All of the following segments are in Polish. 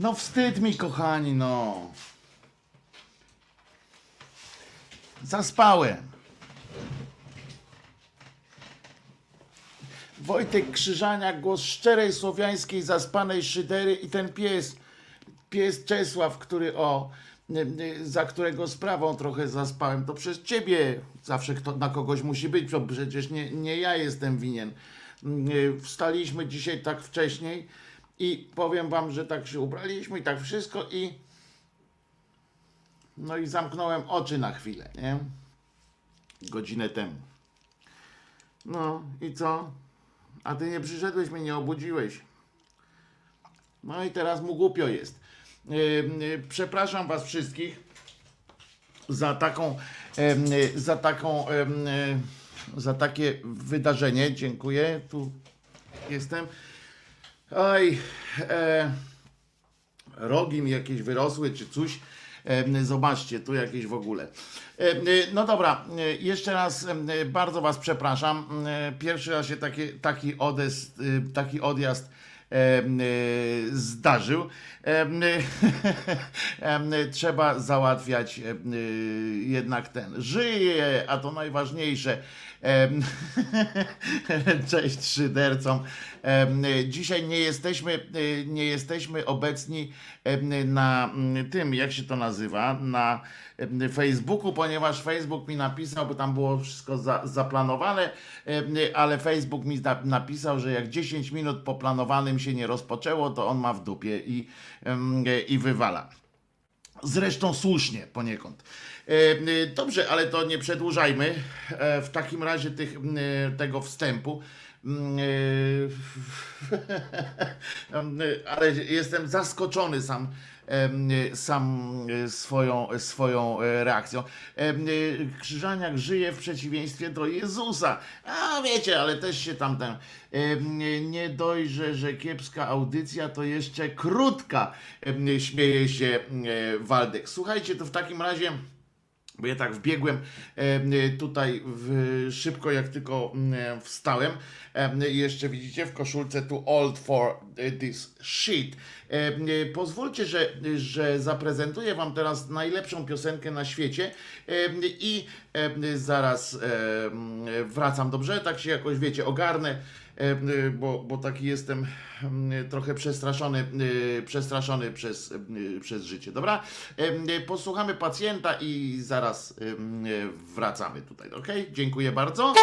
No wstyd mi, kochani, no. Zaspałem. Wojtek Krzyżaniak, głos szczerej słowiańskiej zaspanej szydery i ten pies, pies Czesław, który o, za którego sprawą trochę zaspałem, to przez ciebie zawsze kto, na kogoś musi być, bo przecież nie, nie ja jestem winien. Y, Wstaliśmy dzisiaj tak wcześniej i powiem wam, że tak się ubraliśmy i tak wszystko i no i zamknąłem oczy na chwilę, nie? Godzinę temu. No i co? A ty nie przyszedłeś, mnie nie obudziłeś. No i teraz mu głupio jest. Yy, yy, Przepraszam was wszystkich za taką, em, yy, za taką, em, yy, za takie wydarzenie. Dziękuję. Tu jestem. Oj, e, rogi mi jakieś wyrosły czy coś. E, Zobaczcie, tu jakieś w ogóle. E, e, No dobra, jeszcze raz bardzo Was przepraszam. Pierwszy raz się taki, taki, odest, e, taki odjazd zdarzył. Trzeba załatwiać jednak ten. Żyje, a to najważniejsze. Cześć szydercom. Dzisiaj nie jesteśmy, e, nie jesteśmy obecni na mm, tym, jak się to nazywa, na Facebooku, ponieważ Facebook mi napisał, bo tam było wszystko za, zaplanowane, ale Facebook mi na- napisał, że jak 10 minut po planowanym się nie rozpoczęło, to on ma w dupie i, i wywala. Zresztą słusznie poniekąd. E, e, Dobrze, ale to nie przedłużajmy e, w takim razie tych, tego wstępu. Ale jestem zaskoczony sam, sam swoją, swoją reakcją. Krzyżaniak żyje w przeciwieństwie do Jezusa. A wiecie, ale też się tamten nie dojrze, że kiepska audycja to jeszcze krótka. Śmieje się Waldek. Słuchajcie, to w takim razie. Bo ja tak wbiegłem e, tutaj w, szybko, jak tylko mm, wstałem. E, Jeszcze widzicie w koszulce tu old for this shit. E, e, Pozwólcie, że, że zaprezentuję Wam teraz najlepszą piosenkę na świecie e, i e, zaraz e, wracam. Dobrze? Tak się jakoś, wiecie, ogarnę e, bo, bo taki jestem trochę przestraszony, e, przestraszony przez, e, przez życie. Dobra? Posłuchamy pacjenta i zaraz wracamy tutaj. Ok? Dziękuję bardzo.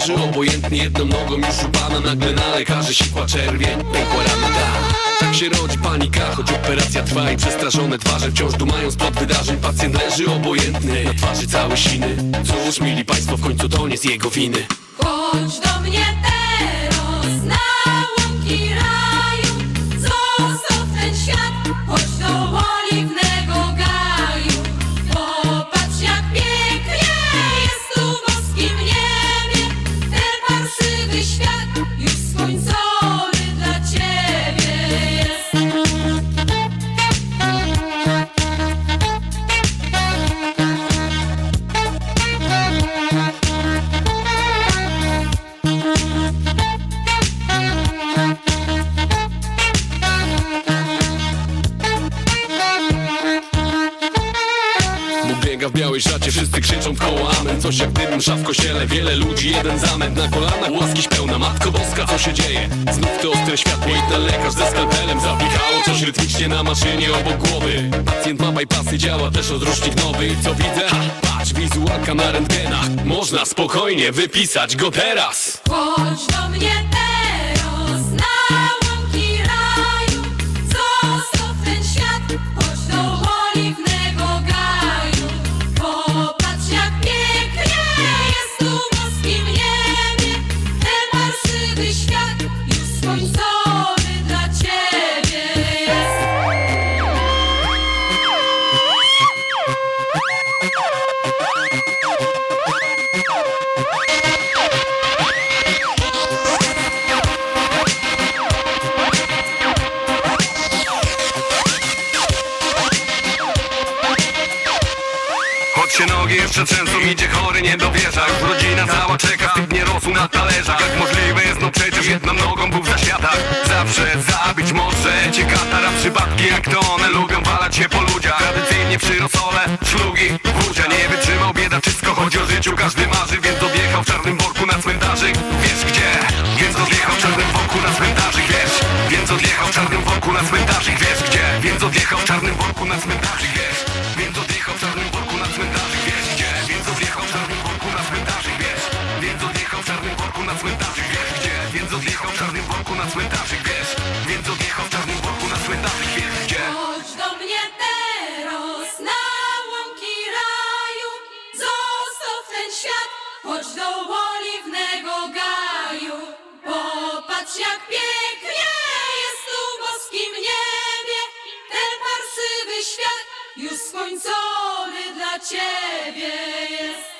Leży obojętnie jedną nogą już u pana Nagle na lekarzy sikła czerwień, pękła rana da. Tak się rodzi panika, choć operacja trwa I przestraszone twarze wciąż dumają spod wydarzeń. Pacjent leży obojętny, na twarzy całe siny Cóż, mili państwo, w końcu to nie z jego winy. Chodź do mnie teraz Biega w białej szacie, wszyscy krzyczą w koło amen. Coś jak dym, msza w kościele, wiele ludzi, jeden zamęt Na kolanach. Łaski pełna, Matko Boska, co się dzieje? Znów te ostre światło i ten lekarz ze skalpelem Zapikało coś rytmicznie na maszynie obok głowy. Pacjent ma bypassy, działa też odrusznik nowy. Co widzę? Ha, patrz, wizualka na rentgenach. Można spokojnie wypisać go teraz. Chodź do mnie Zawsze trzęsą idzie chory, nie dowierza Już rodzina cała czeka, wstyd nie rosł na talerzach. Jak możliwe jest, no przecież jedną nogą był w zaświatach Zawsze zabić może. Cię katara Przypadki jak to one lubią walać się po ludziach. Tradycyjnie przy rosole, szlugi, wódzia Nie wytrzymał biedaczysko, chodzi o życiu. Każdy marzy, więc odjechał w czarnym worku na cmentarzyk. Wiesz gdzie? Więc odjechał w czarnym worku na cmentarzyk. Wiesz? Więc odjechał w czarnym worku na cmentarzyk. Wiesz gdzie? Więc odjechał w czarnym worku na cmentarzyk. Wiesz? Na cmentarzyk Wiesz? Więc odjechał w czarnym worku na cmentarzyk Wiesz gdzie? Chodź do mnie teraz na łąki raju, zostaw ten świat, chodź do oliwnego gaju. Popatrz jak pięknie jest tu w boskim niebie, ten parsywy świat już skończony dla ciebie jest.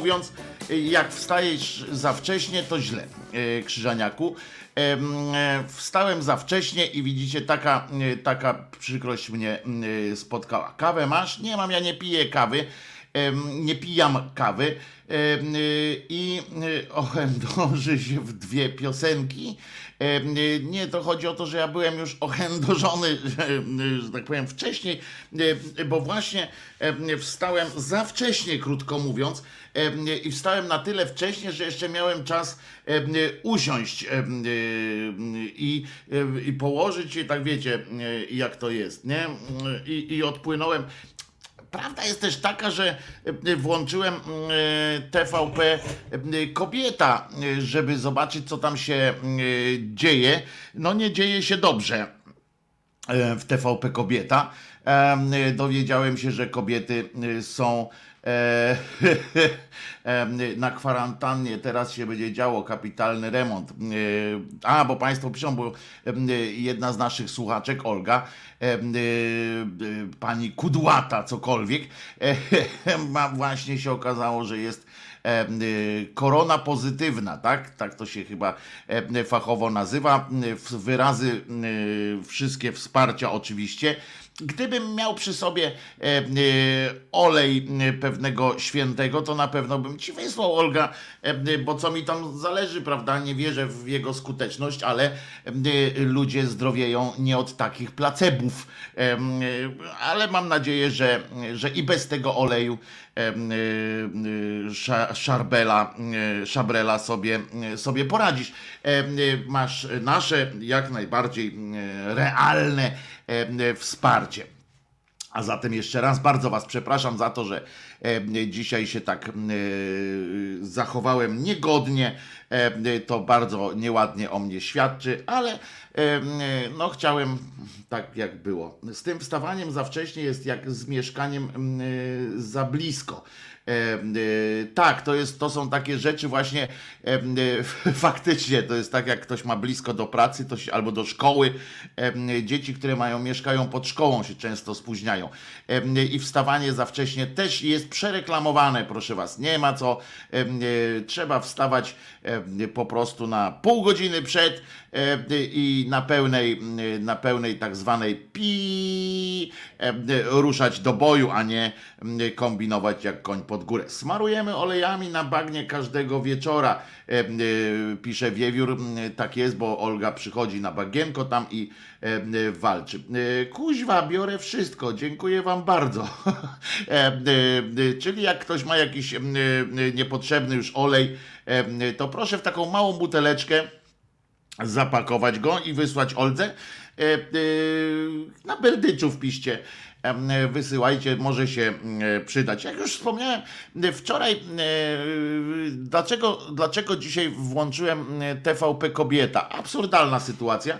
Mówiąc, e, jak wstajesz za wcześnie, to źle, e, Krzyżaniaku. E, Wstałem za wcześnie i widzicie, taka, e, taka przykrość mnie spotkała. Kawę masz? Nie mam, ja nie piję kawy. Nie pijam kawy y, i y, ochędoży się w dwie piosenki. Y, Nie, to chodzi o to, że ja byłem już ochędożony, że, tak powiem, wcześniej, bo właśnie em, wstałem za wcześnie, krótko mówiąc, i wstałem na tyle wcześnie, że jeszcze miałem czas usiąść i, i położyć się, tak wiecie, jak to jest, nie? I, i odpłynąłem Prawda jest też taka, że e, włączyłem e, TVP e, Kobieta, żeby zobaczyć, co tam się dzieje. No nie dzieje się dobrze w TVP Kobieta. Em, Dowiedziałem się, że kobiety są e, na kwarantannie. Teraz się będzie działo kapitalny remont. E, A, bo Państwo piszą, bo jedna z naszych słuchaczek, Olga, e, pani Kudłata, cokolwiek, ma właśnie się okazało, że jest korona pozytywna, tak? Tak to się chyba fachowo nazywa. Wyrazy wszystkie wsparcia oczywiście. Gdybym miał przy sobie em, y, olej y, pewnego świętego, to na pewno bym ci wysłał, Olga, bo co mi tam zależy, prawda? Nie wierzę w jego skuteczność, ale ludzie zdrowieją nie od takich placebów. Ale mam nadzieję, że, że i bez tego oleju Szarbela, y, Szabrela sobie, y, sobie poradzisz. Y, Masz nasze jak najbardziej y, realne y, wsparcie. A zatem jeszcze raz bardzo Was przepraszam za to, że e, dzisiaj się tak e, zachowałem niegodnie. E, to bardzo nieładnie o mnie świadczy, ale no chciałem tak jak było. Z tym wstawaniem za wcześnie jest jak z mieszkaniem za blisko. E, e, tak, to, jest, to są takie rzeczy właśnie e, faktycznie, to jest tak jak ktoś ma blisko do pracy to się, albo do szkoły. Dzieci, które mają, mieszkają pod szkołą się często spóźniają. I wstawanie za wcześnie też jest przereklamowane, proszę was. Nie ma co, trzeba wstawać po prostu na pół godziny przed i na pełnej, e, na pełnej tak zwanej pi e, ruszać do boju, a nie kombinować jak koń pod górę. Smarujemy olejami na bagnie każdego wieczora, e, e, pisze Wiewiór. Tak jest, bo Olga przychodzi na bagienko tam i e, e, walczy. E, Kuźwa, biorę wszystko, dziękuję wam bardzo. E, e, e, Czyli jak ktoś ma jakiś e, niepotrzebny już olej, e, to proszę w taką małą buteleczkę zapakować go i wysłać Oldze. E, e, Na Berdyczów piszcie. Em, e, Wysyłajcie, może się przydać. Jak już wspomniałem, wczoraj, dlaczego, dlaczego dzisiaj włączyłem TVP Kobieta? Absurdalna sytuacja,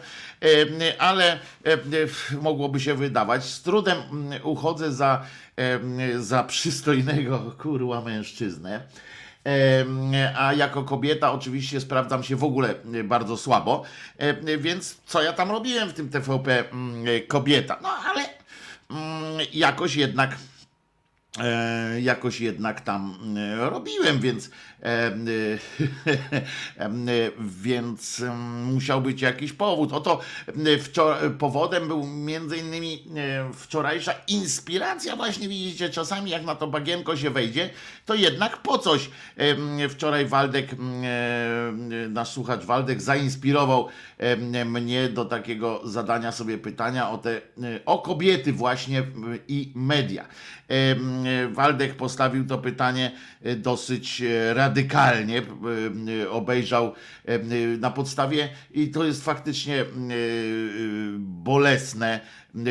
ale mogłoby się wydawać. Z trudem uchodzę za, za przystojnego kurła mężczyznę. A jako kobieta oczywiście sprawdzam się w ogóle e, bardzo słabo, więc co ja tam robiłem w tym TVP mm, e, kobieta? No ale mm, jakoś jednak e, jakoś jednak tam e, robiłem, więc e, więc musiał być jakiś powód. Oto wczor- powodem był między innymi wczorajsza inspiracja właśnie widzicie, czasami jak na to bagienko się wejdzie, to jednak po coś. Wczoraj Waldek, nasz słuchacz Waldek zainspirował mnie do takiego zadania sobie pytania o te, o kobiety właśnie i media. E, Waldek postawił to pytanie e, dosyć e, radykalnie, obejrzał na podstawie i to jest faktycznie bolesne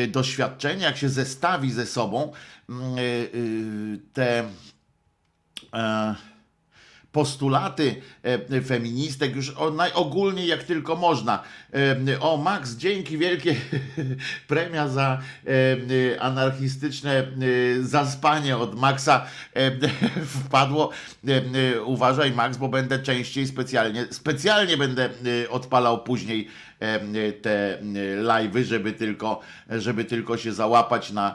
doświadczenie, jak się zestawi ze sobą te postulaty e, feministek już najogólniej jak tylko można. E, O, Max, dzięki wielkie premia za e, anarchistyczne zaspanie od Maxa wpadło. Uważaj, Max, bo będę częściej specjalnie, specjalnie będę odpalał później te live'y, żeby tylko, żeby tylko się załapać na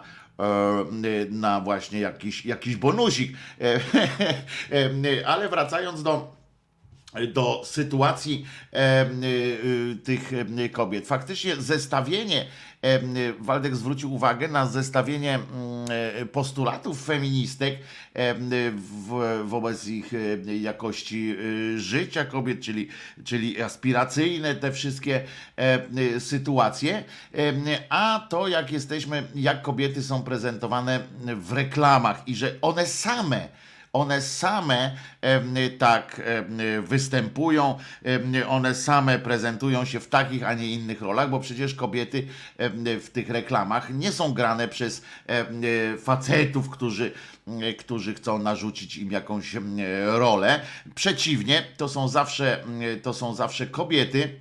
na właśnie jakiś, jakiś bonusik. E, e, Ale wracając do do sytuacji e, e, tych e, kobiet. Faktycznie zestawienie, e, Waldek zwrócił uwagę na zestawienie mm, e, postulatów feministek wobec ich e, jakości e, życia kobiet, czyli, czyli aspiracyjne te wszystkie sytuacje, a to jak jesteśmy, jak kobiety są prezentowane w reklamach i że one same one same tak występują, one same prezentują się w takich, a nie innych rolach, bo przecież kobiety w tych reklamach nie są grane przez facetów, którzy, którzy chcą narzucić im jakąś rolę. Przeciwnie, to są zawsze, to są zawsze kobiety,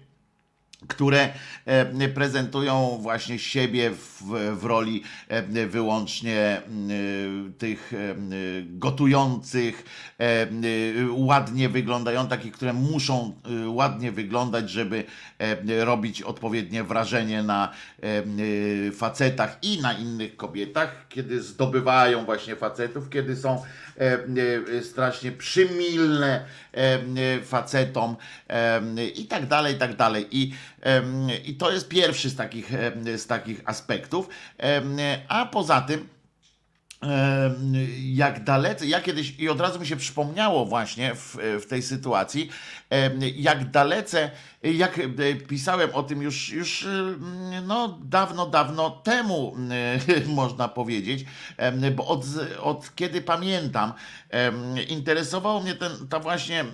które e, prezentują właśnie siebie w, w roli e, wyłącznie e, tych gotujących, ładnie wyglądają, takich, które muszą ładnie wyglądać, żeby robić odpowiednie wrażenie na facetach i na innych kobietach, kiedy zdobywają właśnie facetów, kiedy są strasznie przymilne e, e, facetom e, i tak dalej, i tak dalej. I, I to jest pierwszy z takich, z takich aspektów. A poza tym, jak dalece, ja kiedyś, i od razu mi się przypomniało właśnie w, w tej sytuacji, jak dalece, jak pisałem o tym już, już no, dawno, dawno temu, można powiedzieć, bo od, od kiedy pamiętam, interesowało mnie ten, ta właśnie,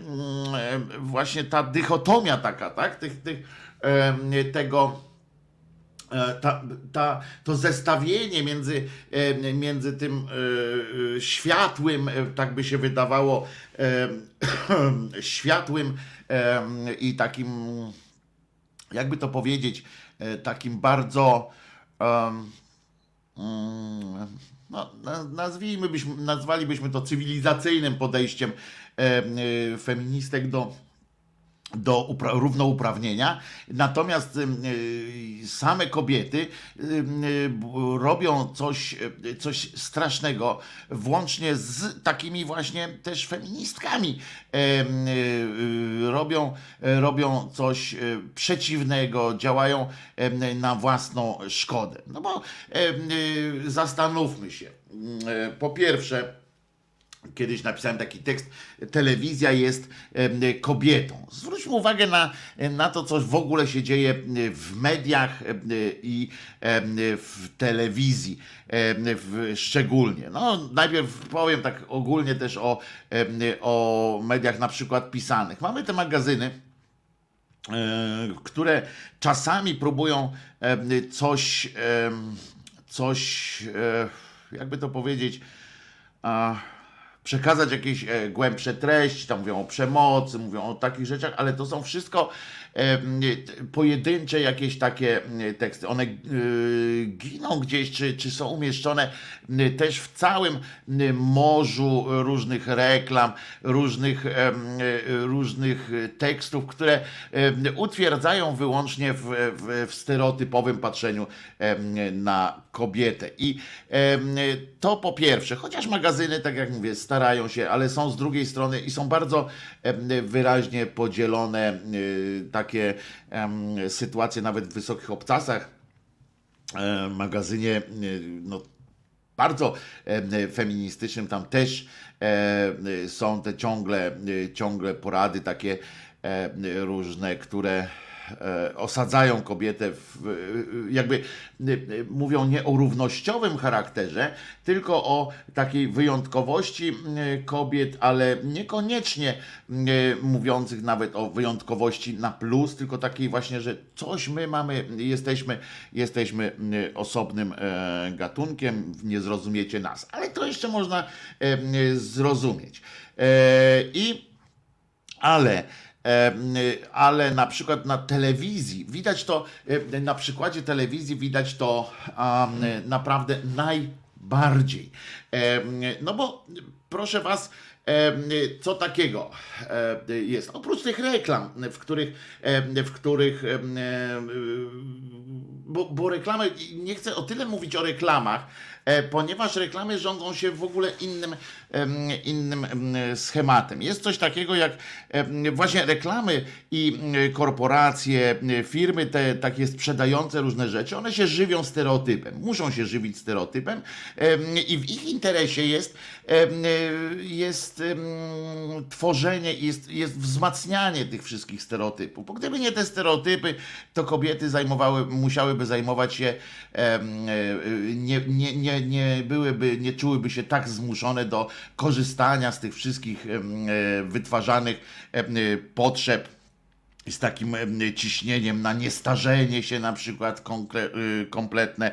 właśnie ta dychotomia taka, tak, tych, tych, tego, ta, ta, to zestawienie między, e, między tym e, e, światłym, e, tak by się wydawało, e, światłym e, i takim, jakby to powiedzieć, e, takim bardzo, mm, no, na- nazwijmy byśmy, nazwalibyśmy to cywilizacyjnym podejściem e, e, feministek do do upra- równouprawnienia. Natomiast y, same kobiety y, robią coś, y, coś strasznego, włącznie z takimi właśnie też feministkami. Robią, robią coś przeciwnego, działają na własną szkodę. No bo zastanówmy się. Po pierwsze, Kiedyś napisałem taki tekst, telewizja jest kobietą. Zwróćmy uwagę na, na to, co w ogóle się dzieje w mediach i w telewizji szczególnie. No, najpierw powiem tak ogólnie też o, o mediach na przykład pisanych. Mamy te magazyny, e, które czasami próbują coś, coś, e, jakby to powiedzieć, przekazać jakieś e, głębsze treści, tam mówią o przemocy, mówią o takich rzeczach, ale to są wszystko pojedyncze jakieś takie teksty. One e, giną gdzieś, czy, czy są umieszczone też w całym morzu różnych reklam, różnych, e, różnych tekstów, które utwierdzają wyłącznie w, w, w stereotypowym patrzeniu na kobietę. I to po pierwsze, chociaż magazyny, tak jak mówię, starają się, ale są z drugiej strony i są bardzo wyraźnie podzielone y, takie sytuacje nawet w wysokich obcasach e, magazynie e, no, bardzo feministycznym, tam też e, są te ciągle, ciągle porady takie różne, które osadzają kobietę w, e, jakby e, e, mówią nie o równościowym charakterze, tylko o takiej wyjątkowości e, kobiet, ale niekoniecznie e, mówiących nawet o wyjątkowości na plus, tylko takiej właśnie, że coś my mamy, jesteśmy, jesteśmy e, osobnym e, gatunkiem, nie zrozumiecie nas. Ale to jeszcze można e, zrozumieć. E, I ale, e, ale na przykład na telewizji, widać to, e, na przykładzie telewizji widać to naprawdę najbardziej. E, No bo proszę Was, e, co takiego e, jest? Oprócz tych reklam, w których, e, w których e, bo, bo reklamy, nie chcę o tyle mówić o reklamach, e, ponieważ reklamy rządzą się w ogóle innym, innym em, schematem. Jest coś takiego jak właśnie reklamy i korporacje, firmy te takie sprzedające różne rzeczy, one się żywią stereotypem, muszą się żywić stereotypem em, i w ich interesie jest, jest tworzenie, jest, jest wzmacnianie tych wszystkich stereotypów. Bo gdyby nie te stereotypy, to kobiety zajmowały, musiałyby zajmować się e, nie, nie, nie, nie, nie byłyby, nie czułyby się tak zmuszone do korzystania z tych wszystkich e, wytwarzanych e, potrzeb z takim em, ciśnieniem na niestarzenie się na przykład y, kompletne,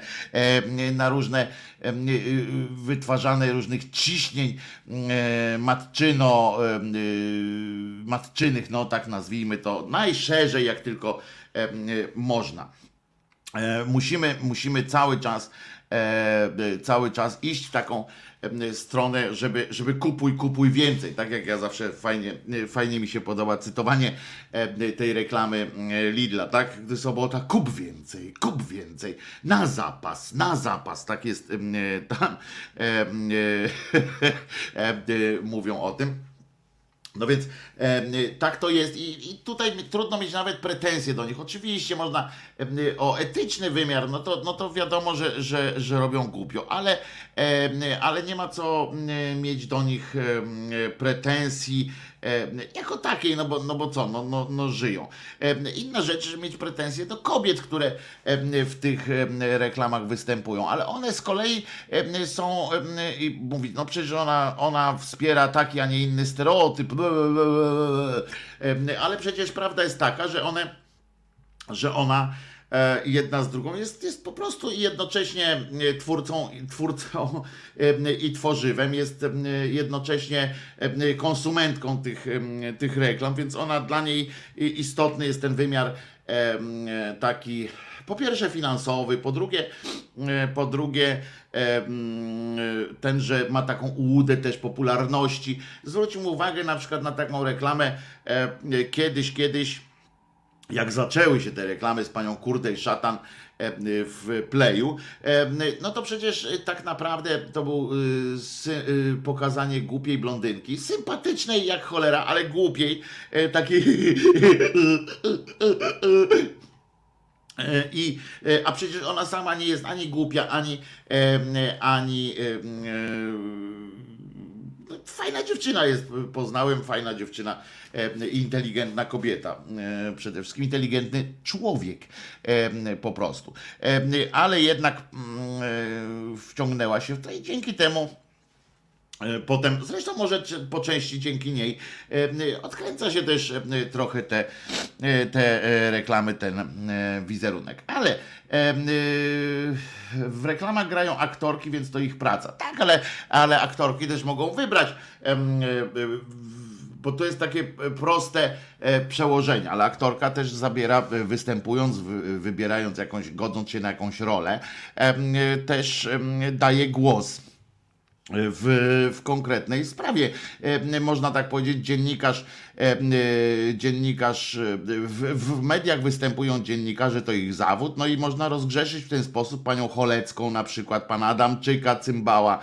na różne y, y, wytwarzane różnych ciśnień e, matczyno, matczynych, no tak nazwijmy to, najszerzej jak tylko można. Musimy, musimy cały czas, cały czas iść w taką stronę, żeby, żeby kupuj, kupuj więcej. Tak jak ja zawsze fajnie, e, fajnie mi się podoba cytowanie e, tej reklamy e, Lidla, tak? Gdy sobota, kup więcej, kup więcej, na zapas, na zapas. Tak jest e, tam, e, e, e, mówią o tym. No więc e, tak to jest I, i tutaj trudno mieć nawet pretensje do nich. Oczywiście można e, o etyczny wymiar, no to, no to wiadomo, że, że, że robią głupio, ale, e, ale nie ma co mieć do nich pretensji jako takiej, no bo, no bo co, no, no, no żyją. E, Inna rzecz, że mieć pretensje do kobiet, które e, w tych e, reklamach występują, ale one z kolei e, są e, i mówić, no przecież ona, ona wspiera taki, a nie inny stereotyp. E, ale przecież prawda jest taka, że one, że ona e, jedna z drugą jest, jest po prostu jednocześnie e, twórcą, twórcą e, i tworzywem, jest e, jednocześnie e, konsumentką tych, e, tych reklam, więc ona dla niej istotny jest ten wymiar e, e, taki po pierwsze finansowy, po drugie, e, po drugie e, ten, że ma taką ułudę też popularności. Zwróćmy uwagę na przykład na taką reklamę e, kiedyś, kiedyś jak zaczęły się te reklamy z panią Kurde i Szatan e, w Playu, e, no to przecież e, tak naprawdę to był pokazanie głupiej blondynki, sympatycznej jak cholera, ale głupiej, takiej I, a przecież ona sama nie jest ani głupia, ani, ani e, fajna dziewczyna jest, poznałem, fajna dziewczyna, e, inteligentna kobieta, e, przede wszystkim inteligentny człowiek e, po prostu. Ale jednak mm, wciągnęła się w to i dzięki temu Potem, zresztą może po części dzięki niej, e, odkręca się też e, trochę te, e, te e, reklamy, ten e, wizerunek. Ale e, e, w reklamach grają aktorki, więc to ich praca. Tak, ale, ale aktorki też mogą wybrać. e, e, Bo to jest takie e, proste e, przełożenie, ale aktorka też zabiera, e, występując, wy- wybierając jakąś, godząc się na jakąś rolę, e, też daje głos w, w konkretnej sprawie. E, Można tak powiedzieć, dziennikarz, e, e, dziennikarz w, w mediach występują dziennikarze, to ich zawód, no i można rozgrzeszyć w ten sposób panią Cholecką, na przykład pana Adamczyka, Cymbała,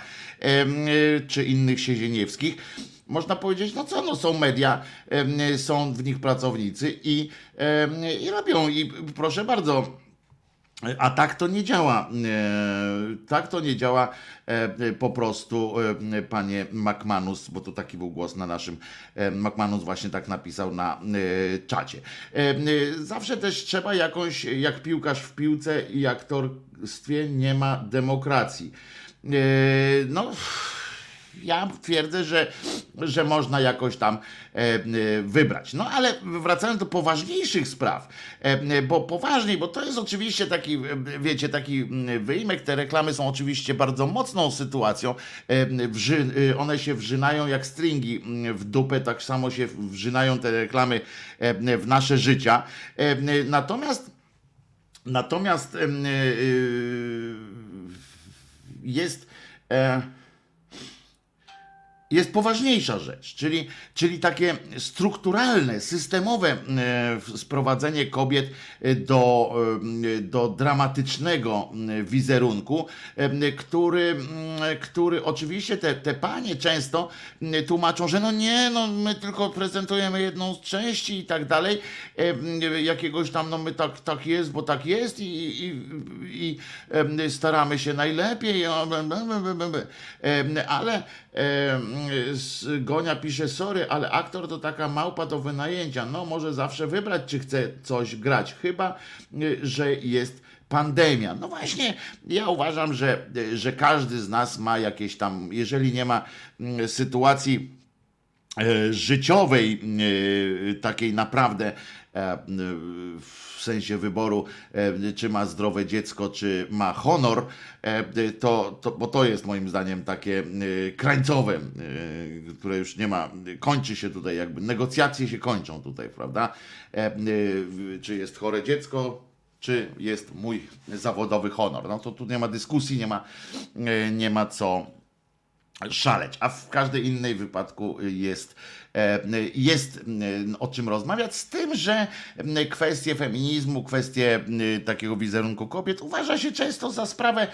czy innych Siezieniewskich. Można powiedzieć, no co, no są media, są w nich pracownicy i, i robią, i proszę bardzo, a tak to nie działa. E, Tak to nie działa e, po prostu, e, panie McManus, bo to taki był głos na naszym. McManus właśnie tak napisał na czacie. Zawsze też trzeba jakąś, jak piłkarz w piłce i aktorstwie nie ma demokracji. No ja twierdzę, że, że można jakoś tam e, e, wybrać. No ale wracając do poważniejszych spraw, e, bo poważniej, bo to jest oczywiście taki, wiecie, taki mm, wyjmek, te reklamy są oczywiście bardzo mocną sytuacją, one się wrzynają jak stringi mm, w dupę, tak samo się wrzynają te reklamy w nasze życia. Natomiast natomiast jest jest poważniejsza rzecz, czyli, czyli takie strukturalne, systemowe e, sprowadzenie kobiet e, do, e, do dramatycznego wizerunku, który, mm, który oczywiście te, te panie często tłumaczą, że no nie, no my tylko prezentujemy jedną z części i tak dalej, jakiegoś tam, no my tak, tak jest, bo tak jest i, i, i staramy się najlepiej, ale Gonia pisze, sorry, ale aktor to taka małpa do wynajęcia. No może zawsze wybrać, czy chce coś grać. Chyba, y, że jest pandemia. No właśnie, ja uważam, że, że każdy z nas ma jakieś tam, jeżeli nie ma mm, sytuacji e, życiowej, takiej naprawdę w sensie wyboru, e, czy ma zdrowe dziecko, czy ma honor, e, to, to, bo to jest moim zdaniem takie e, krańcowe, e, które już nie ma, kończy się tutaj, jakby negocjacje się kończą tutaj, prawda? E, e, Czy jest chore dziecko, czy jest mój zawodowy honor. No to tu nie ma dyskusji, nie ma, e, nie ma co szaleć, a w każdej innej wypadku jest, e, jest e, o czym rozmawiać, z tym, że e, kwestie feminizmu, kwestie takiego wizerunku kobiet uważa się często za sprawę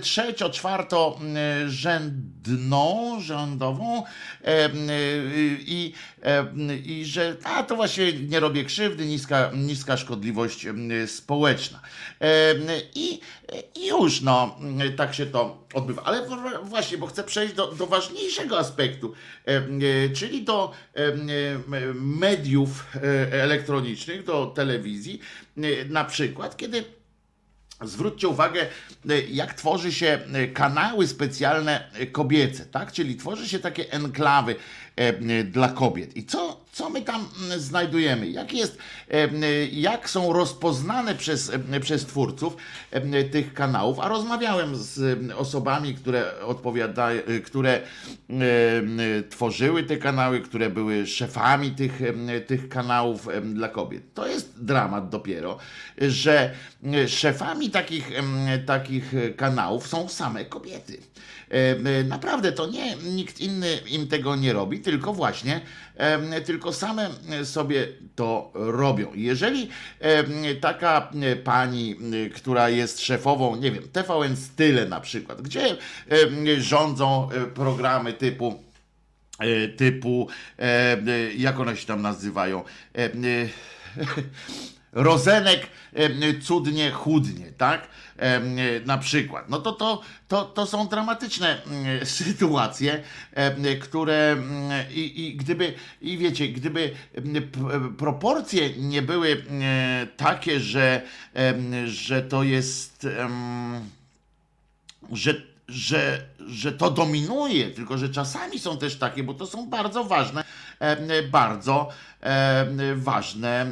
trzecio, czwarto rzędną, rządową i, i że a, to właśnie nie robię krzywdy, niska, niska szkodliwość społeczna. I, i już, no, tak się to odbywa. Ale właśnie, bo chcę przejść do, do ważniejszego aspektu, e, e, czyli do e, mediów elektronicznych, do telewizji, na przykład, kiedy Zwróćcie uwagę, jak tworzy się kanały specjalne kobiece, tak? Czyli tworzy się takie enklawy dla kobiet. I co, co my tam znajdujemy? Jak jest, e, e, jak są rozpoznane przez, e, przez twórców e, tych kanałów? A rozmawiałem z e, osobami, które odpowiadają, które e, e, tworzyły te kanały, które były szefami tych, e, tych kanałów e, dla kobiet. To jest dramat dopiero, że e, szefami takich, takich e, kanałów są same kobiety. E, e, Naprawdę to nie, nikt inny im tego nie robi, tylko właśnie, tylko same sobie to robią. Jeżeli taka pani, która jest szefową, nie wiem, TVN Style na przykład, gdzie rządzą e, programy typu typu, jak one się tam nazywają, Rozenek cudnie chudnie, tak? Na przykład. No to, to, to, to są dramatyczne sytuacje, które i, i gdyby, i wiecie, gdyby proporcje nie były takie, że, że to jest. że, że, że to dominuje, tylko że czasami są też takie, bo to są bardzo ważne, bardzo e, ważne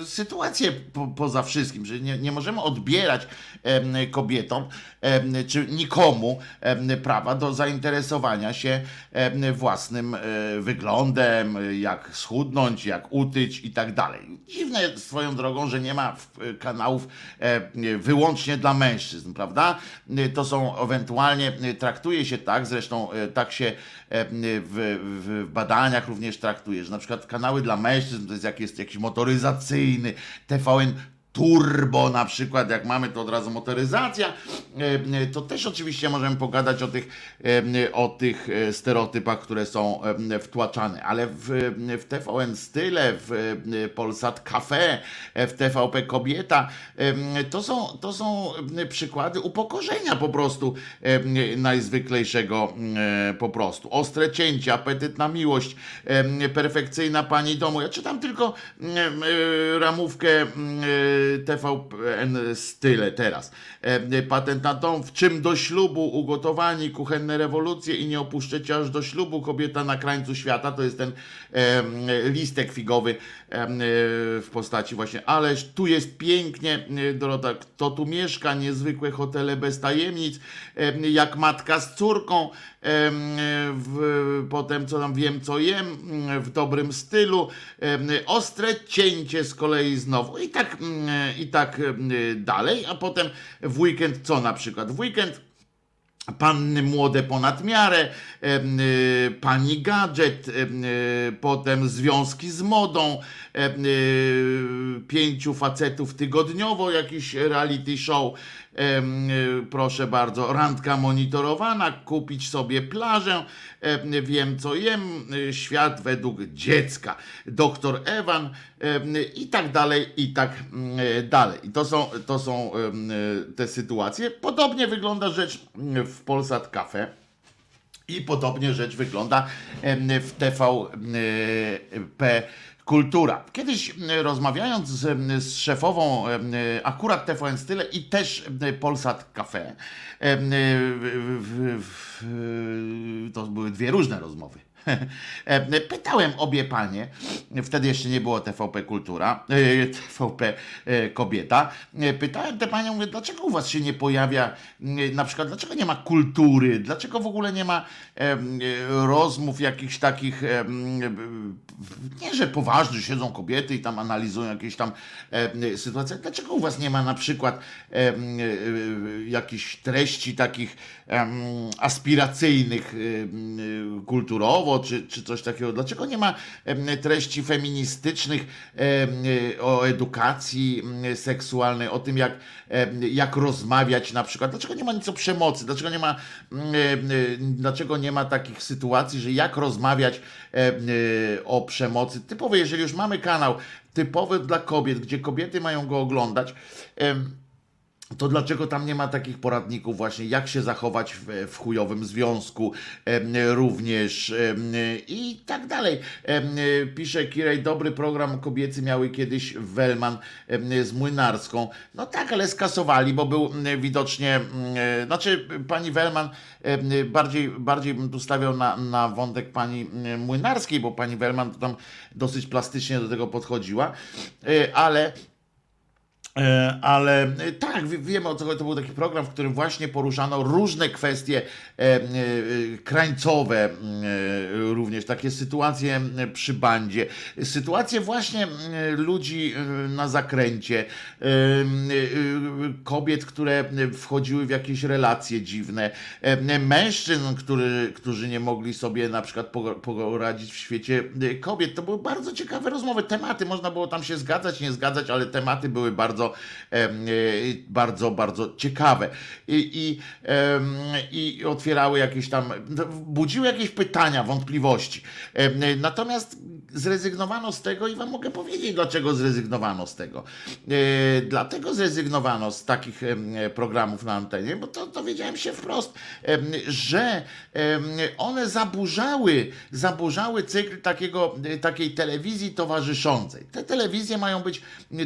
e, sytuacje po, poza wszystkim, że nie, nie możemy odbierać e, kobietom e, czy nikomu e, prawa do zainteresowania się e, własnym e, wyglądem, jak schudnąć, jak utyć i tak dalej. Dziwne swoją drogą, że nie ma w- kanałów e, wyłącznie dla mężczyzn, prawda? E, To są ewentualnie, e, traktuje się tak, zresztą e, tak się e, w, w badaniach również traktuje, że na przykład kanały dla mężczyzn to jest jak jest jakiś motoryzacyjny, TVN turbo na przykład, jak mamy to od razu motoryzacja, e, to też oczywiście możemy pogadać o tych, e, o tych e, stereotypach, które są e, wtłaczane, ale w, w TVN Style, w e, Polsat Cafe, e, w TVP Kobieta, e, to są, to są e, przykłady upokorzenia po prostu e, najzwyklejszego e, po prostu. Ostre cięcie, apetyt na miłość, e, perfekcyjna pani domu. Ja czytam tylko e, e, ramówkę e, TVN Style teraz. E, Patent na dom, w czym do ślubu, ugotowani, kuchenne rewolucje i nie opuszczecie aż do ślubu, kobieta na krańcu świata, to jest ten listek figowy e, w postaci właśnie, ależ tu jest pięknie, e, Dorota, kto tu mieszka, niezwykłe hotele bez tajemnic, jak matka z córką, potem co tam wiem, co jem, w dobrym stylu, ostre cięcie z kolei znowu. I tak, mm, i tak dalej, a potem w weekend co na przykład? W weekend Panny młode ponad miarę, y, pani gadżet, y, potem związki z modą, y, pięciu facetów tygodniowo, jakiś reality show, proszę bardzo, randka monitorowana, kupić sobie plażę, em, wiem co jem, y, świat według dziecka, doktor Ewan i tak dalej, i tak mm, dalej. I to są, to są em, te sytuacje. Podobnie wygląda rzecz w Polsat Cafe. I podobnie rzecz wygląda w TVP Kultura. Kiedyś em, rozmawiając z, z szefową em, akurat TVN Style i też em, Polsat Cafe, to były dwie różne rozmowy. E, Pytałem obie panie, wtedy jeszcze nie było TVP Kultura, e, TVP e, Kobieta. Pytałem te panie, mówię, dlaczego u was się nie pojawia, na przykład, dlaczego nie ma kultury, dlaczego w ogóle nie ma rozmów jakichś takich, nie że poważnych, siedzą kobiety i tam analizują jakieś tam sytuacje. Dlaczego u was nie ma na przykład jakichś treści takich aspiracyjnych em, czy, czy coś takiego? Dlaczego nie ma treści feministycznych em, o edukacji seksualnej, o tym, jak, jak rozmawiać na przykład? Dlaczego nie ma nic o przemocy? Dlaczego nie ma, dlaczego nie ma takich sytuacji, że jak rozmawiać e, o przemocy? Typowy, jeżeli już mamy kanał typowy dla kobiet, gdzie kobiety mają go oglądać, to dlaczego tam nie ma takich poradników właśnie, jak się zachować w, w chujowym związku em, również em, i tak dalej. Em, Pisze Kirej, dobry program kobiecy miały kiedyś Wellman z Młynarską. No tak, ale skasowali, bo był widocznie, znaczy pani Wellman bardziej, bardziej bym tu stawiał na, na wątek pani Młynarskiej, bo pani Wellman to tam dosyć plastycznie do tego podchodziła, E, ale E, Ale e, tak, wie- wiemy o co chodzi. To był taki program, w którym właśnie poruszano różne kwestie e, e, krańcowe, e, również takie sytuacje e, przy bandzie, sytuacje właśnie e, ludzi e, na zakręcie, e, e, kobiet, które wchodziły w jakieś relacje dziwne, e, mężczyzn, który, którzy nie mogli sobie na przykład poradzić w świecie e, kobiet. To były bardzo ciekawe rozmowy, tematy, można było tam się zgadzać, nie zgadzać, ale tematy były bardzo, em, e, bardzo, bardzo ciekawe. I, i, i otwierały jakieś tam, budziły jakieś pytania, wątpliwości. Natomiast zrezygnowano z tego i wam mogę powiedzieć, dlaczego zrezygnowano z tego. E, Dlatego zrezygnowano z takich em, programów na antenie, bo to dowiedziałem się wprost, em, że one zaburzały, zaburzały cykl takiego, takiej telewizji towarzyszącej. Te telewizje mają być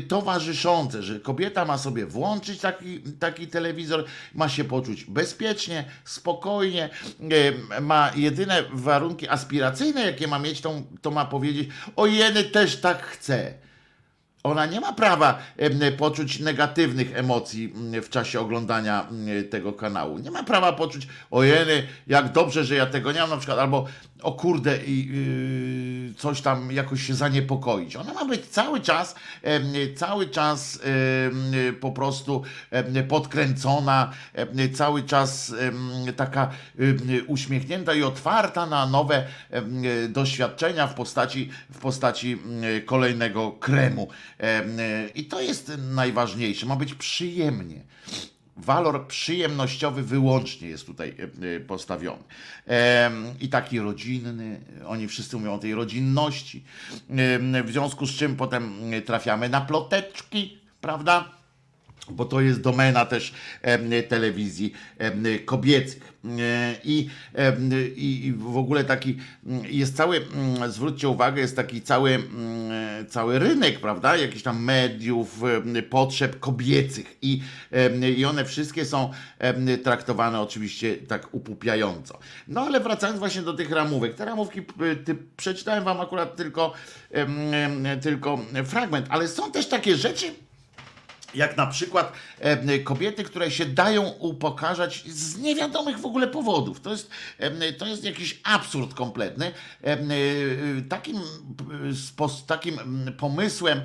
towarzyszące, że kobieta ma sobie włączyć taki, taki telewizor, ma się poczuć bezpiecznie, spokojnie, ma jedyne warunki aspiracyjne, jakie ma mieć, to, to ma powiedzieć, o jeny też tak chcę. Ona nie ma prawa poczuć negatywnych emocji m, w czasie oglądania m, tego kanału. Nie ma prawa poczuć, ojeny, jak dobrze, że ja tego nie mam na przykład, albo o kurde, i yy, coś tam jakoś się zaniepokoić. Ona ma być cały czas, cały czas po prostu podkręcona, cały czas taka uśmiechnięta i otwarta na nowe doświadczenia w postaci, w postaci em, kolejnego kremu. Em, I to jest najważniejsze. Ma być przyjemnie. Walor przyjemnościowy wyłącznie jest tutaj e, postawiony. I taki rodzinny, oni wszyscy mówią o tej rodzinności. W związku z czym potem e, trafiamy na ploteczki, prawda? Bo to jest domena też telewizji kobiecych. E, I, i, w ogóle taki mm, jest cały, mm, zwróćcie uwagę, jest taki cały, mm, cały rynek, prawda? Jakichś tam mediów, potrzeb kobiecych i, i one wszystkie są traktowane oczywiście tak upupiająco. No ale wracając właśnie do tych ramówek, te ramówki, ty, przeczytałem wam akurat tylko, tylko fragment, ale są też takie rzeczy, jak na przykład kobiety, które się dają upokarzać z niewiadomych w ogóle powodów. To jest, to jest jakiś absurd kompletny. E, takim, e, takim pomysłem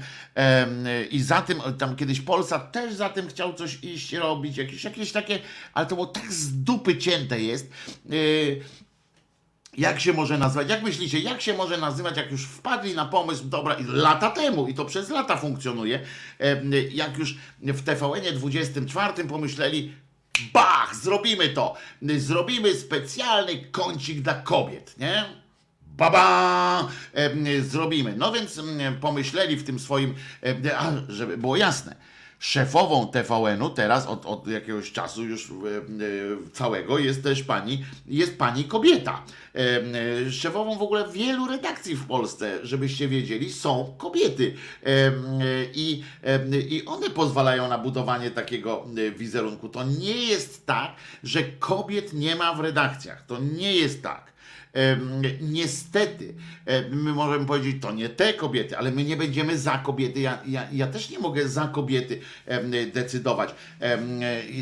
i za tym, tam kiedyś Polsat też za tym chciał coś iść robić, jakieś, jakieś takie, ale to było tak z dupy cięte jest. Jak się może nazwać? Jak myślicie, jak się może nazywać, jak już wpadli na pomysł, dobra, lata temu, i to przez lata funkcjonuje, jak już w TVN 24 pomyśleli, bach, zrobimy to, zrobimy specjalny kącik dla kobiet, nie? Baba! Zrobimy. No więc pomyśleli w tym swoim, żeby było jasne, szefową TVN-u teraz od, od jakiegoś czasu już e, e, całego jest też pani, jest pani kobieta. E, Szefową w ogóle wielu redakcji w Polsce, żebyście wiedzieli, są kobiety. I, I one pozwalają na budowanie takiego wizerunku. To nie jest tak, że kobiet nie ma w redakcjach. To nie jest tak. Niestety, my możemy powiedzieć, to nie te kobiety, ale my nie będziemy za kobiety. Ja, ja, ja też nie mogę za kobiety decydować.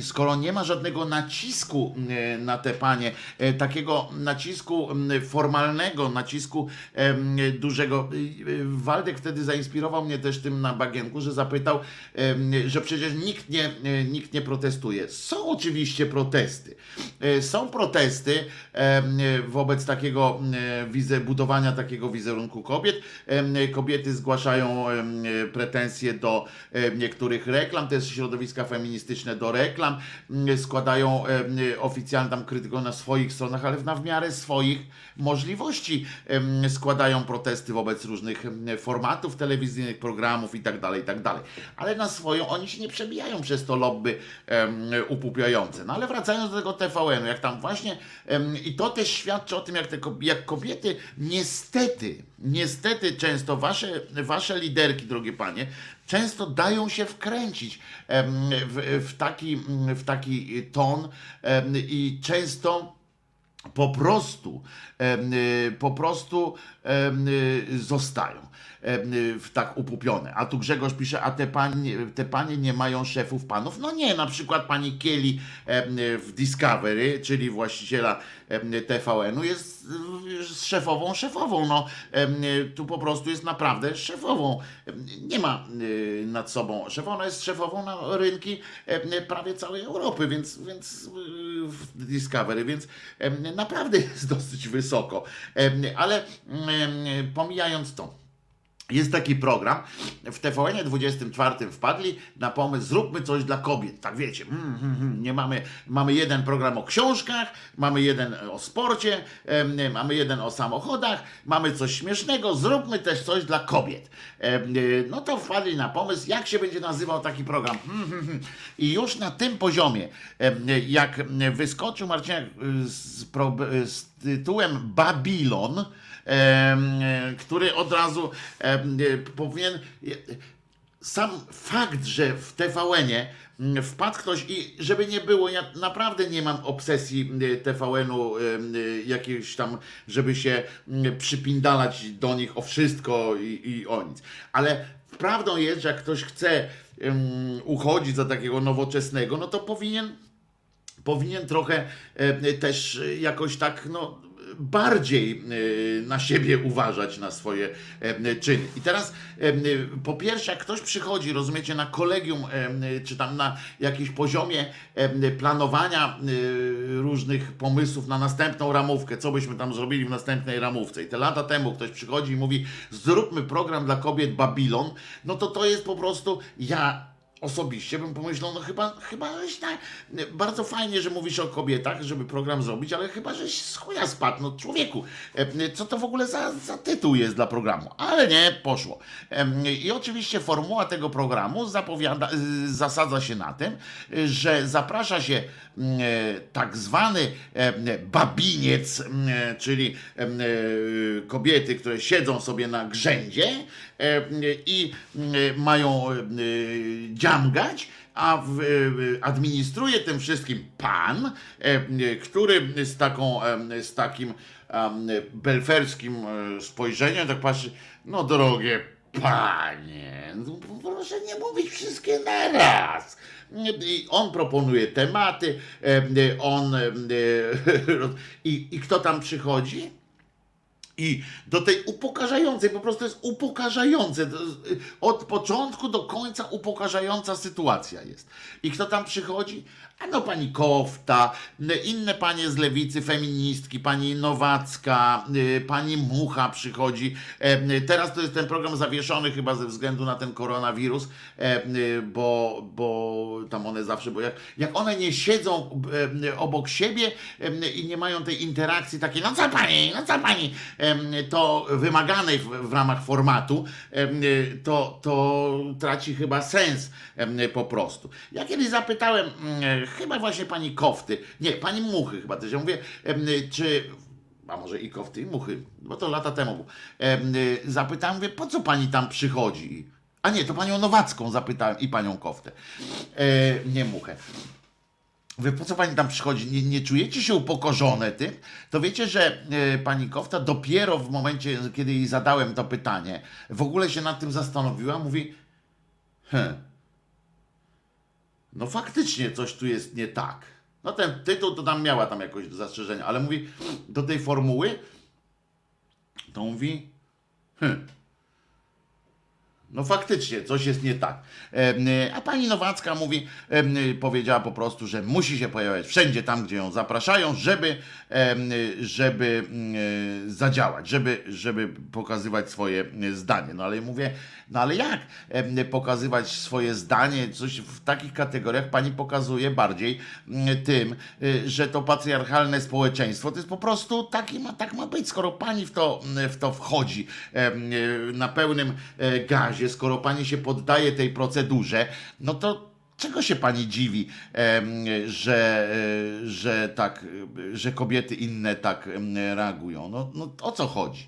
Skoro nie ma żadnego nacisku na te panie, e, takiego nacisku formalnego, nacisku dużego. Y, Waldek wtedy zainspirował mnie też tym na bagienku, że zapytał, że przecież nikt nie, e, nikt nie protestuje. Są oczywiście protesty. E, Są protesty wobec takiego em, wize, budowania takiego wizerunku kobiet. Em, Kobiety zgłaszają em, pretensje do niektórych reklam, też środowiska feministyczne do reklam, składają tam krytyką na swoich stronach, ale na w miarę swoich możliwości składają protesty wobec różnych formatów telewizyjnych, programów i tak dalej, i tak. Ale na swoją oni się nie przebijają przez to lobby upupiające. No ale wracając do tego TVN-u, jak tam właśnie i to też świadczy o tym, jak, te, jak kobiety niestety, niestety często wasze, wasze liderki, drogie panie, często dają się wkręcić w, w, taki, w taki ton i często po prostu, y, po prostu y, zostają y, tak upupione. A tu Grzegorz pisze, a te panie, te panie nie mają szefów panów? No nie, na przykład pani Kieli w Discovery, czyli właściciela TVN-u jest y, szefową, szefową. No, tu po prostu jest naprawdę szefową. Nie ma y, nad sobą szefa, ona jest szefową na rynki prawie całej Europy, więc, więc y, w Discovery, więc naprawdę jest dosyć wysoko. Ale pomijając to, jest taki program, w TVN 24 wpadli na pomysł, zróbmy coś dla kobiet. Tak wiecie, mm, mm, mm, nie mamy, mamy jeden program o książkach, mamy jeden o sporcie, mamy jeden o samochodach, mamy coś śmiesznego, zróbmy też coś dla kobiet. Y, No to wpadli na pomysł, jak się będzie nazywał taki program. Hmm. I już na tym poziomie, jak wyskoczył Marcinek y, z, pro, z tytułem Babilon, który od razu em, powinien. Sam fakt, że w TVN-ie wpadł ktoś i żeby nie było, ja naprawdę nie mam obsesji TVN-u y, jakiejś tam, żeby się przypindalać do nich o wszystko i, i o nic. Ale prawdą jest, że jak ktoś chce em, uchodzić za takiego nowoczesnego, no to powinien powinien trochę e, też e, jakoś tak, no bardziej e, na siebie uważać, na swoje e, czyny. I teraz e, po pierwsze, jak ktoś przychodzi, rozumiecie, na kolegium, czy tam na jakimś poziomie planowania różnych pomysłów na następną ramówkę, co byśmy tam zrobili w następnej ramówce. I te lata temu ktoś przychodzi i mówi, zróbmy program dla kobiet Babilon, no to to jest po prostu, ja osobiście bym pomyślał, no chyba, chyba żeś tak, bardzo fajnie, że mówisz o kobietach, żeby program zrobić, ale chyba żeś z chuja spadł, no człowieku, e, co to w ogóle za, za tytuł jest dla programu? Ale nie, poszło. Em, I oczywiście formuła tego programu zapowiada, y, zasadza się na tym, że zaprasza się e, tak zwany em, babiniec, e, czyli e, kobiety, które siedzą sobie na grzędzie e, i mają e, dziamgać, a e, administruje tym wszystkim pan, e, który z, taką, e, z takim belferskim e, spojrzeniem tak patrzy, no drogie panie, no proszę nie mówić wszystkie na raz. On proponuje tematy, e, on e, i, i kto tam przychodzi? I do tej upokarzającej, po prostu jest upokarzające. Od początku do końca upokarzająca sytuacja jest. I kto tam przychodzi? No pani Kofta, n- inne panie z lewicy, feministki, pani Nowacka, y, pani Mucha przychodzi. E, y, Teraz to jest ten program zawieszony chyba ze względu na ten koronawirus, e, y, bo, bo tam one zawsze, bo jak, jak one nie siedzą e, obok siebie i nie mają tej interakcji takiej, no co pani, no co pani, to wymaganej w, w ramach formatu, to, to traci chyba sens po prostu. Ja kiedyś zapytałem, mm, chyba właśnie pani Kofty, nie, pani Muchy chyba też, ja mówię, czy a może i kofty i muchy, bo to lata temu było. Em, Zapytałem, mówię, po co pani tam przychodzi? A nie, to panią Nowacką zapytałem i panią koftę. E, nie muchę. Wy po co pani tam przychodzi? Nie, nie czujecie się upokorzone tym? To wiecie, że e, pani Kofta dopiero w momencie, kiedy jej zadałem to pytanie, w ogóle się nad tym zastanowiła, mówi, hm, no faktycznie coś tu jest nie tak. No ten tytuł to tam miała tam jakoś zastrzeżenia, ale mówi do tej formuły, to mówi, hm, no faktycznie, coś jest nie tak. A pani Nowacka mówi, powiedziała po prostu, że musi się pojawiać wszędzie tam, gdzie ją zapraszają, żeby, żeby mm, y, zadziałać, żeby, żeby pokazywać swoje y, zdanie. No ale mówię, no ale jak pokazywać swoje zdanie? Coś w takich kategoriach pani pokazuje bardziej mm, tym, y, że to patriarchalne społeczeństwo to jest po prostu taki ma, tak ma być, skoro pani w to, w to wchodzi y, na pełnym e, gazie, skoro pani się poddaje tej procedurze, no to czego się pani dziwi, że, e, że tak, e, że kobiety inne tak reagują? No, no o co chodzi?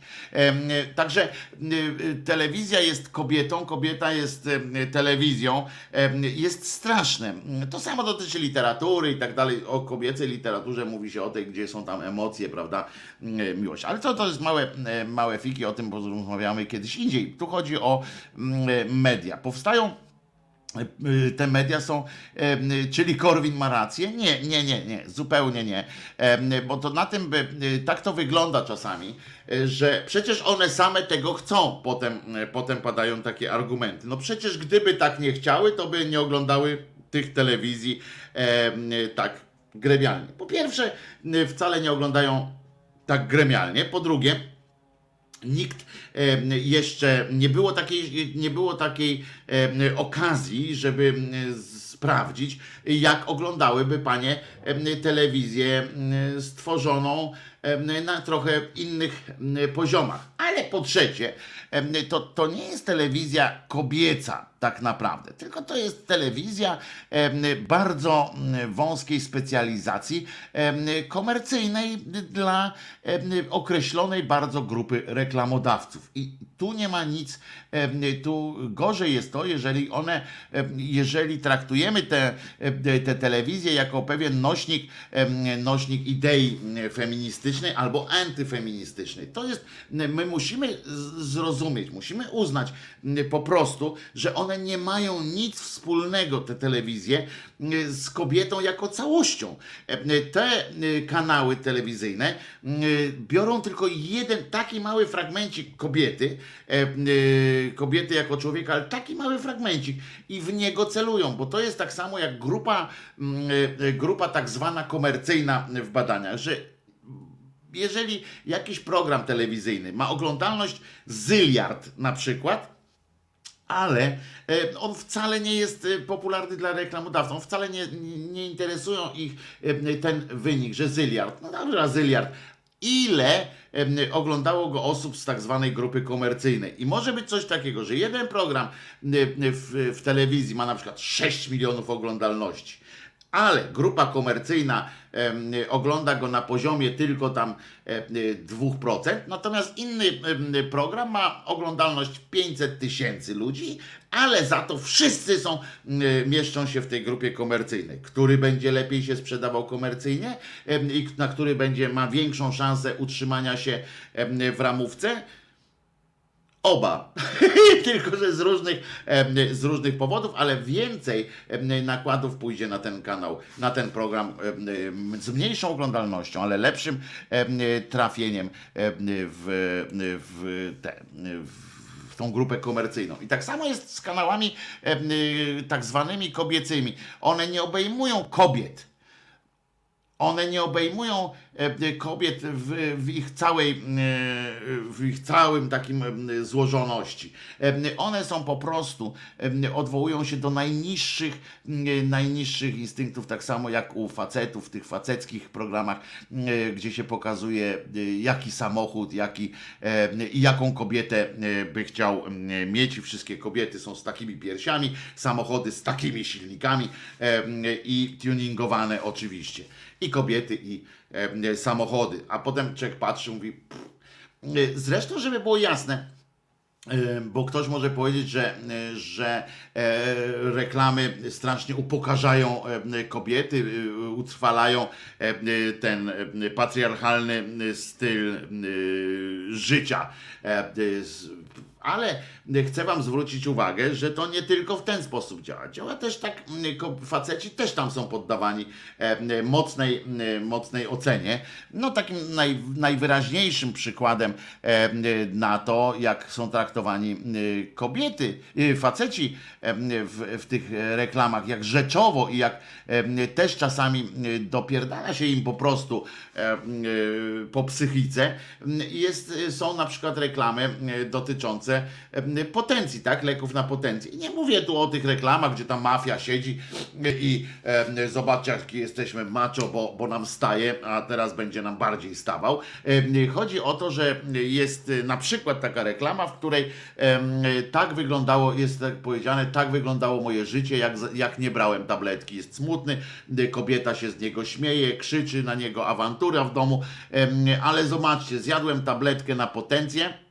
Także y, telewizja jest kobietą, kobieta jest telewizją, jest straszne. To samo dotyczy literatury i tak dalej. O kobiecej literaturze mówi się o tej, gdzie są tam emocje, prawda, miłość. Ale to, to jest małe, e, małe fiki, o tym porozmawiamy kiedyś indziej. Tu chodzi o media. Powstają te media są, em, czyli Korwin ma rację? Nie, nie, nie, nie, zupełnie nie. Bo to na tym by, y, tak to wygląda czasami, y, że przecież one same tego chcą, potem, y, potem padają takie argumenty. No przecież gdyby tak nie chciały, to by nie oglądały tych telewizji y, tak gremialnie. Po pierwsze, y, wcale nie oglądają tak gremialnie. Po drugie, Nikt em, jeszcze nie było takiej, nie było takiej em, okazji, żeby sprawdzić, jak oglądałyby panie telewizję stworzoną na trochę innych poziomach. Ale po trzecie, to, to nie jest telewizja kobieca tak naprawdę, tylko to jest telewizja bardzo em, wąskiej specjalizacji komercyjnej dla określonej bardzo grupy reklamodawców. I tu nie ma nic, tu gorzej jest to, jeżeli one, jeżeli traktujemy te, te telewizję jako pewien nośnik, nośnik idei em, feministycznej albo antyfeministycznej. To jest, my musimy zrozumieć, musimy uznać m, po prostu, że one nie mają nic wspólnego, te telewizje, m, z kobietą jako całością. Em, Te m, kanały telewizyjne biorą tylko jeden taki mały fragmencik kobiety, em, kobiety jako człowieka, ale taki mały fragmencik i w niego celują, bo to jest tak samo jak grupa, m, grupa tak zwana komercyjna w badaniach, że jeżeli jakiś program telewizyjny ma oglądalność zyliard na przykład, ale e, on wcale nie jest e, popularny dla reklamodawców, wcale nie, nie interesują ich e, ten wynik, że zyliard, no dobra, zyliard, ile oglądało go osób z tak zwanej grupy komercyjnej. I może być coś takiego, że jeden program w, w telewizji ma na przykład 6 milionów oglądalności, ale grupa komercyjna ogląda go na poziomie tylko tam e, y, 2%, natomiast inny program ma oglądalność 500 tysięcy ludzi, ale za to wszyscy są, mieszczą się w tej grupie komercyjnej. Który będzie lepiej się sprzedawał komercyjnie i na który będzie ma większą szansę utrzymania się w ramówce? Oba. Tylko, że z różnych, z różnych powodów, ale więcej nakładów pójdzie na ten kanał, na ten program z mniejszą oglądalnością, ale lepszym em, trafieniem em, w, w, te, w tą grupę komercyjną. I tak samo jest z kanałami tak zwanymi kobiecymi. One nie obejmują kobiet. One nie obejmują e, kobiet w, w ich całej, e, w ich całym takim e, złożoności. One są po prostu, odwołują się do najniższych, najniższych instynktów, tak samo jak u facetów w tych faceckich programach, gdzie się pokazuje jaki samochód, jaki, i jaką kobietę by chciał mieć i wszystkie kobiety są z takimi piersiami, samochody z takimi silnikami i tuningowane oczywiście. I kobiety, i e, samochody. A potem człowiek patrzy, mówi. E, Zresztą, żeby było jasne, e, bo ktoś może powiedzieć, że, e, że reklamy strasznie upokarzają kobiety, utrwalają ten patriarchalny styl życia. Ale chcę Wam zwrócić uwagę, że to nie tylko w ten sposób działa. Działa też tak, mm, faceci też tam są poddawani e, mocnej, mocnej ocenie. No takim naj, najwyraźniejszym przykładem e, na to, jak są traktowani kobiety, e, faceci e, w, w tych reklamach, jak rzeczowo i jak też czasami dopierdala się im po prostu po psychice. Jest, są na przykład reklamy e, dotyczące e, potencji, tak? Leków na potencję. I nie mówię tu o tych reklamach, gdzie ta mafia siedzi i e, zobaczcie, jaki jesteśmy macho, bo, bo nam staje, a teraz będzie nam bardziej stawał. E, Chodzi o to, że jest e, na przykład taka reklama, w której em, tak wyglądało, jest tak powiedziane, tak wyglądało moje życie, jak, jak nie brałem tabletki. Jest smutny, e, kobieta się z niego śmieje, krzyczy na niego awantura w domu, ale zobaczcie, zjadłem tabletkę na potencję.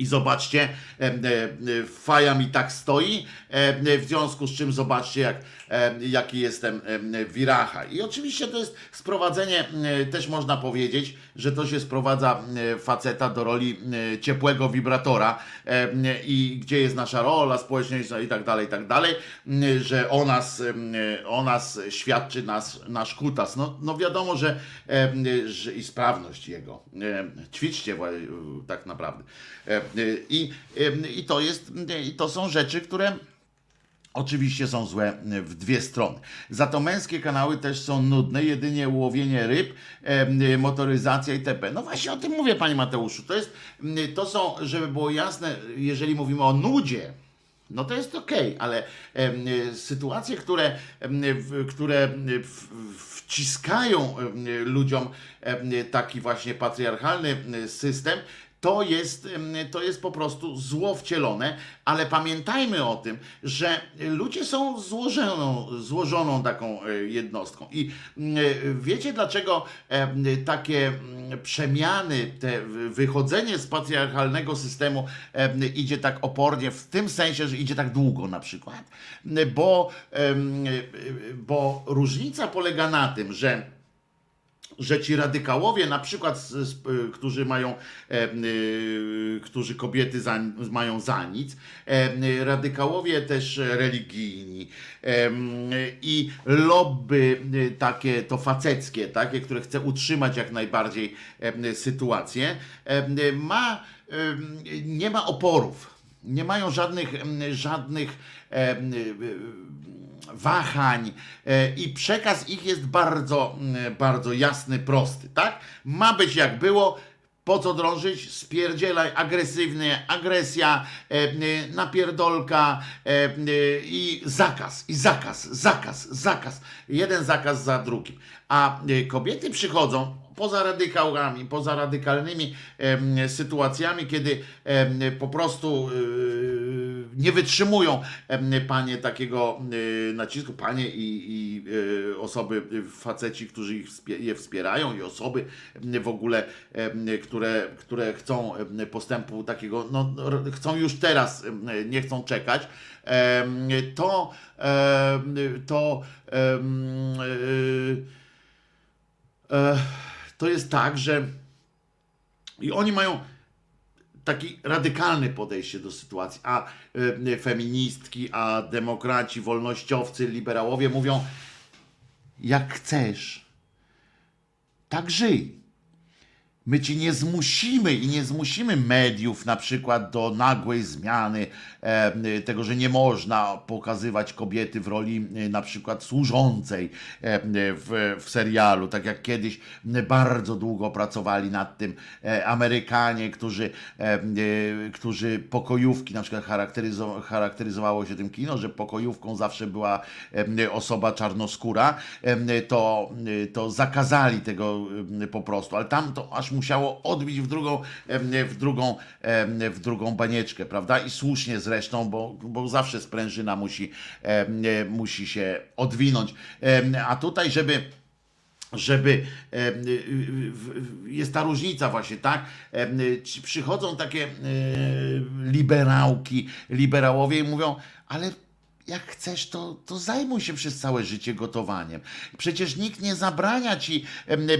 I zobaczcie, e, e, faja mi tak stoi, e, w związku z czym zobaczcie, jak, jaki jestem wiracha. I oczywiście to jest sprowadzenie, też można powiedzieć, że to się sprowadza faceta do roli ciepłego wibratora i gdzie jest nasza rola społeczna i tak dalej, i tak dalej, że o nas, o nas świadczy nas, nasz kutas. No, no wiadomo, że, że i sprawność jego. Ćwiczcie tak naprawdę. I, i to jest, i to są rzeczy, które Oczywiście są złe w dwie strony. Za to męskie kanały też są nudne, jedynie łowienie ryb, e, motoryzacja itp. No właśnie o tym mówię, panie Mateuszu. To, jest, to są, żeby było jasne, jeżeli mówimy o nudzie, no to jest okej, ale e, sytuacje, które, które wciskają ludziom taki właśnie patriarchalny em, system, to jest, to jest po prostu zło wcielone, ale pamiętajmy o tym, że ludzie są złożoną, złożoną taką e, jednostką. I e, wiecie dlaczego em, takie przemiany, te wy- wychodzenie z patriarchalnego systemu em, idzie tak opornie, w tym sensie, że idzie tak długo na przykład? Bo, e, bo różnica polega na tym, że że ci radykałowie, na przykład, y, którzy mają, e, y, którzy kobiety za, mają za nic, e, radykałowie też religijni e, i lobby takie, to faceckie, takie, które chce utrzymać jak najbardziej e, sytuację, e, ma, nie ma oporów. Nie mają żadnych, żadnych wahań e, i przekaz ich jest bardzo, mm, bardzo jasny, prosty, tak? Ma być jak było, po co drążyć? Spierdzielaj, agresywnie, agresja, e, e, napierdolka e, i zakaz, i zakaz, zakaz, zakaz. Jeden zakaz za drugim. A kobiety przychodzą poza radykałami, poza radykalnymi sytuacjami, kiedy po prostu y, nie wytrzymują panie takiego y, nacisku, panie i, i y, osoby, faceci, którzy ich je wspierają i osoby w ogóle, które, które chcą postępu takiego, no chcą już teraz, nie chcą czekać, to to y, e, to jest tak, że i oni mają taki radykalne podejście do sytuacji, a e, feministki, a demokraci, wolnościowcy, liberałowie mówią, jak chcesz, tak żyj. My ci nie zmusimy i nie zmusimy mediów na przykład do nagłej zmiany e, tego, że nie można pokazywać kobiety w roli e, na przykład służącej e, w, w serialu, tak jak kiedyś bardzo długo pracowali nad tym e, Amerykanie, którzy, którzy pokojówki, na przykład charakteryzo, charakteryzowało się tym kino, że pokojówką zawsze była osoba czarnoskóra, to, to zakazali tego po prostu, ale tam to aż musiało odbić w drugą, em, w drugą, em, w drugą banieczkę, prawda? I słusznie zresztą, bo, bo zawsze sprężyna musi, em, musi się odwinąć. A tutaj, żeby żeby jest ta różnica właśnie, tak? Przychodzą takie e, liberałki, liberałowie i mówią, ale jak chcesz, to, to zajmuj się przez całe życie gotowaniem. Przecież nikt nie zabrania ci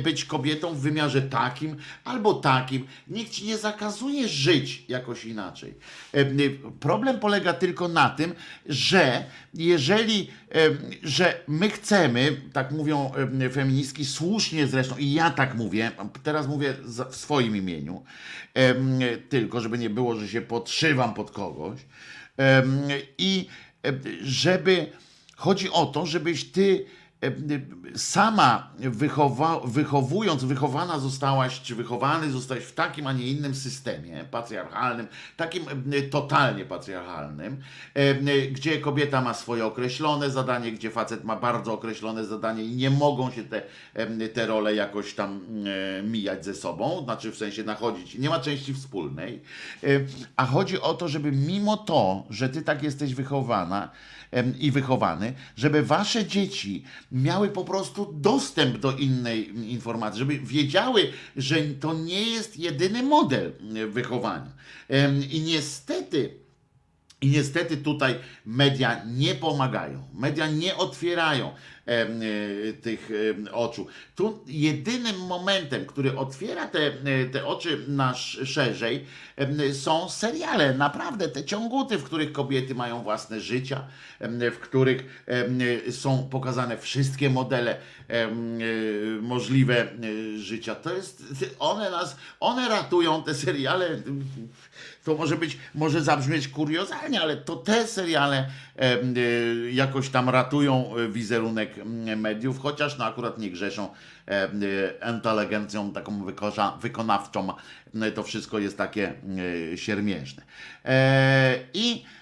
być kobietą w wymiarze takim albo takim. Nikt ci nie zakazuje żyć jakoś inaczej. Y, Problem polega tylko na tym, że jeżeli, że my chcemy, tak mówią em, feministki, słusznie zresztą, i ja tak mówię, teraz mówię w swoim imieniu, tylko żeby nie było, że się podszywam pod kogoś. I żeby chodzi o to, żebyś ty sama wychowa, wychowując, wychowana zostałaś, czy wychowany zostałeś w takim, a nie innym systemie patriarchalnym, takim e, totalnie patriarchalnym, e, gdzie kobieta ma swoje określone zadanie, gdzie facet ma bardzo określone zadanie i nie mogą się te, e, te role jakoś tam e, mijać ze sobą, znaczy w sensie nachodzić, nie ma części wspólnej, E, a chodzi o to, żeby mimo to, że ty tak jesteś wychowana, i wychowany, żeby wasze dzieci miały po prostu dostęp do innej informacji, żeby wiedziały, że to nie jest jedyny model e, wychowania. I niestety, i niestety tutaj media nie pomagają, media nie otwierają tych em, oczu. Tu jedynym momentem, który otwiera te, e, te oczy na sz- szerzej, są seriale. Naprawdę te ciąguty, w których kobiety mają własne życia, w których e, są pokazane wszystkie modele e, możliwe e, życia. To jest, one nas, one ratują te seriale to może być, może zabrzmieć kuriozalnie, ale to te seriale y, jakoś tam ratują y, wizerunek mediów, chociaż no akurat nie grzeszą inteligencją taką wykosza, wykonawczą. Y, To wszystko jest takie siermiężne. E, I E,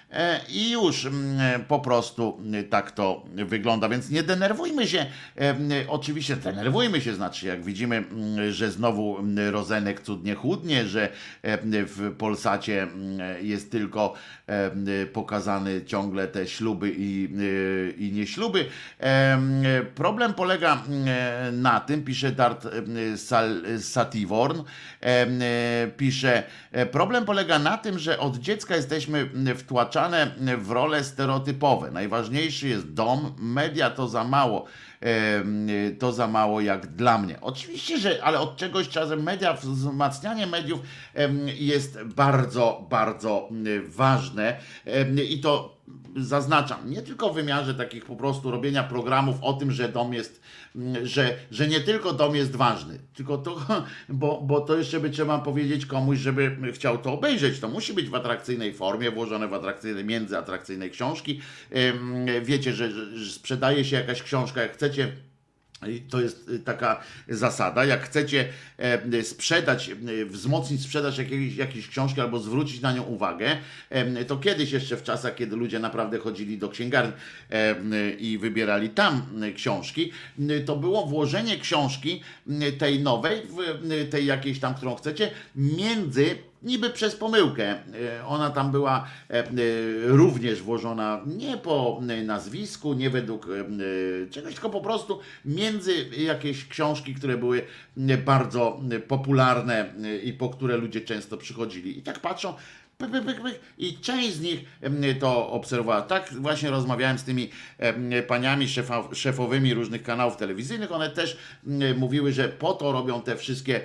I już mm, po prostu mm, tak to wygląda, więc nie denerwujmy się. E, Oczywiście denerwujmy się, znaczy jak widzimy, że znowu Rozenek cudnie chudnie, że e, w Polsacie jest tylko e, pokazany ciągle te śluby i, e, i nieśluby. E, Problem polega na tym, pisze Dart e, Sativorn, e, pisze, e, problem polega na tym, że od dziecka jesteśmy w role stereotypowe. Najważniejszy jest dom, media to za mało. To za mało jak dla mnie. Oczywiście, że, ale od czegoś czasem media, wzmacnianie mediów jest bardzo, bardzo ważne i to zaznaczam, nie tylko w wymiarze takich po prostu robienia programów o tym, że dom jest, mm, że, że nie tylko dom jest ważny, tylko to, bo, bo to jeszcze by trzeba powiedzieć komuś, żeby chciał to obejrzeć. To musi być w atrakcyjnej formie, włożone w atrakcyjnej, między atrakcyjnej książki. Wiecie, że, że sprzedaje się jakaś książka, jak chcecie To jest y, taka zasada. Jak chcecie e, sprzedać, e, wzmocnić sprzedaż jakiejś, jakiejś książki albo zwrócić na nią uwagę, to kiedyś jeszcze w czasach, kiedy ludzie naprawdę chodzili do księgarni i wybierali tam książki, to było włożenie książki tej nowej, tej jakiejś tam, którą chcecie, między niby przez pomyłkę. E, Ona tam była e, e, również włożona nie po nazwisku, nie według czegoś, tylko po prostu między jakieś książki, które były bardzo popularne i po które ludzie często przychodzili. I tak patrzą, pyk, pyk, pyk, pyk. I część z nich to obserwowała. Tak właśnie rozmawiałem z tymi paniami szefowymi różnych kanałów telewizyjnych. One też mówiły, że po to robią te wszystkie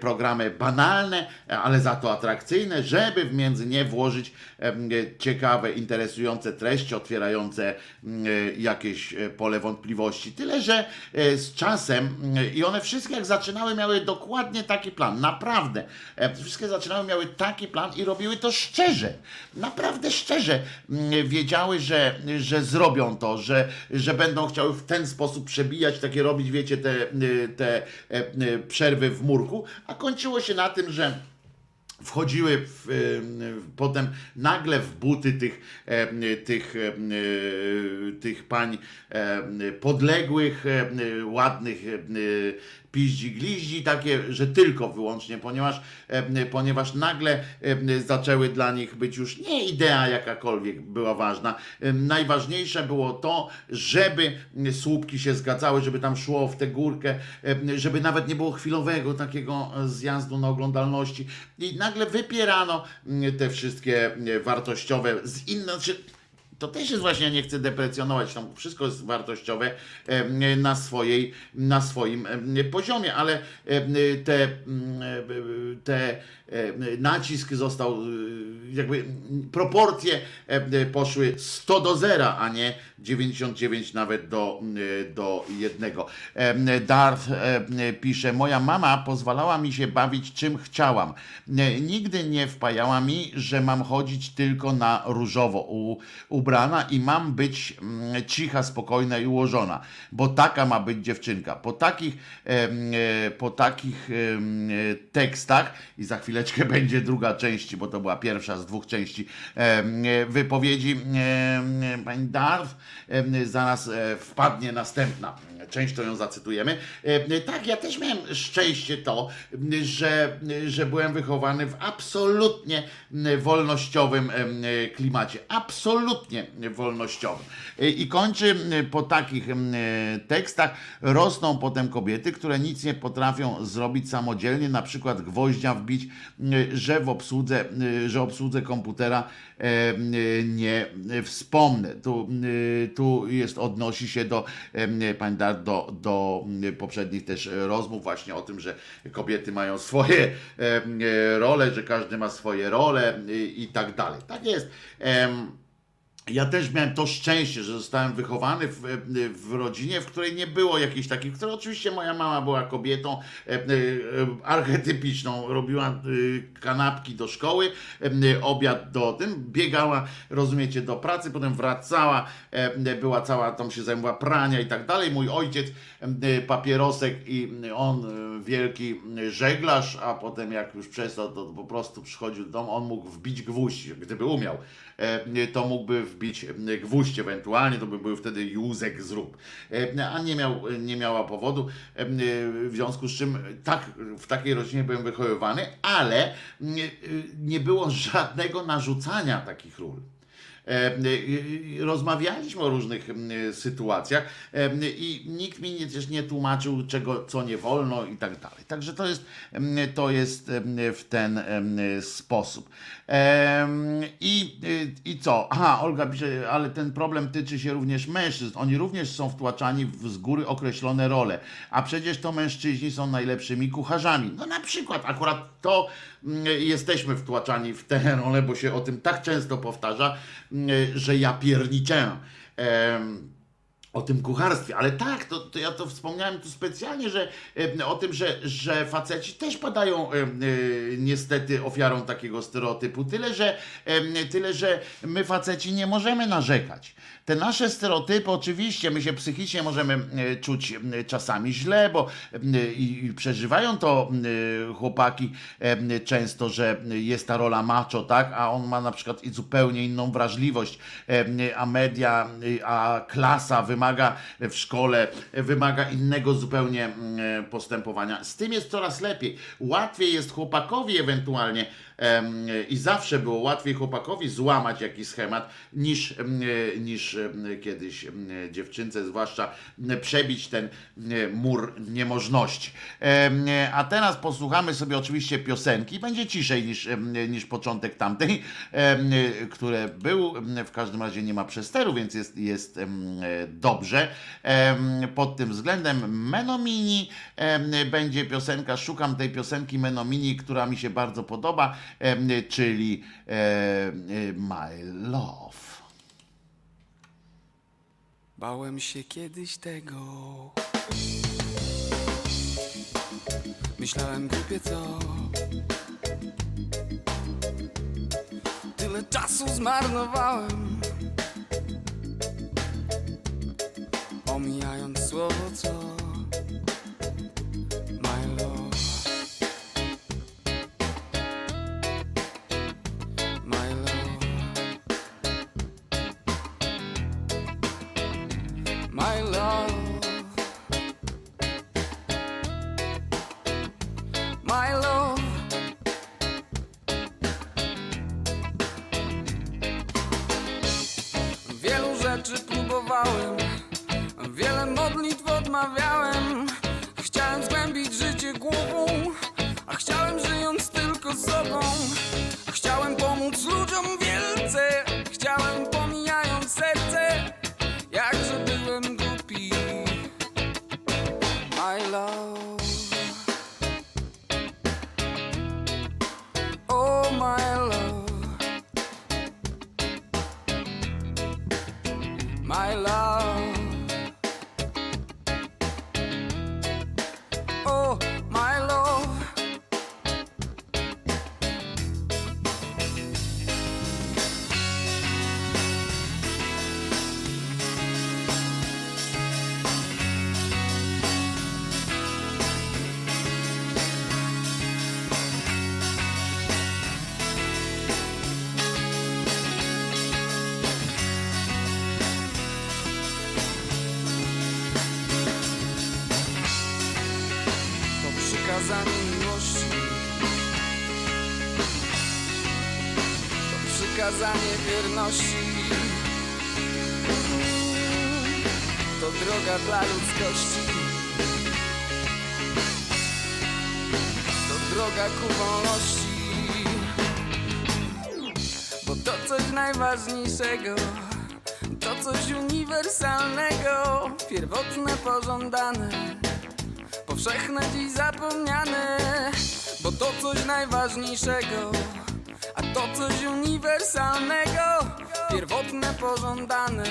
programy banalne, ale za to atrakcyjne, żeby w między nie włożyć ciekawe, interesujące treści, otwierające jakieś e, pole wątpliwości. Tyle, że e, z czasem mm, i one wszystkie jak zaczynały miały dokładnie taki plan, naprawdę. E, Wszystkie zaczynały miały taki plan i robiły to szczerze. Naprawdę szczerze. Mm, Wiedziały, że, że zrobią to, że, że będą chciały w ten sposób przebijać, takie robić, wiecie, te, te e, e, przerwy w murku, a kończyło się na tym, że wchodziły w, e, potem nagle w buty tych, e, tych, e, tych pań podległych, ładnych piździ gliździ, takie, że tylko wyłącznie, ponieważ, e, ponieważ nagle e, zaczęły dla nich być już nie idea jakakolwiek była ważna. E, Najważniejsze było to, żeby słupki się zgadzały, żeby tam szło w tę górkę, e, żeby nawet nie było chwilowego takiego zjazdu na oglądalności. I nagle wypierano te wszystkie e, wartościowe z innych. Znaczy, to też jest właśnie, nie chcę deprecjonować, tam wszystko jest wartościowe na, swojej, na swoim poziomie, ale te, mm, e, te nacisk został, e, jakby proporcje e, poszły 100 do 0, a nie 99 nawet do, e, do 1. Darth e, pisze, moja mama pozwalała mi się bawić czym chciałam. E, Nigdy nie wpajała mi, że mam chodzić tylko na różowo ubrana i mam być mm, cicha, spokojna i ułożona, bo taka ma być dziewczynka. Po takich, e, po takich e, tekstach i za chwileczkę będzie druga część, bo to była pierwsza z dwóch części em, e, wypowiedzi. Em, pani em, zaraz e, wpadnie następna część, to ją zacytujemy. E, Tak, ja też miałem szczęście to, że, że byłem wychowany w absolutnie wolnościowym klimacie. Absolutnie wolnościowym. E, I kończy m, po takich tekstach rosną potem kobiety, które nic nie potrafią zrobić samodzielnie, na przykład gwoździa wbić, że w obsłudze, że obsłudze komputera nie wspomnę. Tu, tu jest, odnosi się do, pani do, do poprzednich też rozmów właśnie o tym, że kobiety mają swoje em, role, że każdy ma swoje role i tak dalej. Tak jest. Ja też miałem to szczęście, że zostałem wychowany w, w rodzinie, w której nie było jakiejś takich, oczywiście moja mama była kobietą e, e, archetypiczną, robiła e, kanapki do szkoły, e, obiad do tym, biegała, rozumiecie, do pracy, potem wracała, e, była cała, tam się zajmowała prania i tak dalej. Mój ojciec e, papierosek i on e, wielki żeglarz, a potem jak już przestał, to po prostu przychodził do domu, on mógł wbić gwóźdź, gdyby umiał e, to mógłby wbić e, gwóźdź ewentualnie, to by był wtedy Józek zrób. E, A nie, miał, nie miała powodu, e, w związku z czym tak, w takiej rodzinie byłem wychowywany, ale nie, było żadnego narzucania takich ról. E, e, Rozmawialiśmy o różnych sytuacjach e, i nikt mi nie, też nie tłumaczył, czego, co nie wolno i tak dalej. Także to jest, to jest w ten sposób. I, I co? Aha, Olga pisze, ale ten problem tyczy się również mężczyzn. Oni również są wtłaczani w z góry określone role. A przecież to mężczyźni są najlepszymi kucharzami. No na przykład akurat to mm, jesteśmy wtłaczani w tę rolę, bo się o tym tak często powtarza, mm, że ja pierniczę. Em, o tym kucharstwie, ale tak, to, to ja to wspomniałem tu specjalnie, że e, o tym, że, że faceci też padają e, e, niestety ofiarą takiego stereotypu. Tyle że, tyle, że my faceci nie możemy narzekać. Te nasze stereotypy, oczywiście, my się psychicznie możemy czuć czasami źle, bo i, przeżywają to chłopaki często, że jest ta rola macho, tak, a on ma na przykład zupełnie inną wrażliwość, a media, a klasa wymaga w szkole, wymaga innego zupełnie mm, postępowania. Z tym jest coraz lepiej. Łatwiej jest chłopakowi ewentualnie I zawsze było łatwiej chłopakowi złamać jakiś schemat niż, niż kiedyś dziewczynce, zwłaszcza przebić ten mur niemożności. Em, A teraz posłuchamy sobie oczywiście piosenki. Będzie ciszej niż, niż początek tamtej, które był. W każdym razie nie ma przesteru, więc jest, jest dobrze. Pod tym względem Menomini będzie piosenka, szukam tej piosenki Menomini, która mi się bardzo podoba, czyli My Love. Bałem się kiedyś tego. Myślałem głupie co. Tyle czasu zmarnowałem. Omijając słowo co. dla ludzkości. To droga ku wolności. Bo to coś najważniejszego. To coś uniwersalnego, pierwotne, pożądane powszechne dziś zapomniane Bo to coś najważniejszego A to coś uniwersalnego Pierwotne, pożądane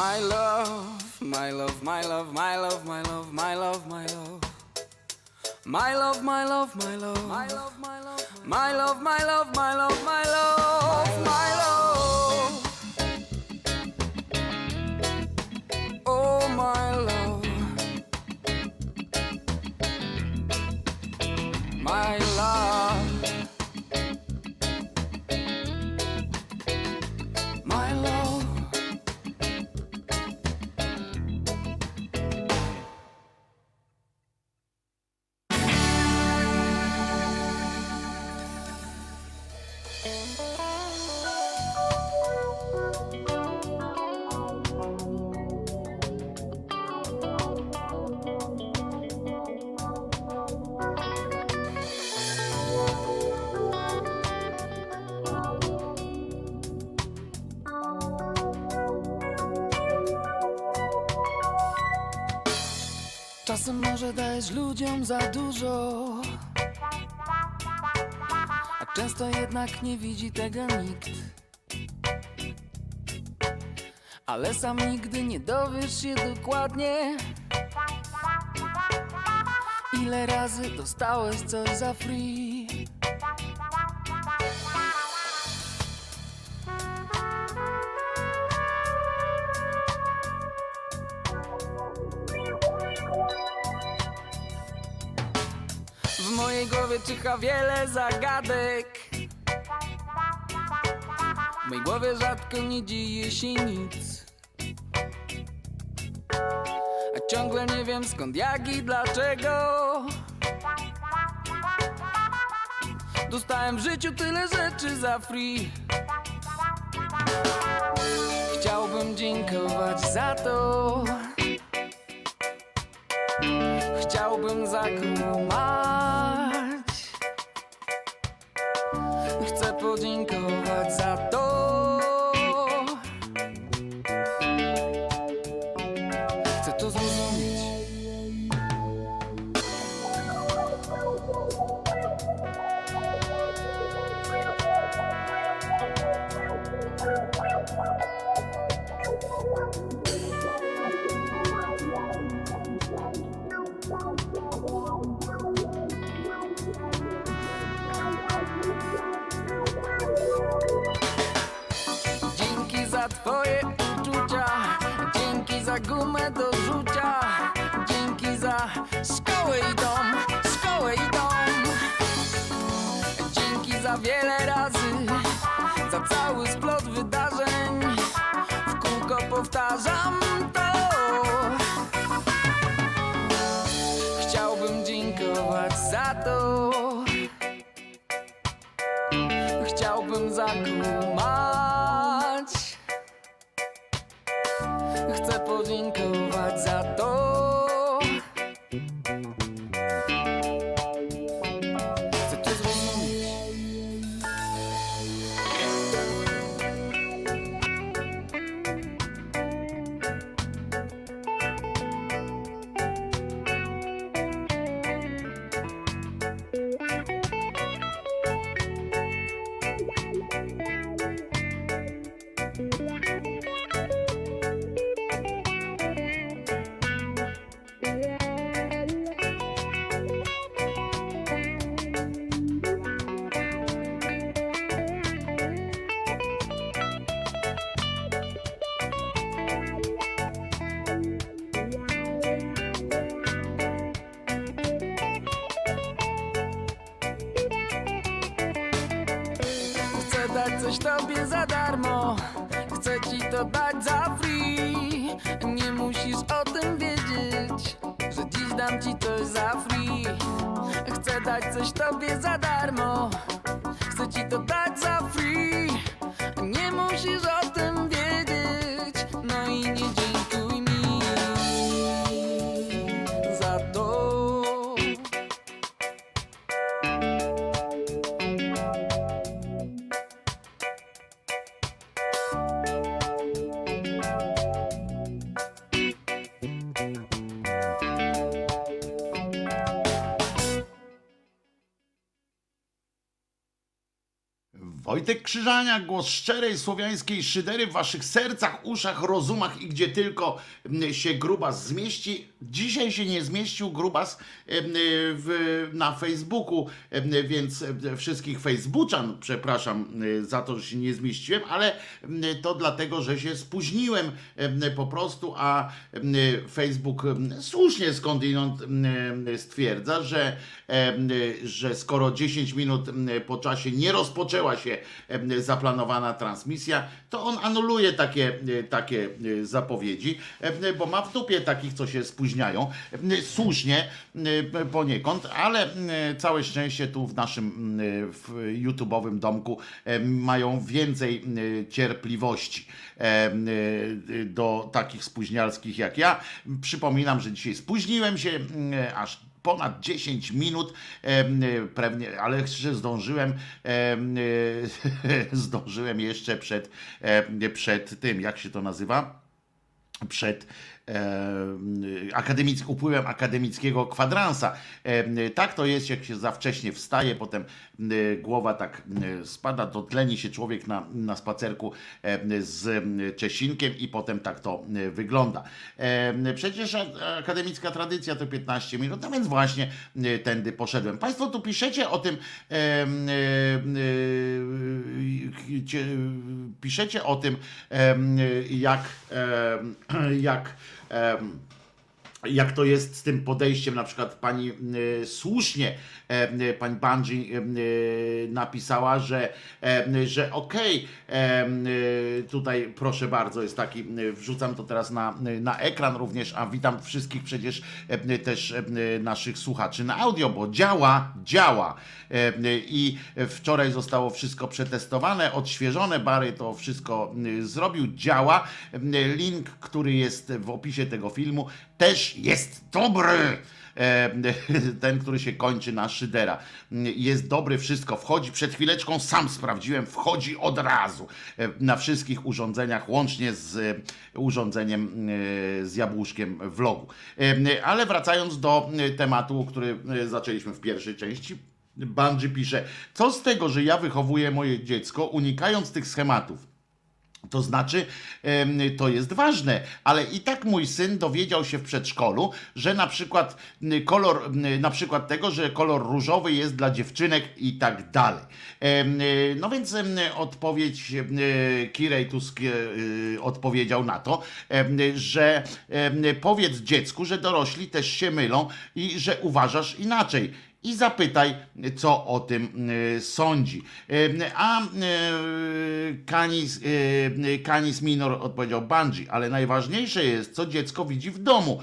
My love, my love, my love, my love, my love, my love, my love My love, my love, my love My love, my love My love, my love, my love, my love My love Oh my love my love. Często jednak nie widzi tego nikt. Ale sam nigdy nie dowiesz się dokładnie Ile razy dostałeś coś za free. W mojej głowie czyha wiele zagadek W mojej głowie rzadko nie dzieje się nic A ciągle nie wiem skąd, jak i dlaczego Dostałem w życiu tyle rzeczy za free. Chciałbym dziękować za to. Chciałbym zakumać. Wojtek Krzyżania, głos szczerej słowiańskiej szydery w waszych sercach, uszach, rozumach i gdzie tylko mm, się grubas zmieści. Dzisiaj się nie zmieścił grubas na Facebooku, więc wszystkich Facebooczan przepraszam za to, że się nie zmieściłem, ale to dlatego, że się spóźniłem em, po prostu, a Facebook słusznie skądinąd stwierdza, że, że skoro 10 minut po czasie nie rozpoczęła się zaplanowana transmisja, to on anuluje takie, takie e, zapowiedzi, bo ma w dupie takich, co się spóźniają. Em, Słusznie e, poniekąd, ale e, całe szczęście tu w naszym m, w YouTube'owym domku mają więcej cierpliwości do takich spóźnialskich jak ja. Przypominam, że dzisiaj spóźniłem się aż ponad 10 minut, pewnie, ale że zdążyłem, em, zdążyłem jeszcze przed, przed tym, jak się to nazywa? Przed akademic, upływem akademickiego kwadransa. E, tak to jest, jak się za wcześnie wstaje, potem e, głowa tak e, spada, dotleni się człowiek na, na spacerku e, z e, Czesinkiem i potem tak to e, wygląda. E, Przecież akademicka tradycja to 15 minut, no więc właśnie e, tędy poszedłem. Państwo tu piszecie o tym, e, e, e, cie- piszecie o tym, jak, jak em, jak to jest z tym podejściem, na przykład pani e, słusznie, e, e, pani Bungie e, e, napisała, że, e, że okej, e, e, tutaj proszę bardzo, jest taki, e, wrzucam to teraz na, na ekran również, a witam wszystkich przecież też naszych słuchaczy na audio, bo działa, działa. I wczoraj zostało wszystko przetestowane, odświeżone, Bary to wszystko zrobił, działa. Link, który jest w opisie tego filmu, też jest dobry. E, Ten, który się kończy na Szydera. Jest dobry, wszystko wchodzi. Przed chwileczką sam sprawdziłem, wchodzi od razu e, na wszystkich urządzeniach, łącznie z e, urządzeniem z jabłuszkiem vlogu. E, Ale wracając do tematu, który zaczęliśmy w pierwszej części, Bungie pisze, co z tego, że ja wychowuję moje dziecko, unikając tych schematów? To znaczy, to jest ważne, ale i tak mój syn dowiedział się w przedszkolu, że na przykład kolor, na przykład tego, że kolor różowy jest dla dziewczynek i tak dalej. No więc odpowiedź Kirej Tusk y, odpowiedział na to, że powiedz dziecku, że dorośli też się mylą i że uważasz inaczej i zapytaj, co o tym y, sądzi. Y, A y, Canis, y, Canis Minor odpowiedział Bungie, ale najważniejsze jest, co dziecko widzi w domu.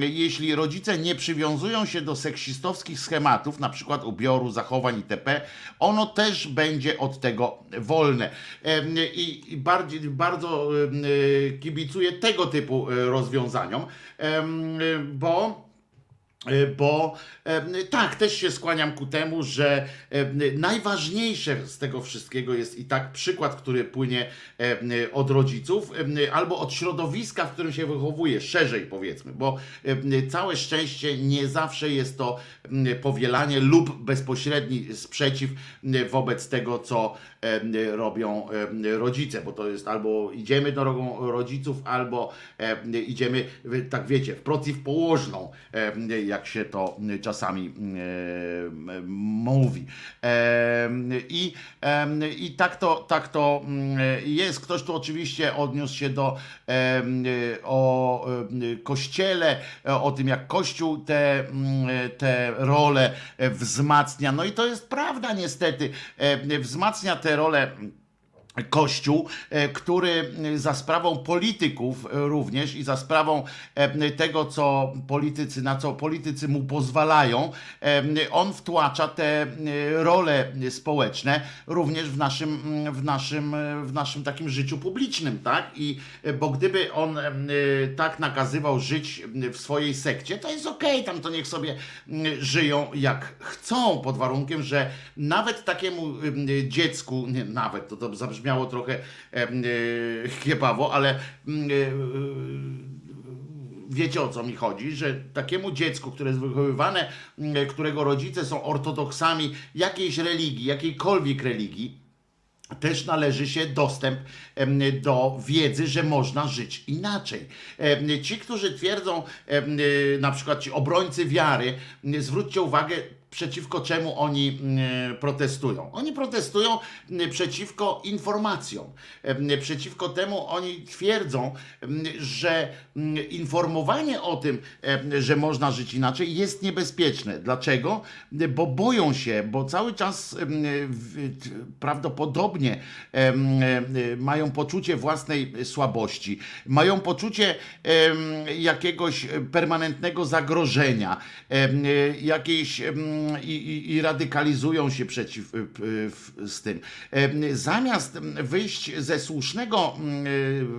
Jeśli rodzice nie przywiązują się do seksistowskich schematów, na przykład ubioru, zachowań itp., ono też będzie od tego wolne. I bardziej, bardzo kibicuję tego typu rozwiązaniom, bo Bo e, tak, też się skłaniam ku temu, że e, najważniejsze z tego wszystkiego jest i tak przykład, który płynie e, od rodziców e, albo od środowiska, w którym się wychowuje, szerzej powiedzmy, bo e, całe szczęście nie zawsze jest to powielanie lub bezpośredni sprzeciw wobec tego, co e, robią e, rodzice, bo to jest albo idziemy drogą rodziców, albo e, idziemy, w- tak wiecie, w przeciwpołożną, e, jak się to czasami e, mówi. I, i tak to, tak to mm, jest. Ktoś tu oczywiście odniósł się do o kościele, o tym jak kościół te, mm, te role wzmacnia. No i to jest prawda niestety. Wzmacnia te role Kościół, e, który za sprawą polityków e, również i za sprawą e, tego, co politycy, na co politycy mu pozwalają, e, on wtłacza te e, role społeczne również w naszym, w naszym, e, w naszym takim życiu publicznym, tak? I e, bo gdyby on e, tak nakazywał żyć w swojej sekcie, to jest okej, tam to niech sobie mm, żyją jak chcą, pod warunkiem, że nawet takiemu em, dziecku, nie, nawet to, to zabrzmiało trochę e, chiepawo, ale mm, e, wiecie o co mi chodzi, że takiemu dziecku, które jest wychowywane, mm, którego rodzice są ortodoksami jakiejś religii, jakiejkolwiek religii, też należy się dostęp do wiedzy, że można żyć inaczej. Ci, którzy twierdzą, na przykład ci obrońcy wiary, zwróćcie uwagę, przeciwko czemu oni y, protestują. Oni protestują y, przeciwko informacjom. Em, Przeciwko temu oni twierdzą, że mm, informowanie o tym, że można żyć inaczej jest niebezpieczne. Dlaczego? Bo boją się, bo cały czas prawdopodobnie e, mają poczucie własnej słabości, mają poczucie jakiegoś permanentnego zagrożenia, e, jakiejś i, i, radykalizują się przeciw w- z tym. Zamiast wyjść ze słusznego mm,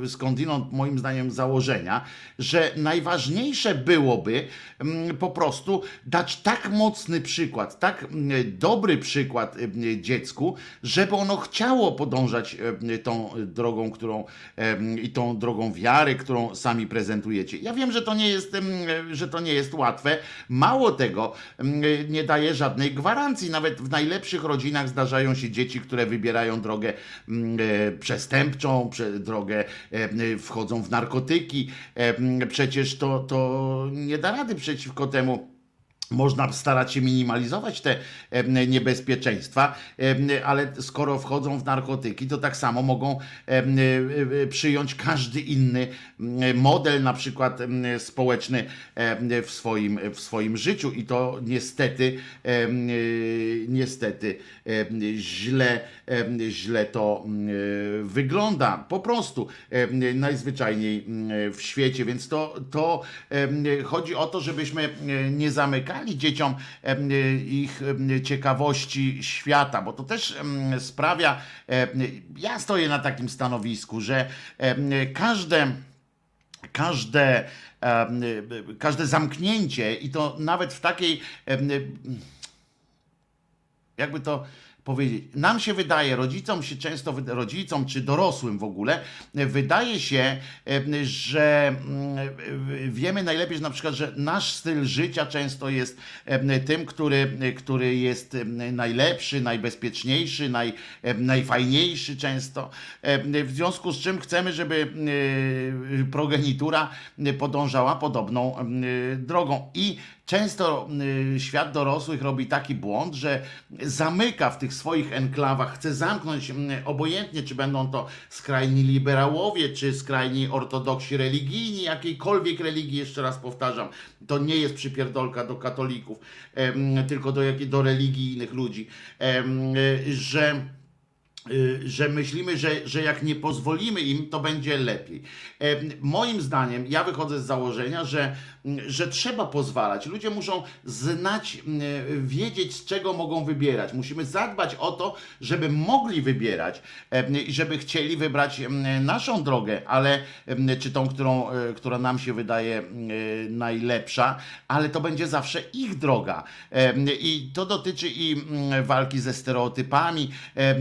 e, skądinąd moim zdaniem założenia, że najważniejsze byłoby mm, po prostu dać tak mocny przykład, tak mm, dobry przykład mm, dziecku, żeby ono chciało podążać tą drogą, którą i tą drogą wiary, którą sami prezentujecie. Ja wiem, że to nie jest, że to nie jest łatwe. Mało tego, nie daje żadnej gwarancji. Nawet w najlepszych rodzinach zdarzają się dzieci, które wybierają drogę mm, e, przestępczą, prze- drogę em, wchodzą w narkotyki. Przecież to, to nie da rady przeciwko temu można starać się minimalizować te niebezpieczeństwa, ale skoro wchodzą w narkotyki, to tak samo mogą e, e, przyjąć każdy inny model, na przykład społeczny w swoim, w swoim życiu. I to niestety, e, niestety źle, źle to wygląda. Po prostu najzwyczajniej w świecie, więc to, to chodzi o to, żebyśmy nie zamykali dzieciom ich ciekawości świata, bo to też sprawia, ja stoję na takim stanowisku, że każde każde, każde zamknięcie i to nawet w takiej jakby to powiedzieć, nam się wydaje, rodzicom się często, rodzicom czy dorosłym w ogóle, wydaje się, że mm, wiemy najlepiej, że na przykład, że nasz styl życia często jest tym, który, który jest najlepszy, najbezpieczniejszy, naj, najfajniejszy często. W związku z czym chcemy, żeby e, progenitura podążała podobną drogą. I Często y, świat dorosłych robi taki błąd, że zamyka w tych swoich enklawach, chce zamknąć, obojętnie czy będą to skrajni liberałowie, czy skrajni ortodoksi religijni, jakiejkolwiek religii, jeszcze raz powtarzam, to nie jest przypierdolka do katolików, tylko do, do religijnych ludzi, y, że że myślimy, że, że jak nie pozwolimy im, to będzie lepiej. E, Moim zdaniem, ja wychodzę z założenia, że, że trzeba pozwalać. Ludzie muszą znać, wiedzieć, z czego mogą wybierać. Musimy zadbać o to, żeby mogli wybierać e, i żeby chcieli wybrać naszą drogę, ale czy tą, którą, e, która nam się wydaje najlepsza, ale to będzie zawsze ich droga. I to dotyczy i walki ze stereotypami, e,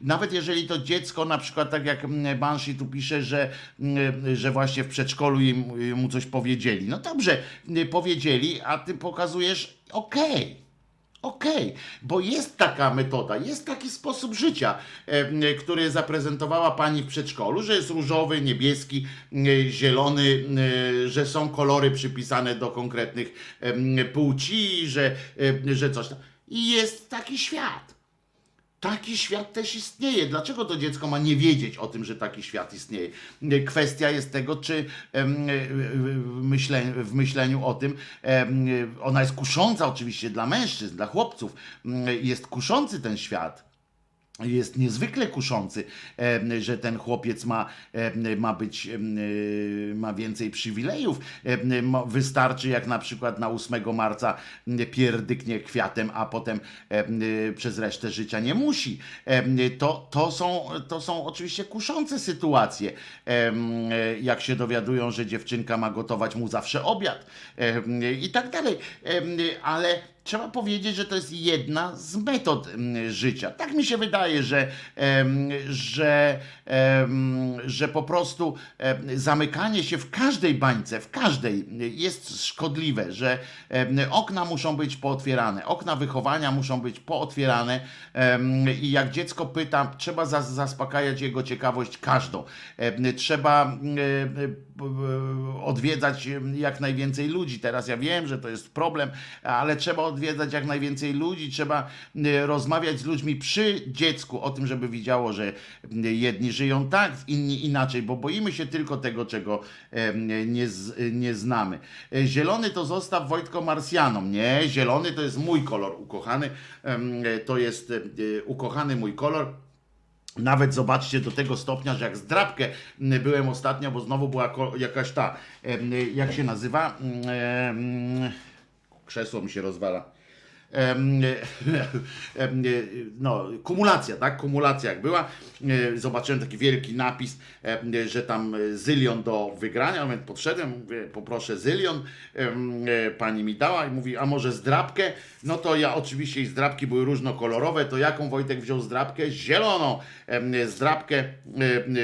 nawet jeżeli to dziecko, na przykład tak jak mm, Banshee tu pisze, że, mm, że właśnie w przedszkolu im, mu coś powiedzieli. No dobrze, y, powiedzieli, a ty pokazujesz, okej. Okej, bo jest taka metoda, jest taki sposób życia, który zaprezentowała pani w przedszkolu, że jest różowy, niebieski, zielony, że są kolory przypisane do konkretnych płci, że, że coś tam. I jest taki świat. Taki świat też istnieje. Dlaczego to dziecko ma nie wiedzieć o tym, że taki świat istnieje? Kwestia jest tego, czy w myśle- w myśleniu o tym, em, ona jest kusząca oczywiście dla mężczyzn, dla chłopców, jest kuszący ten świat jest niezwykle kuszący, że ten chłopiec ma, ma być, y, ma więcej przywilejów. Wystarczy jak na przykład na 8 marca pierdyknie kwiatem, a potem em, y, przez resztę życia nie musi. To, to, są, to są oczywiście kuszące sytuacje. Y, Jak się dowiadują, że dziewczynka ma gotować mu zawsze obiad i tak dalej. Ale trzeba powiedzieć, że to jest jedna z metod mm, życia. Tak mi się wydaje, że, że, że po prostu zamykanie się w każdej bańce, w każdej jest szkodliwe, że okna muszą być pootwierane, okna wychowania muszą być pootwierane i jak dziecko pyta, trzeba zas- zaspokajać jego ciekawość każdą. Trzeba odwiedzać jak najwięcej ludzi. Teraz ja wiem, że to jest problem, ale trzeba odwiedzać jak najwięcej ludzi, trzeba e, rozmawiać z ludźmi przy dziecku o tym, żeby widziało, że jedni żyją tak, inni inaczej, bo boimy się tylko tego, czego nie, nie znamy. E, Zielony to zostaw Wojtko Marsjanom. Nie, zielony to jest mój kolor ukochany. To jest e, ukochany mój kolor. Nawet zobaczcie do tego stopnia, że jak zdrabkę byłem ostatnio, bo znowu była jakaś ta, jak się nazywa? Krzesło mi się rozwala. Em, no, kumulacja, tak? Kumulacja jak była. E, Zobaczyłem taki wielki napis, że tam zylion do wygrania, więc podszedłem, mówię, poproszę zylion. E, Pani mi dała i mówi, a może zdrabkę? No to ja oczywiście i zdrabki były różnokolorowe, to jaką Wojtek wziął zdrabkę? Zieloną zdrabkę. E,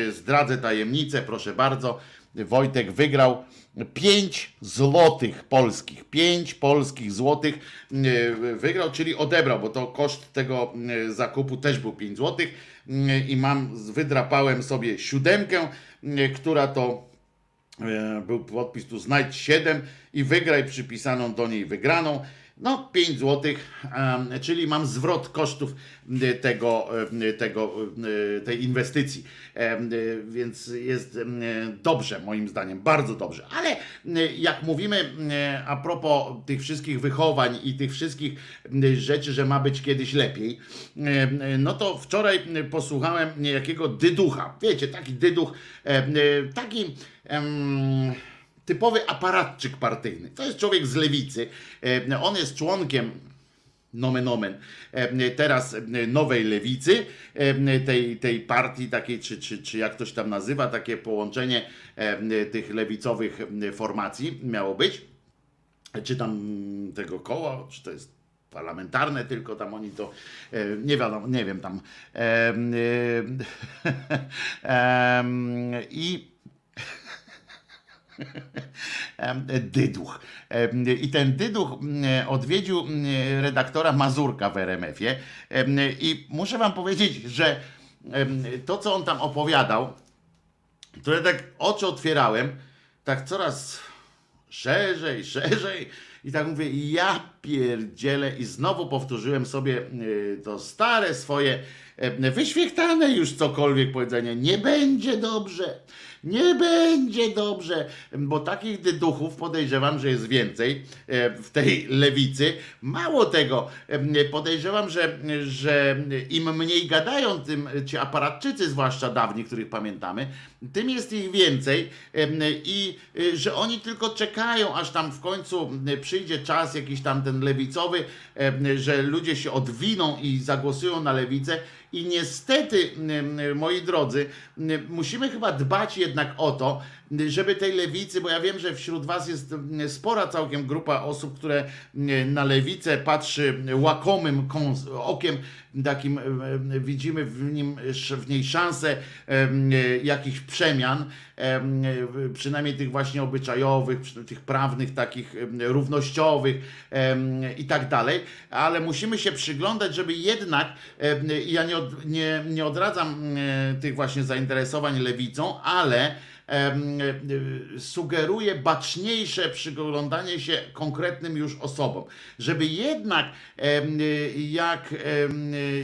e, Zdradzę tajemnicę, proszę bardzo. Wojtek wygrał 5 złotych polskich. 5 polskich złotych e, wygrał, czyli odebrał, bo to koszt tego e, zakupu też był 5 złotych. E, I mam, wydrapałem sobie siódemkę, która to był podpis tu znajdź 7 i wygraj przypisaną do niej wygraną. No, 5 zł, czyli mam zwrot kosztów tego, tego, tej inwestycji. Więc jest dobrze, moim zdaniem, bardzo dobrze. Ale jak mówimy a propos tych wszystkich wychowań i tych wszystkich rzeczy, że ma być kiedyś lepiej, no to wczoraj posłuchałem niejakiego dyducha. Wiecie, taki dyduch, taki typowy aparatczyk partyjny. To jest człowiek z lewicy. E, on jest członkiem nomen omen, e, teraz nowej lewicy, e, tej, tej partii takiej, czy, czy, czy jak ktoś tam nazywa, takie połączenie tych lewicowych formacji miało być, czy tam tego koła, czy to jest parlamentarne, tylko tam oni to nie wiadomo, nie wiem tam. I dyduch. I ten dyduch odwiedził redaktora Mazurka w RMF-ie i muszę wam powiedzieć, że to, co on tam opowiadał, to ja tak oczy otwierałem, tak coraz szerzej, szerzej i tak mówię, ja pierdzielę. I znowu powtórzyłem sobie to stare swoje wyświechtane już cokolwiek powiedzenie, nie będzie dobrze, nie będzie dobrze, bo takich dyduchów podejrzewam, że jest więcej e, w tej lewicy. Mało tego, e, podejrzewam, że, że im mniej gadają, tym ci aparatczycy, zwłaszcza dawni, których pamiętamy, tym jest ich więcej e, i że oni tylko czekają, aż tam w końcu przyjdzie czas jakiś tam ten lewicowy, że ludzie się odwiną i zagłosują na lewicę i niestety, moi drodzy, musimy chyba dbać jednak o to, żeby tej lewicy, bo ja wiem, że wśród Was jest spora całkiem grupa osób, które na lewicę patrzy łakomym okiem, takim widzimy w, nim, w niej szansę jakichś przemian, przynajmniej tych właśnie obyczajowych, tych prawnych, takich równościowych i tak dalej, ale musimy się przyglądać, żeby jednak, ja nie, nie, nie odradzam tych właśnie zainteresowań lewicą, ale sugeruje baczniejsze przyglądanie się konkretnym już osobom, żeby jednak jak,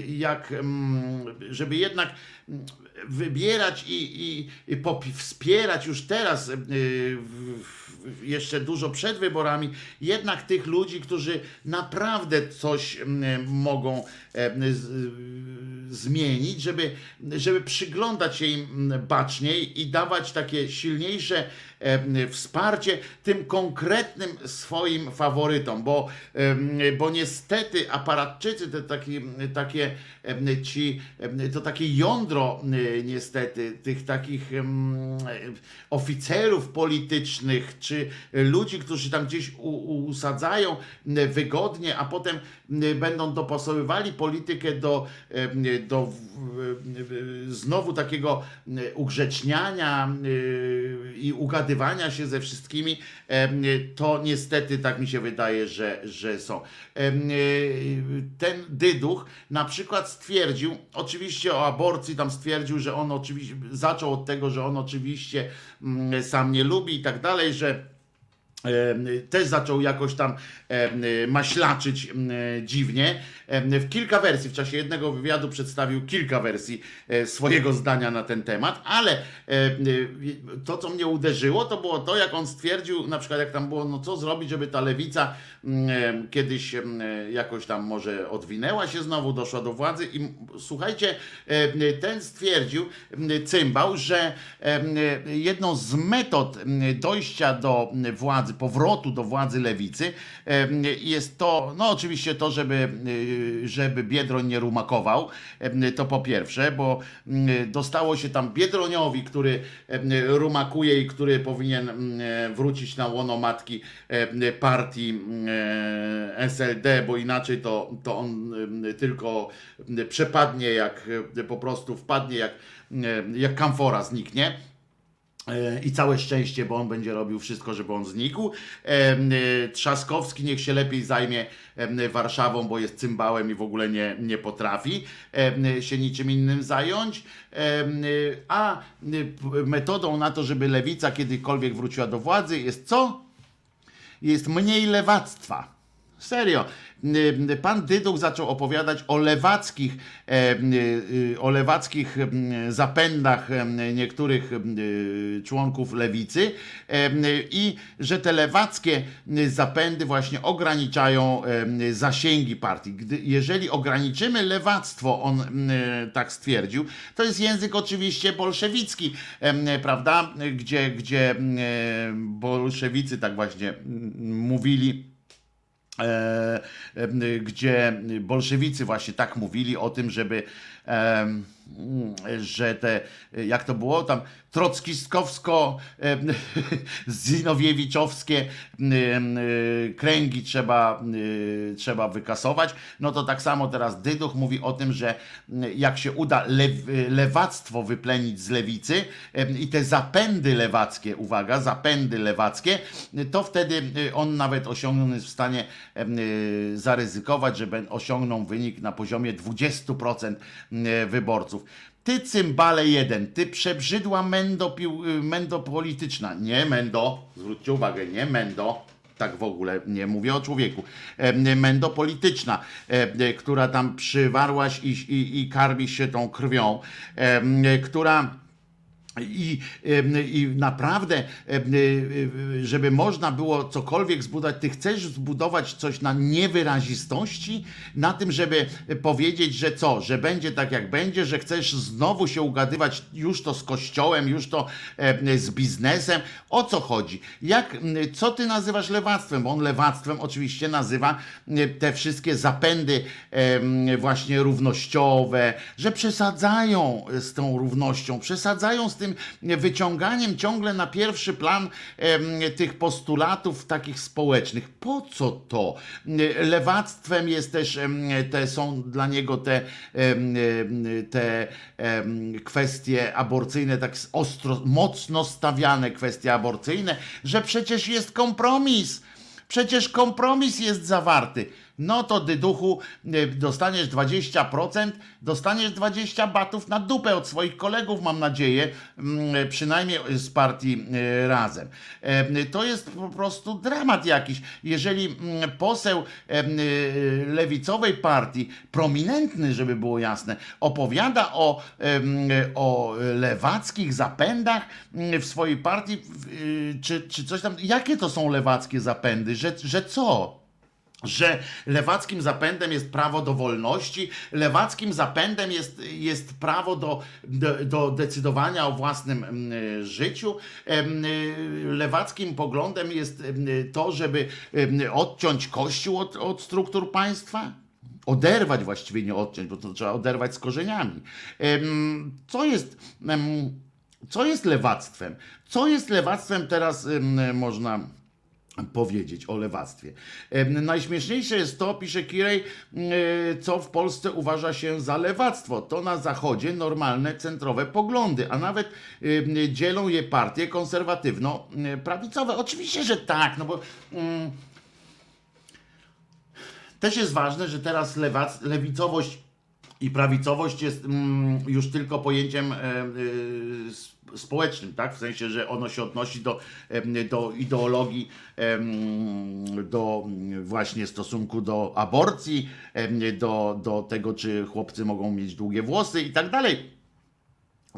jak żeby jednak wybierać i, i, i wspierać już teraz jeszcze dużo przed wyborami, jednak tych ludzi, którzy naprawdę coś mogą zmienić, żeby, żeby przyglądać się im baczniej i dawać takie silniejsze wsparcie tym konkretnym swoim faworytom, bo, bo niestety aparatczycy, te takie, takie ci, to takie jądro niestety tych takich oficerów politycznych, czy ludzi, którzy tam gdzieś usadzają wygodnie, a potem będą dopasowywali politykę do, do znowu takiego ugrzeczniania i ugadywania się ze wszystkimi, to niestety tak mi się wydaje, że, że są. Ten dyduch na przykład stwierdził, oczywiście o aborcji tam stwierdził, że on oczywiście zaczął od tego, że on oczywiście sam nie lubi i tak dalej, że też zaczął jakoś tam maślaczyć dziwnie. W kilka wersji, w czasie jednego wywiadu przedstawił kilka wersji e, swojego zdania na ten temat, ale to, co mnie uderzyło, to było to, jak on stwierdził, na przykład jak tam było, no co zrobić, żeby ta lewica kiedyś jakoś tam może odwinęła się znowu, doszła do władzy i słuchajcie, ten stwierdził, cymbał, że jedną z metod dojścia do władzy, powrotu do władzy lewicy jest to, no oczywiście to, żeby, y, żeby Biedroń nie rumakował, to po pierwsze, bo dostało się tam Biedroniowi, który rumakuje i który powinien wrócić na łono matki partii SLD, bo inaczej to, to on tylko przepadnie jak po prostu wpadnie jak, jak kamfora zniknie I całe szczęście, bo on będzie robił wszystko, żeby on znikł. E, e, Trzaskowski niech się lepiej zajmie e, Warszawą, bo jest cymbałem i w ogóle nie, nie potrafi e, się niczym innym zająć. E, A e, p- metodą na to, żeby lewica kiedykolwiek wróciła do władzy jest co? Jest mniej lewactwa. Serio. Y, Pan Dyduch zaczął opowiadać o lewackich, e, y, o lewackich zapędach niektórych y, członków lewicy i że te lewackie y, zapędy właśnie ograniczają zasięgi partii. Jeżeli ograniczymy lewactwo, on tak stwierdził, to jest język oczywiście bolszewicki, prawda, gdzie, gdzie bolszewicy tak właśnie mówili gdzie bolszewicy właśnie tak mówili o tym, żeby e, że te, jak to było tam, trockistkowsko e, zinowiewiczowskie e, e, kręgi trzeba, e, trzeba wykasować, no to tak samo teraz Dyduch mówi o tym, że jak się uda lew, lewactwo wyplenić z lewicy e, i te zapędy lewackie, uwaga, zapędy lewackie, to wtedy e, on nawet osiągnie jest w stanie y, zaryzykować, że osiągną wynik na poziomie 20% y, wyborców. Ty cymbale jeden, ty przebrzydła mendo, y, mendo polityczna. Nie mendo, zwróćcie uwagę, nie mendo. Tak w ogóle nie mówię o człowieku. Em, Mendo polityczna, em, która tam przywarłaś i, i, i karmi się tą krwią, która i, I naprawdę, y, y, żeby można było cokolwiek zbudować, ty chcesz zbudować coś na niewyrazistości, na tym, żeby powiedzieć, że co, że będzie tak jak będzie, że chcesz znowu się ugadywać już to z kościołem, już to z biznesem. O co chodzi? Jak, co ty nazywasz lewactwem? Bo on lewactwem oczywiście nazywa te wszystkie zapędy właśnie równościowe, że przesadzają z tą równością, przesadzają z tym wyciąganiem ciągle na pierwszy plan tych postulatów takich społecznych. Po co to? Lewactwem jest też, te są dla niego te, te kwestie aborcyjne, tak ostro, mocno stawiane kwestie aborcyjne, że przecież jest kompromis. Przecież kompromis jest zawarty. No to dyduchu y, dostaniesz 20%, dostaniesz 20 batów na dupę od swoich kolegów, mam nadzieję, mm, przynajmniej z partii y, razem. E, To jest po prostu dramat jakiś. Jeżeli mm, poseł y, lewicowej partii, prominentny, żeby było jasne, opowiada o, em, o lewackich zapędach mm, w swojej partii, y, czy, czy coś tam, jakie to są lewackie zapędy, że, że co? Że lewackim zapędem jest prawo do wolności, lewackim zapędem jest, jest prawo do, do, do decydowania o własnym mm, życiu, y, lewackim poglądem jest to, żeby odciąć Kościół od, od struktur państwa. Oderwać właściwie, nie odciąć, bo to trzeba oderwać z korzeniami. Co jest, co jest lewactwem? Co jest lewactwem teraz można powiedzieć o lewactwie. Najśmieszniejsze jest to, pisze Kirej, e, co w Polsce uważa się za lewactwo. To na zachodzie normalne centrowe poglądy, a nawet em, dzielą je partie konserwatywno-prawicowe. Oczywiście, że tak, no bo mm, też jest ważne, że teraz lewac, lewicowość i prawicowość jest mm, już tylko pojęciem s- społecznym, tak? W sensie, że ono się odnosi do, do ideologii, do mm, właśnie stosunku do aborcji, do, do tego, czy chłopcy mogą mieć długie włosy i tak dalej.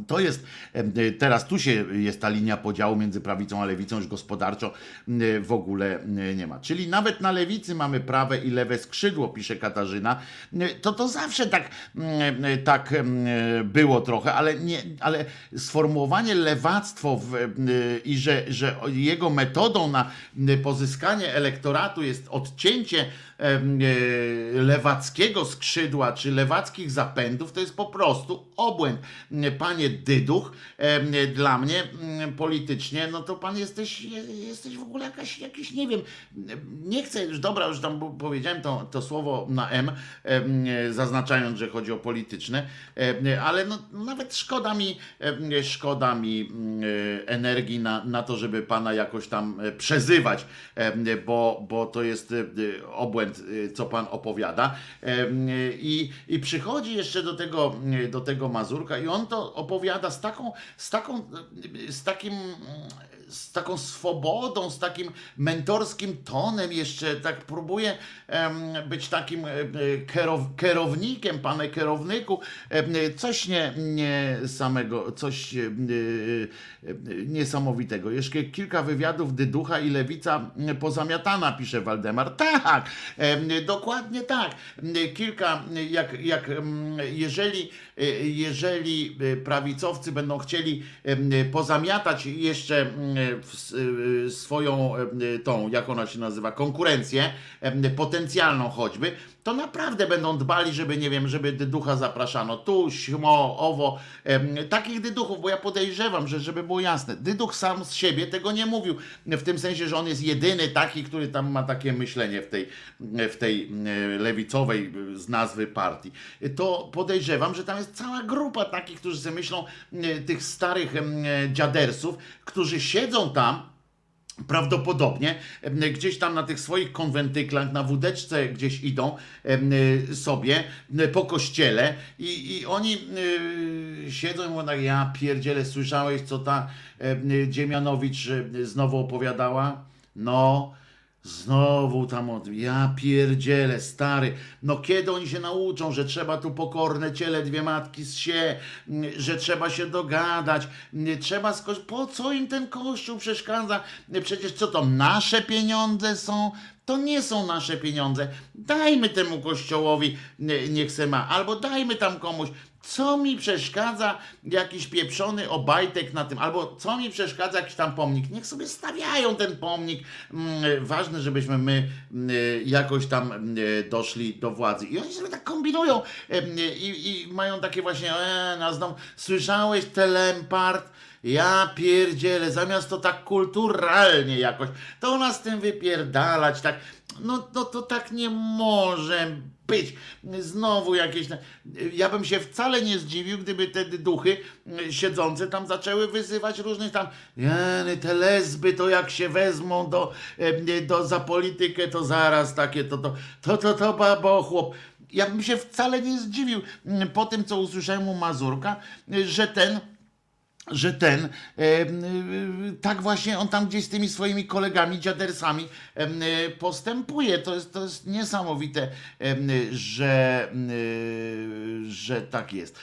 To jest, em, teraz tu się jest ta linia podziału między prawicą a lewicą, już gospodarczo m, w ogóle nie ma. Czyli nawet na lewicy mamy prawe i lewe skrzydło, pisze Katarzyna. To to zawsze tak, tak było trochę, ale, nie, ale sformułowanie lewactwo w, i że, że jego metodą na pozyskanie elektoratu jest odcięcie e, lewackiego skrzydła czy lewackich zapędów, to jest po prostu obłęd. Panie Dyduch, dla mnie mm, politycznie, no to pan jesteś, je- jesteś w ogóle jakaś, jakiś, nie wiem, nie chcę już, dobra, już tam powiedziałem to, to słowo na M, zaznaczając, że chodzi o polityczne, ale no, nawet szkoda mi, szkoda mi mm, energii na, na to, żeby pana jakoś tam e, przezywać, bo, bo to jest e, obłęd, e, co pan opowiada. I, I przychodzi jeszcze do tego, e, do tego Mazurka i on to opowiada z taką, z taką, z takim, z taką swobodą, z takim mentorskim tonem jeszcze, tak próbuje być takim e, e, kierow, kierownikiem, panie kierowniku, em, coś nie, nie samego, coś e, e, niesamowitego. Jeszcze kilka wywiadów Dyducha i Lewica pozamiatana, pisze Waldemar. Tak, dokładnie tak. Kilka, jak, jak jeżeli, e, jeżeli e, prawicowcy będą chcieli em, pozamiatać jeszcze swoją tą, jak ona się nazywa, konkurencję, potencjalną choćby, to naprawdę będą dbali, żeby, nie wiem, żeby dyducha zapraszano. Tu, śmo, owo, takich dyduchów, bo ja podejrzewam, że żeby było jasne, dyduch sam z siebie tego nie mówił, w tym sensie, że on jest jedyny taki, który tam ma takie myślenie w tej, w tej e, lewicowej e, z nazwy partii. To podejrzewam, że tam jest cała grupa takich, którzy sobie myślą, e, tych starych dziadersów, którzy siedzą tam, Prawdopodobnie gdzieś tam na tych swoich konwentyklach, na wódeczce gdzieś idą sobie po kościele i, i oni y, siedzą i mówią tak, ja pierdzielę, słyszałeś co ta em, Dziemianowicz y, znowu opowiadała? No, Znowu tam od... Ja pierdzielę, stary. No kiedy oni się nauczą, że trzeba tu pokorne ciele dwie matki z się, mm, że trzeba się dogadać, mm, trzeba skoś... Po co im ten kościół przeszkadza? Przecież co to, nasze pieniądze są? To nie są nasze pieniądze. Dajmy temu kościołowi, nie- niech se ma. Albo dajmy tam komuś. Co mi przeszkadza jakiś pieprzony obajtek na tym, albo co mi przeszkadza jakiś tam pomnik. Niech sobie stawiają ten pomnik. Mm, Ważne, żebyśmy my mm, jakoś tam mm, doszli do władzy. I oni sobie tak kombinują em, i, i mają takie właśnie, e, nas słyszałeś Telempart? Ja pierdzielę, zamiast to tak kulturalnie jakoś, to nas tym wypierdalać, tak, no, no to tak nie może być. Znowu jakieś. Ja bym się wcale nie zdziwił, gdyby te duchy mm, siedzące tam zaczęły wyzywać różnych tam. Te lesby to jak się wezmą do, do za politykę, to zaraz takie to to to to, to babo chłop. Ja bym się wcale nie zdziwił mm, po tym, co usłyszałem u Mazurka, że ten że ten em, y, tak właśnie on tam gdzieś z tymi swoimi kolegami, dziadersami y, postępuje. To jest, to jest niesamowite, że, że tak jest.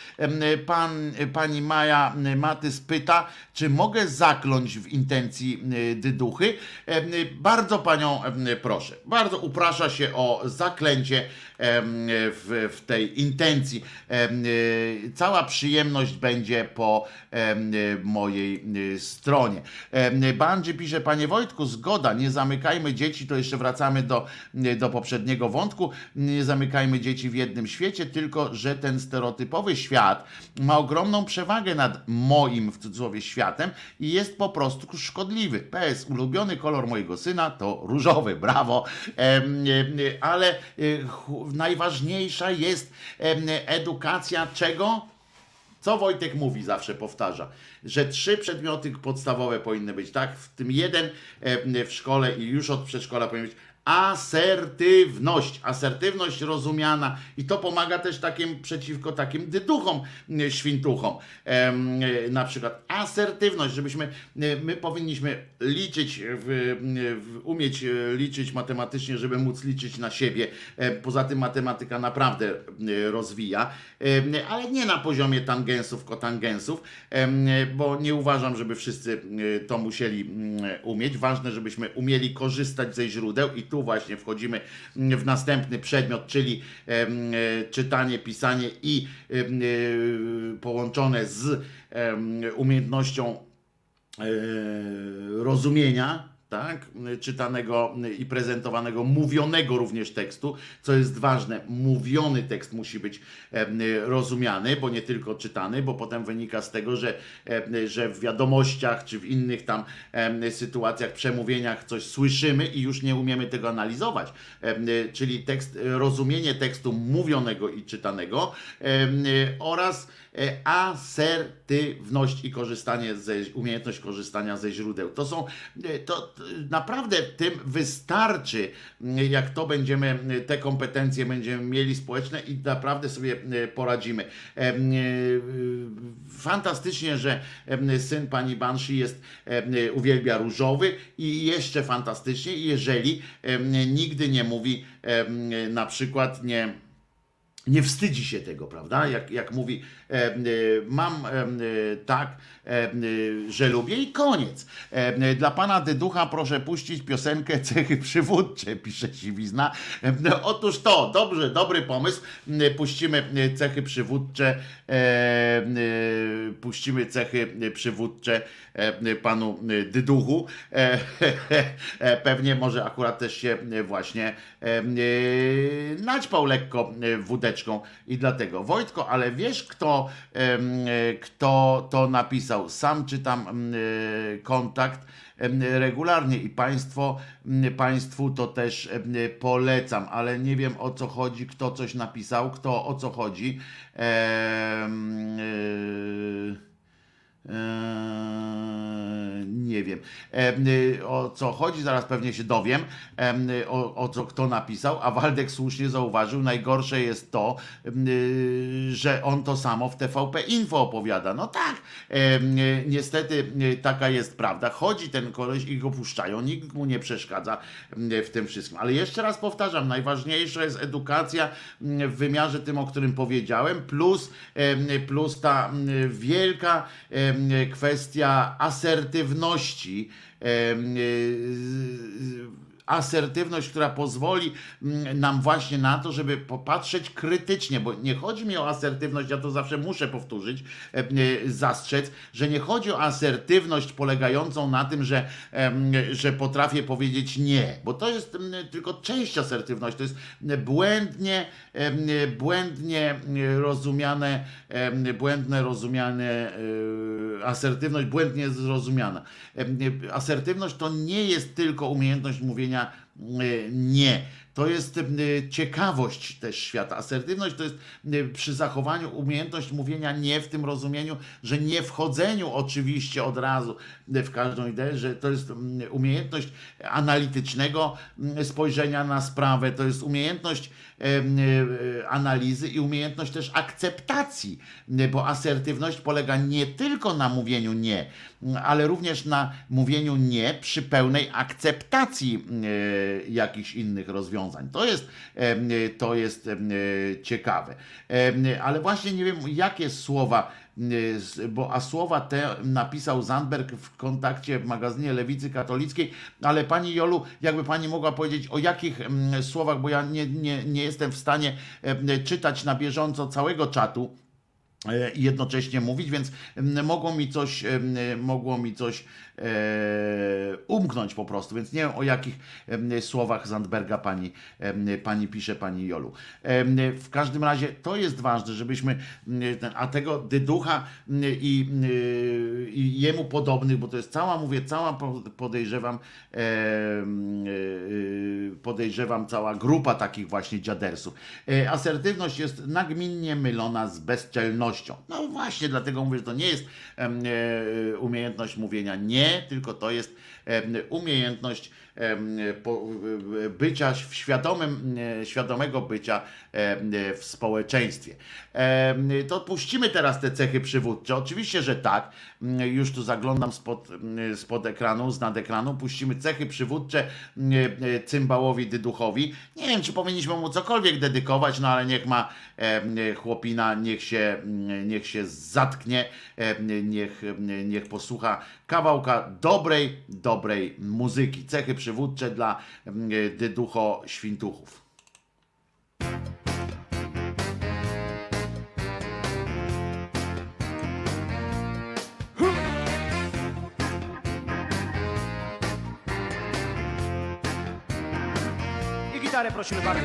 Pan, pani Maja Matys pyta, czy mogę zakląć w intencji dyduchy? Bardzo panią proszę. Bardzo uprasza się o zaklęcie w, w tej intencji. Y, Cała przyjemność będzie po y, mojej y, stronie. Bandzi pisze, panie Wojtku, zgoda, nie zamykajmy dzieci, to jeszcze wracamy do, do poprzedniego wątku, nie zamykajmy dzieci w jednym świecie, tylko że ten stereotypowy świat ma ogromną przewagę nad moim, w cudzysłowie, światem i jest po prostu szkodliwy. PS, ulubiony kolor mojego syna to różowy, brawo, ale najważniejsza jest edukacja czego? Co Wojtek mówi, zawsze powtarza, że trzy przedmioty podstawowe powinny być, tak? W tym jeden w szkole i już od przedszkola powinien być asertywność, asertywność rozumiana i to pomaga też takim przeciwko takim dyduchom, świntuchom. Na przykład asertywność, żebyśmy, my powinniśmy liczyć, umieć e, liczyć matematycznie, żeby móc liczyć na siebie. E, Poza tym matematyka naprawdę rozwija, ale nie na poziomie tangensów, kotangensów, bo nie uważam, żeby wszyscy to musieli umieć. Ważne, żebyśmy umieli korzystać ze źródeł i tu właśnie wchodzimy w następny przedmiot, czyli e, czytanie, pisanie i e, połączone z umiejętnością e, rozumienia, tak, czytanego i prezentowanego, mówionego również tekstu, co jest ważne, mówiony tekst musi być e, rozumiany, bo nie tylko czytany, bo potem wynika z tego, że, e, że w wiadomościach czy w innych tam e, sytuacjach, przemówieniach coś słyszymy i już nie umiemy tego analizować, czyli tekst, rozumienie tekstu mówionego i czytanego oraz asertywność i korzystanie ze, umiejętność korzystania ze źródeł. To są, e, to naprawdę tym wystarczy, m, jak to będziemy, te kompetencje będziemy mieli społeczne i naprawdę sobie e, poradzimy. E, e, Fantastycznie, że syn pani Banshee jest, uwielbia różowy i jeszcze fantastycznie, jeżeli nigdy nie mówi na przykład nie nie wstydzi się tego, prawda? Jak, jak mówi, e, mam e, tak, że lubię i koniec. E, dla pana Dyducha proszę puścić piosenkę Cechy Przywódcze, pisze Siwizna. E, otóż to, dobrze, dobry pomysł. E, Puścimy cechy przywódcze, e, e, puścimy cechy przywódcze e, panu Dyduchu. E, e, pewnie może akurat też się właśnie e, e, naćpał lekko e, wódeczką i dlatego. Wojtko, ale wiesz kto, e, kto to napisał? Sam czytam em, e, kontakt em, regularnie i państwo, m, państwu to też polecam, ale nie wiem o co chodzi, kto coś napisał, kto o co chodzi. Em, e, Eee, nie wiem Em, y, o co chodzi, zaraz pewnie się dowiem em, y, o, o co kto napisał, a Waldek słusznie zauważył, najgorsze jest to, y, że on to samo w TVP Info opowiada. No tak, niestety taka jest prawda. Chodzi ten koleś i go puszczają, nikt mu nie przeszkadza w tym wszystkim. Ale jeszcze raz powtarzam, najważniejsza jest edukacja m, w wymiarze tym, o którym powiedziałem, plus, plus ta m, wielka kwestia asertywności. Asertywność, która pozwoli mm, nam właśnie na to, żeby popatrzeć krytycznie, bo nie chodzi mi o asertywność, ja to zawsze muszę powtórzyć, e, e, zastrzec, że nie chodzi o asertywność polegającą na tym, że, że potrafię powiedzieć nie, bo to jest tylko część asertywności, to jest błędnie, błędnie rozumiane, błędne rozumiane e, asertywność, błędnie zrozumiana. Asertywność to nie jest tylko umiejętność mówienia e, nie. To jest e, ciekawość też świata. Asertywność to jest e, przy zachowaniu umiejętność mówienia nie w tym rozumieniu, że nie wchodzeniu oczywiście od razu w każdą ideę, że to jest umiejętność analitycznego spojrzenia na sprawę, to jest umiejętność analizy i umiejętność też akceptacji, bo asertywność polega nie tylko na mówieniu nie, ale również na mówieniu nie przy pełnej akceptacji e, jakichś innych rozwiązań. To jest, em, to jest em, ciekawe. Ale właśnie nie wiem, jakie słowa bo a słowa te napisał Zandberg w kontakcie w magazynie Lewicy Katolickiej, ale pani Jolu, jakby pani mogła powiedzieć o jakich mm, słowach, bo ja nie, nie, nie jestem w stanie czytać na bieżąco całego czatu e, i jednocześnie mówić, więc mogło mi coś, em, mogło mi coś e, umknąć po prostu, więc nie wiem o jakich słowach Zandberga pani, pani pisze, pani Jolu. W każdym razie to jest ważne, żebyśmy, a tego dyducha i, i jemu podobnych, bo to jest cała, mówię, cała po- podejrzewam, podejrzewam cała grupa takich właśnie dziadersów. E, Asertywność jest nagminnie mylona z bezczelnością. No właśnie, dlatego mówię, że to nie jest e, umiejętność mówienia nie, tylko to jest umiejętność bycia w świadomym, e, świadomego bycia e, w społeczeństwie. To puścimy teraz te cechy przywódcze. Oczywiście, że tak. Mm, Już tu zaglądam spod, mm, spod ekranu, z nad ekranu. Puścimy cechy przywódcze mm, e, cymbałowi Dyduchowi. Nie wiem, czy powinniśmy mu cokolwiek dedykować, no ale niech ma chłopina, niech się, niech się zatknie, niech, niech posłucha kawałka dobrej, dobrej muzyki. Cechy przywódcze dla mm, Dyducho Świntuchów. gitarę prosimy bardzo.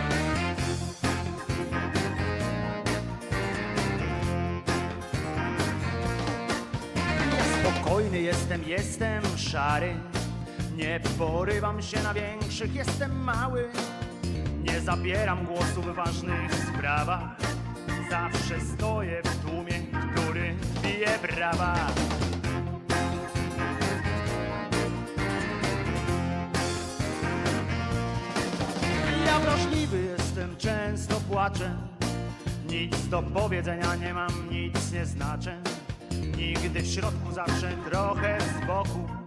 Spokojny jestem, jestem szary. Nie porywam się na większych, jestem mały. Nie zabieram głosu w ważnych sprawach. Zawsze stoję w tłumie, który bije brawa. Ja wrażliwy jestem, często płaczę. Nic do powiedzenia nie mam, nic nie znaczę. Nigdy w środku, zawsze trochę z boku.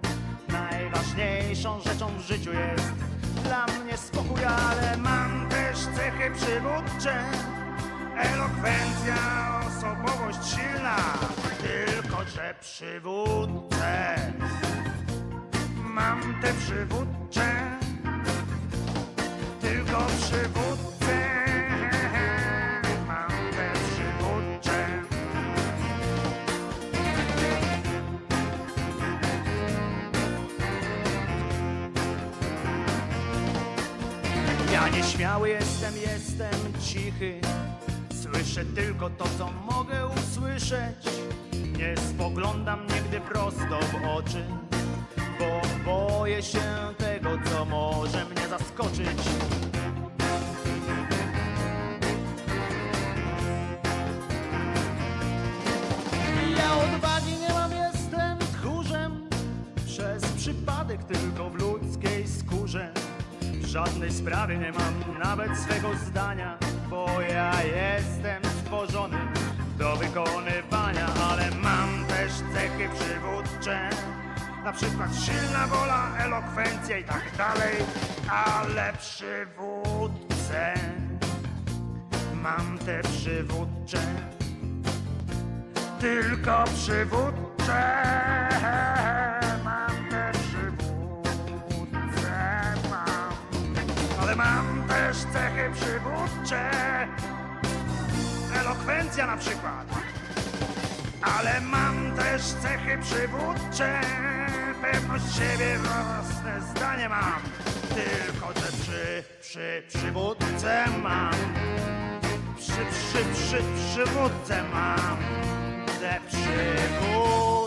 Najważniejszą rzeczą w życiu jest dla mnie spokój, ale mam też cechy przywódcze. Elokwencja, osobowość silna, tylko że przywódcę. Mam te przywódcze, tylko przywódcę. Nieśmiały jestem, jestem cichy. Słyszę tylko to, co mogę usłyszeć. Nie spoglądam nigdy prosto w oczy, bo boję się tego, co może mnie zaskoczyć. Ja odwagi nie mam, jestem tchórzem. Przez przypadek tylko w ludzkiej skórze. Żadnej sprawie nie mam nawet swego zdania, bo ja jestem stworzony do wykonywania, ale mam też cechy przywódcze. Na przykład silna wola, elokwencja i tak dalej, ale przywódcę mam te przywódcze tylko przywódcze. Też cechy przywódcze. Elokwencja na przykład. Ale mam też cechy przywódcze. Pewność siebie, własne zdanie mam. Tylko że przy, przy przywódce mam. Przy, przy, przy, przywódce mam te przywódcze.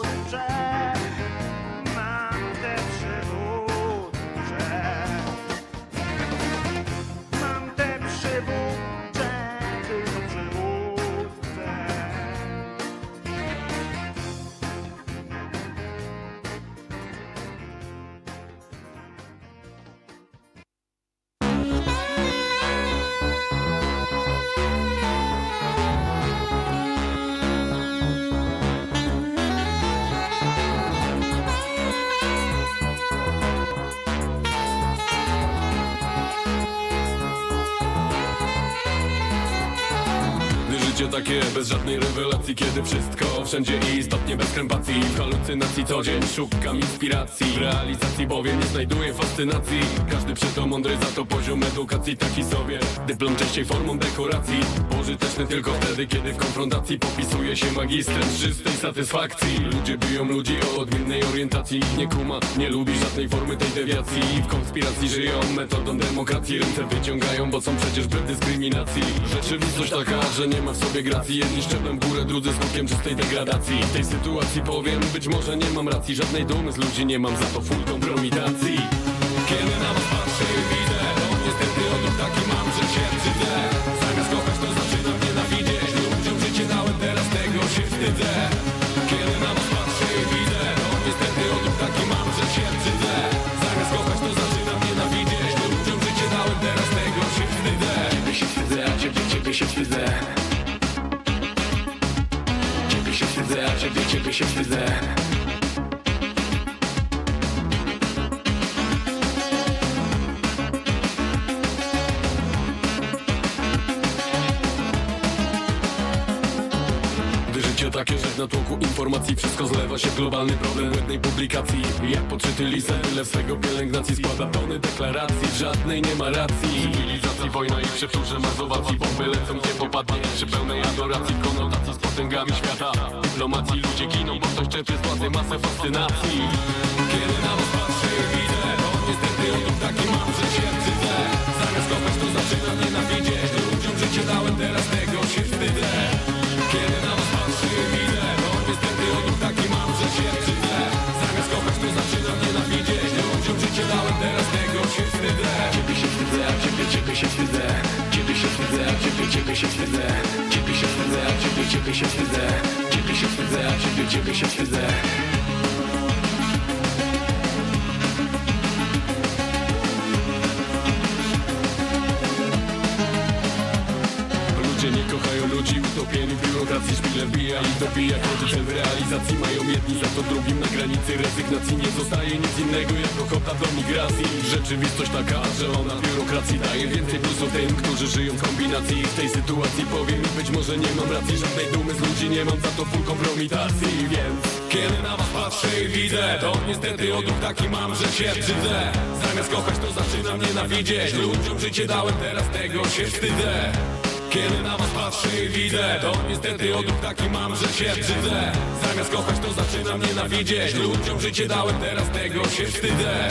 Życie takie bez żadnej rewelacji Kiedy wszystko wszędzie i istotnie bez krępacji. W halucynacji co dzień szukam inspiracji. W realizacji bowiem nie znajduję fascynacji. Każdy przeto mądry za to poziom edukacji. Taki sobie Dyplom częściej formą dekoracji. Pożyteczny tylko wtedy kiedy w konfrontacji Popisuje się magistrem czystej satysfakcji. Ludzie biją ludzi o odmiennej orientacji. Nie kuma, nie lubi żadnej formy tej dewiacji. W konspiracji żyją metodą demokracji. Ręce wyciągają, bo są przecież bez dyskryminacji. Rzeczywistość taka, że nie ma w sobie gracji Jedni szczeblem górę, drudzy skutkiem czystej degradacji. W tej sytuacji powiem, być może nie mam racji. Żadnej dumy z ludzi nie mam, za to full kompromitacji. Kiedy na was patrzę widzę To niestety odruch taki mam, że się brzydzę ciebie, się wstydzę. Takie, że w natłoku informacji Wszystko zlewa się globalny problem błędnej publikacji. Jak podczyty lisem, tyle swego pielęgnacji Składa tony deklaracji, żadnej nie ma racji racji Wojna i przepróże mazowacji Bomby lecą, nie popadnie. Przy pełnej adoracji konotacji z potęgami świata. Dyplomacji ludzie giną, bo ktoś czerpie z władzy masę fascynacji. Kiedy na was patrzę widzę Niestety odów taki mam, że się brzydzę Zamiast kochać to zaczynam nienawidzieć. Ludziom życie dałem, teraz tego się wstydzę. A ciebie, ciebie się wstydzę. Ciebie się wstydzę, a ciebie, ciebie się wstydzę. Ciebie się wstydzę, a ciebie, ciebie się wstydzę. Ciebie się wstydzę, a ciebie, ciebie się wstydzę w biurokracji Szpile wbija i dobija. W realizacji mają jedni za to drugim Na granicy rezygnacji. Nie zostaje nic innego jak ochota do migracji. Rzeczywistość taka, że ona biurokracji daje więcej plusów tym, którzy żyją w kombinacji. I w tej sytuacji powiem mi być może nie mam racji Żadnej dumy z ludzi nie mam za to full kompromitacji. Więc kiedy na was patrzę i widzę To niestety odruch taki mam, że się brzydzę. Zamiast kochać to zaczynam nienawidzieć. Ludziom życie dałem, teraz tego się wstydzę kiedy na was patrzę i widzę To niestety odruch taki mam, że się brzydzę. Zamiast kochać to zaczynam nienawidzieć. Ludziom życie dałem, teraz tego się wstydzę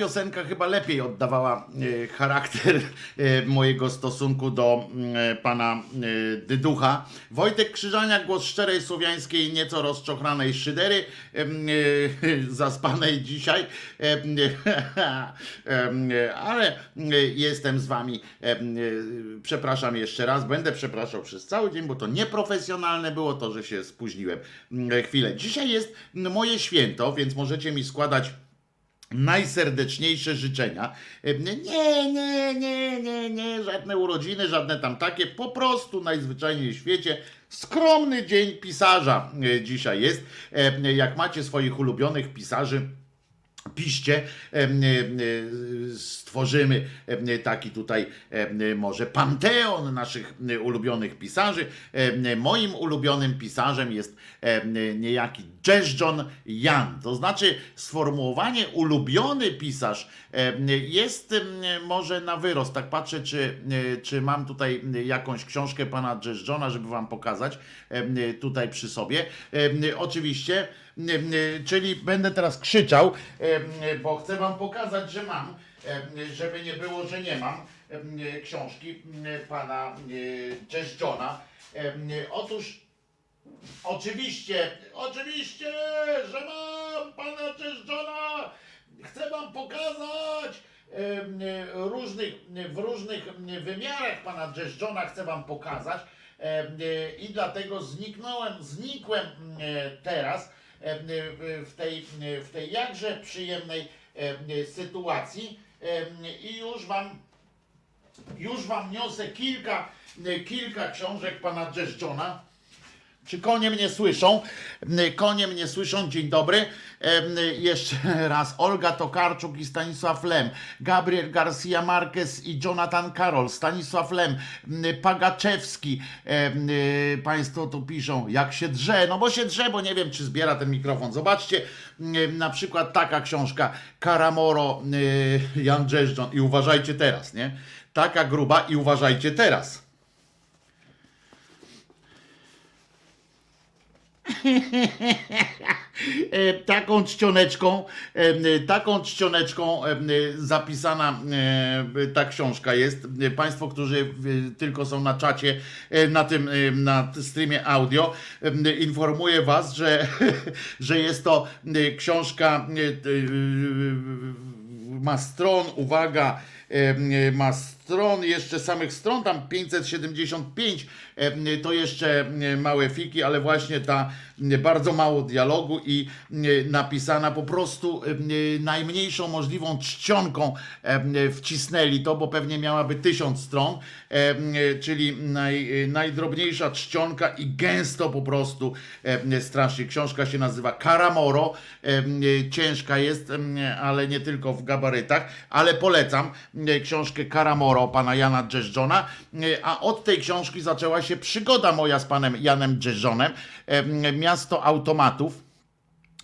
piosenka chyba lepiej oddawała e, charakter e, mojego stosunku do e, pana Dyducha. Wojtek Krzyżania, głos szczerej słowiańskiej, nieco rozczochranej szydery, zaspanej dzisiaj, ale jestem z wami. Przepraszam jeszcze raz, będę przepraszał przez cały dzień, bo to nieprofesjonalne było to, że się spóźniłem mm, chwilę. Dzisiaj jest moje święto, więc możecie mi składać najserdeczniejsze życzenia. Nie, nie, nie, nie, nie, żadne urodziny, żadne tam takie, po prostu najzwyczajniej w świecie. Skromny dzień pisarza e, dzisiaj jest. E, Jak macie swoich ulubionych pisarzy, piszcie, e, stworzymy em, taki tutaj em, może panteon naszych e, ulubionych pisarzy. Em, Moim ulubionym pisarzem jest niejaki John Jan. To znaczy sformułowanie ulubiony pisarz jest może na wyrost. Tak patrzę, czy, e, czy mam tutaj jakąś książkę pana Johna, żeby wam pokazać tutaj przy sobie. Oczywiście czyli będę teraz krzyczał, bo chcę wam pokazać, że mam, żeby nie było, że nie mam książki pana Jazz Johna. Otóż oczywiście, oczywiście, że mam pana Jazz Johna. Chcę wam pokazać różnych, w różnych wymiarach pana Jazz Johna chcę wam pokazać i dlatego zniknąłem, znikłem em, teraz w tej, w tej jakże przyjemnej em, sytuacji i już wam już wam niosę kilka, kilka książek pana Johna. Czy konie mnie słyszą? Konie mnie słyszą, dzień dobry. Jeszcze raz Olga Tokarczuk i Stanisław Lem, Gabriel Garcia Marquez i Jonathan Karol, Stanisław Lem, Pagaczewski. Y, Państwo tu piszą, jak się drze. No bo się drze, bo nie wiem, czy zbiera ten mikrofon. Zobaczcie, na przykład taka książka Karamoro, y, Jan Dżeżdżon i uważajcie teraz, nie? Taka gruba i uważajcie teraz. Taką czcioneczką, e, taką czcioneczką e, zapisana e, ta książka jest. E, Państwo, którzy e, tylko są na czacie, e, na tym, e, na streamie audio, e, informuję Was, że, że jest to e, książka e, e, ma stron, uwaga, ma stron, jeszcze samych stron, tam 575, em, to jeszcze em, małe fiki, ale właśnie ta em, bardzo mało dialogu i napisana po prostu najmniejszą możliwą czcionką wcisnęli to, bo pewnie miałaby tysiąc stron, czyli naj, najdrobniejsza czcionka i gęsto po prostu strasznie. Książka się nazywa Karamoro, ciężka jest, ale nie tylko w gabarytach, ale polecam książkę Karamoro pana Jana Dżeżdżona, a od tej książki zaczęła się przygoda moja z panem Janem Dżeżdżonem, em, Miasto Automatów.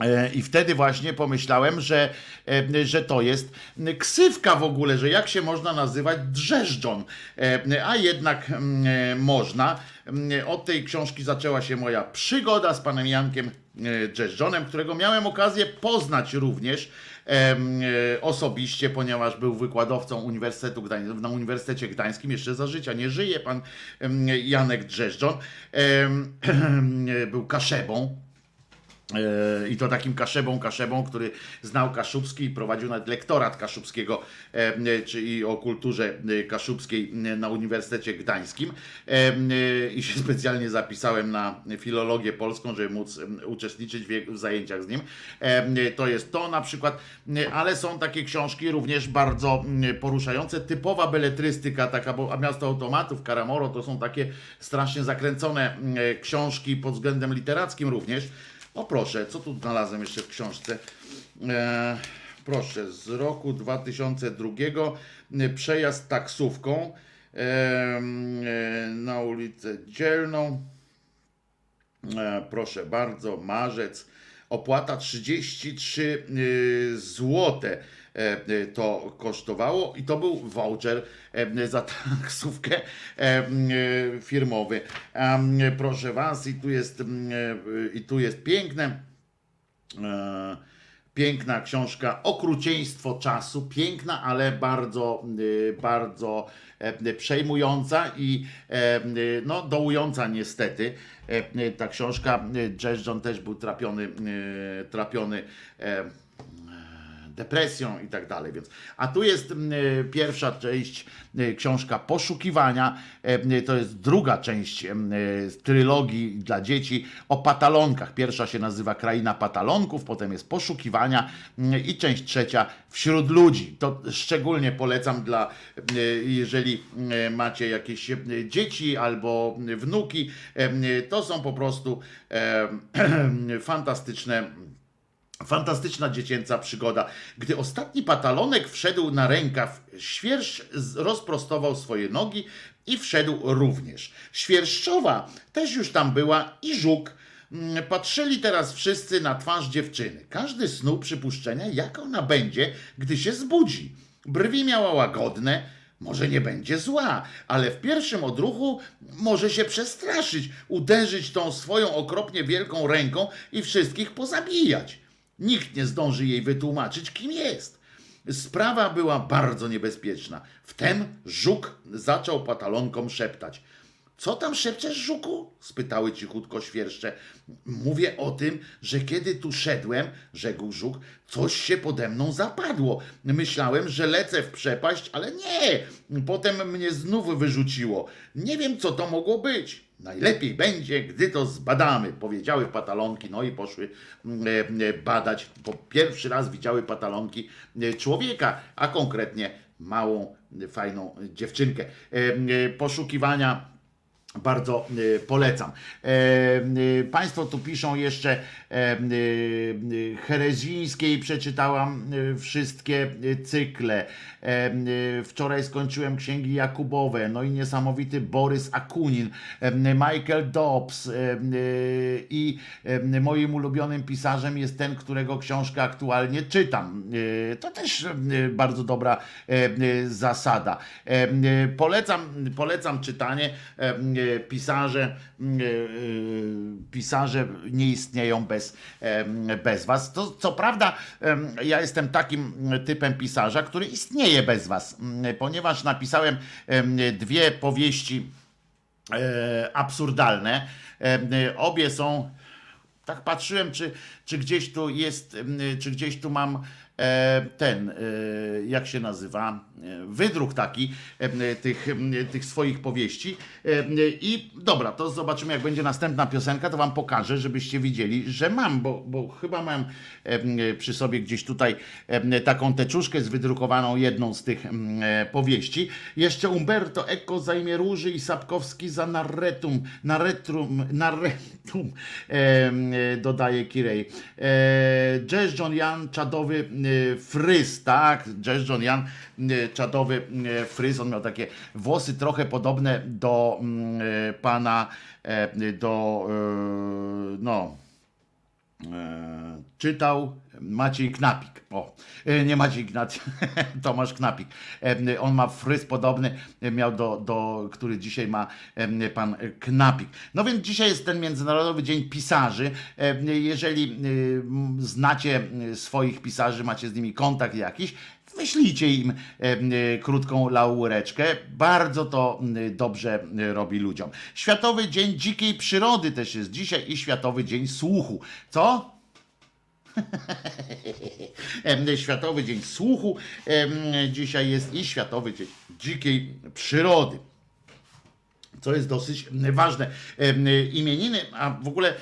E, I wtedy właśnie pomyślałem, że, e, że to jest ksywka w ogóle, że jak się można nazywać drzeżdżon, E, a jednak mm, e, można. Mm, Od tej książki zaczęła się moja przygoda z panem Jankiem e, Drzeżdżonem, którego miałem okazję poznać również e, osobiście, ponieważ był wykładowcą Uniwersytetu na Uniwersytecie Gdańskim jeszcze za życia. Nie żyje pan Janek Drzeżdżon. Em, Był kaszebą, E, I to takim kaszebą, kaszebą, który znał Kaszubski i prowadził nawet lektorat kaszubskiego, e, czyli o kulturze e, kaszubskiej e, na Uniwersytecie Gdańskim. E, e, I się specjalnie zapisałem na filologię polską, żeby móc e, uczestniczyć w zajęciach z nim. E, To jest to na przykład, e, ale są takie książki również bardzo poruszające. Typowa beletrystyka, taka, bo Miasto Automatów, Karamoro to są takie strasznie zakręcone książki pod względem literackim również. O proszę, co tu znalazłem jeszcze w książce? E, proszę, z roku 2002 e, przejazd taksówką e, e, na ulicę Dzielną. E, proszę bardzo, marzec. Opłata 33 y, złote e, y, to kosztowało i to był voucher e, za taksówkę e, firmowy. Proszę was, i tu jest, e, i tu jest piękne. E, Piękna książka Okrucieństwo czasu. Piękna, ale bardzo, bardzo e, przejmująca i e, no, dołująca niestety. E, Ta książka, John też był trapiony, trapiony e, depresją i tak dalej. Więc. A tu jest m, e, pierwsza część, e, książka Poszukiwania. E, To jest druga część trylogii dla dzieci o patalonkach. Pierwsza się nazywa Kraina Patalonków, potem jest Poszukiwania m, i część trzecia Wśród ludzi. To szczególnie polecam dla, e, jeżeli macie jakieś dzieci albo wnuki, to są po prostu fantastyczne Fantastyczna dziecięca przygoda. Gdy ostatni patalonek wszedł na rękaw, świerszcz rozprostował swoje nogi i wszedł również. Świerszczowa też już tam była i żuk. Mm, Patrzyli teraz wszyscy na twarz dziewczyny. Każdy snuł przypuszczenia, jak ona będzie, gdy się zbudzi. Brwi miała łagodne, może nie będzie zła, ale w pierwszym odruchu może się przestraszyć, uderzyć tą swoją okropnie wielką ręką i wszystkich pozabijać. Nikt nie zdąży jej wytłumaczyć, kim jest. Sprawa była bardzo niebezpieczna. Wtem żuk zaczął patalonkom szeptać. Co tam szepczesz, żuku? spytały cichutko świerszcze. Mówię o tym, że kiedy tu szedłem, rzekł żuk, coś się pode mną zapadło. Myślałem, że lecę w przepaść, ale nie. Potem mnie znów wyrzuciło. Nie wiem, co to mogło być. Najlepiej będzie, gdy to zbadamy, powiedziały patalonki, no i poszły mm, e, e, badać. Po pierwszy raz widziały patalonki e, człowieka, a konkretnie małą, fajną dziewczynkę. Poszukiwania bardzo e, polecam. E, e, Państwo tu piszą jeszcze e, e, Herezińskiej, przeczytałam wszystkie cykle. E, Wczoraj skończyłem księgi Jakubowe, no i niesamowity Borys Akunin, Michael Dobbs i moim ulubionym pisarzem jest ten, którego książkę aktualnie czytam. To też bardzo dobra zasada. Polecam, polecam czytanie. Pisarze, e, e, pisarze nie istnieją bez, bez was. To, co prawda, ja jestem takim typem pisarza, który istnieje bez was, m, ponieważ napisałem dwie powieści e, absurdalne. Obie są tak patrzyłem, czy, czy gdzieś tu jest, czy gdzieś tu mam ten, jak się nazywa, wydruk taki em, tych, tych swoich powieści. E, I dobra, to zobaczymy, jak będzie następna piosenka, to wam pokażę, żebyście widzieli, że mam, bo, bo chyba mam przy sobie gdzieś tutaj taką teczuszkę z wydrukowaną jedną z tych e, powieści. Jeszcze Umberto Eco za imię Róży i Sapkowski za narretum, narretrum, narretum e, dodaje Kirej. E, Jazz John Jan, czadowy e, fryz, tak? Jazz John Jan, e, czadowy e, fryz, on miał takie włosy trochę podobne do mm, e, pana, e, do, no, czytał Maciej Knapik. O, nie Maciej Ignacy, Tomasz Knapik. On ma fryz podobny, miał do, do, który dzisiaj ma pan Knapik. No więc dzisiaj jest ten Międzynarodowy Dzień Pisarzy. Jeżeli znacie swoich pisarzy, macie z nimi kontakt jakiś, wyślijcie im e, e, krótką laureczkę. Bardzo to dobrze e, robi ludziom. Światowy Dzień Dzikiej Przyrody też jest dzisiaj i Światowy Dzień Słuchu. Co? Światowy Dzień Słuchu. Dzisiaj jest i Światowy Dzień Dzikiej Przyrody. Co jest dosyć ważne. Imieniny, a w ogóle,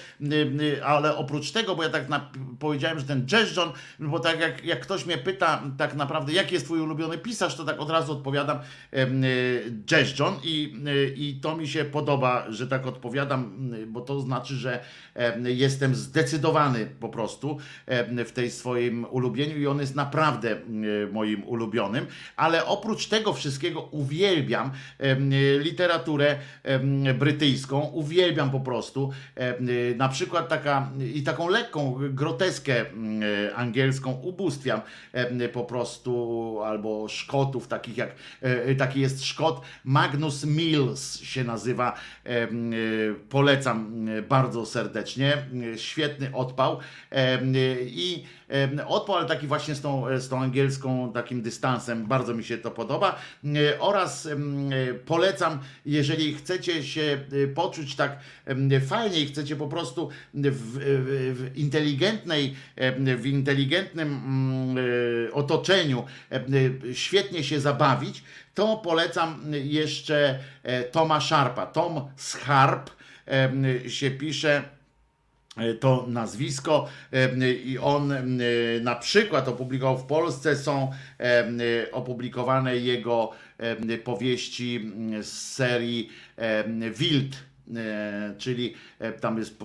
ale oprócz tego, bo ja tak na, powiedziałem, że ten Jazz bo tak jak, jak ktoś mnie pyta tak naprawdę, jaki jest twój ulubiony pisarz, to tak od razu odpowiadam Jazz i, i to mi się podoba, że tak odpowiadam, bo to znaczy, że em, jestem zdecydowany po prostu w tej swoim ulubieniu i on jest naprawdę moim ulubionym, ale oprócz tego wszystkiego uwielbiam literaturę brytyjską, uwielbiam po prostu, em, na przykład taka i taką lekką groteskę angielską. Ubóstwiam po prostu, albo Szkotów, takich jak, e, taki jest Szkot, Magnus Mills się nazywa, e, polecam e, bardzo serdecznie, E, świetny odpał. I odpał, ale taki właśnie z tą, z tą angielską takim dystansem, bardzo mi się to podoba E, oraz e, polecam, jeżeli chcecie się e, poczuć tak fajnie i chcecie po prostu w, w, inteligentnej, w inteligentnym mm, e, otoczeniu e, świetnie się zabawić, to polecam jeszcze e, Toma Sharpa. Tom Scharp em, się pisze e, to nazwisko e, i on e, na przykład opublikował w Polsce są e, opublikowane jego e, powieści z serii e, Wild. E, czyli e, tam jest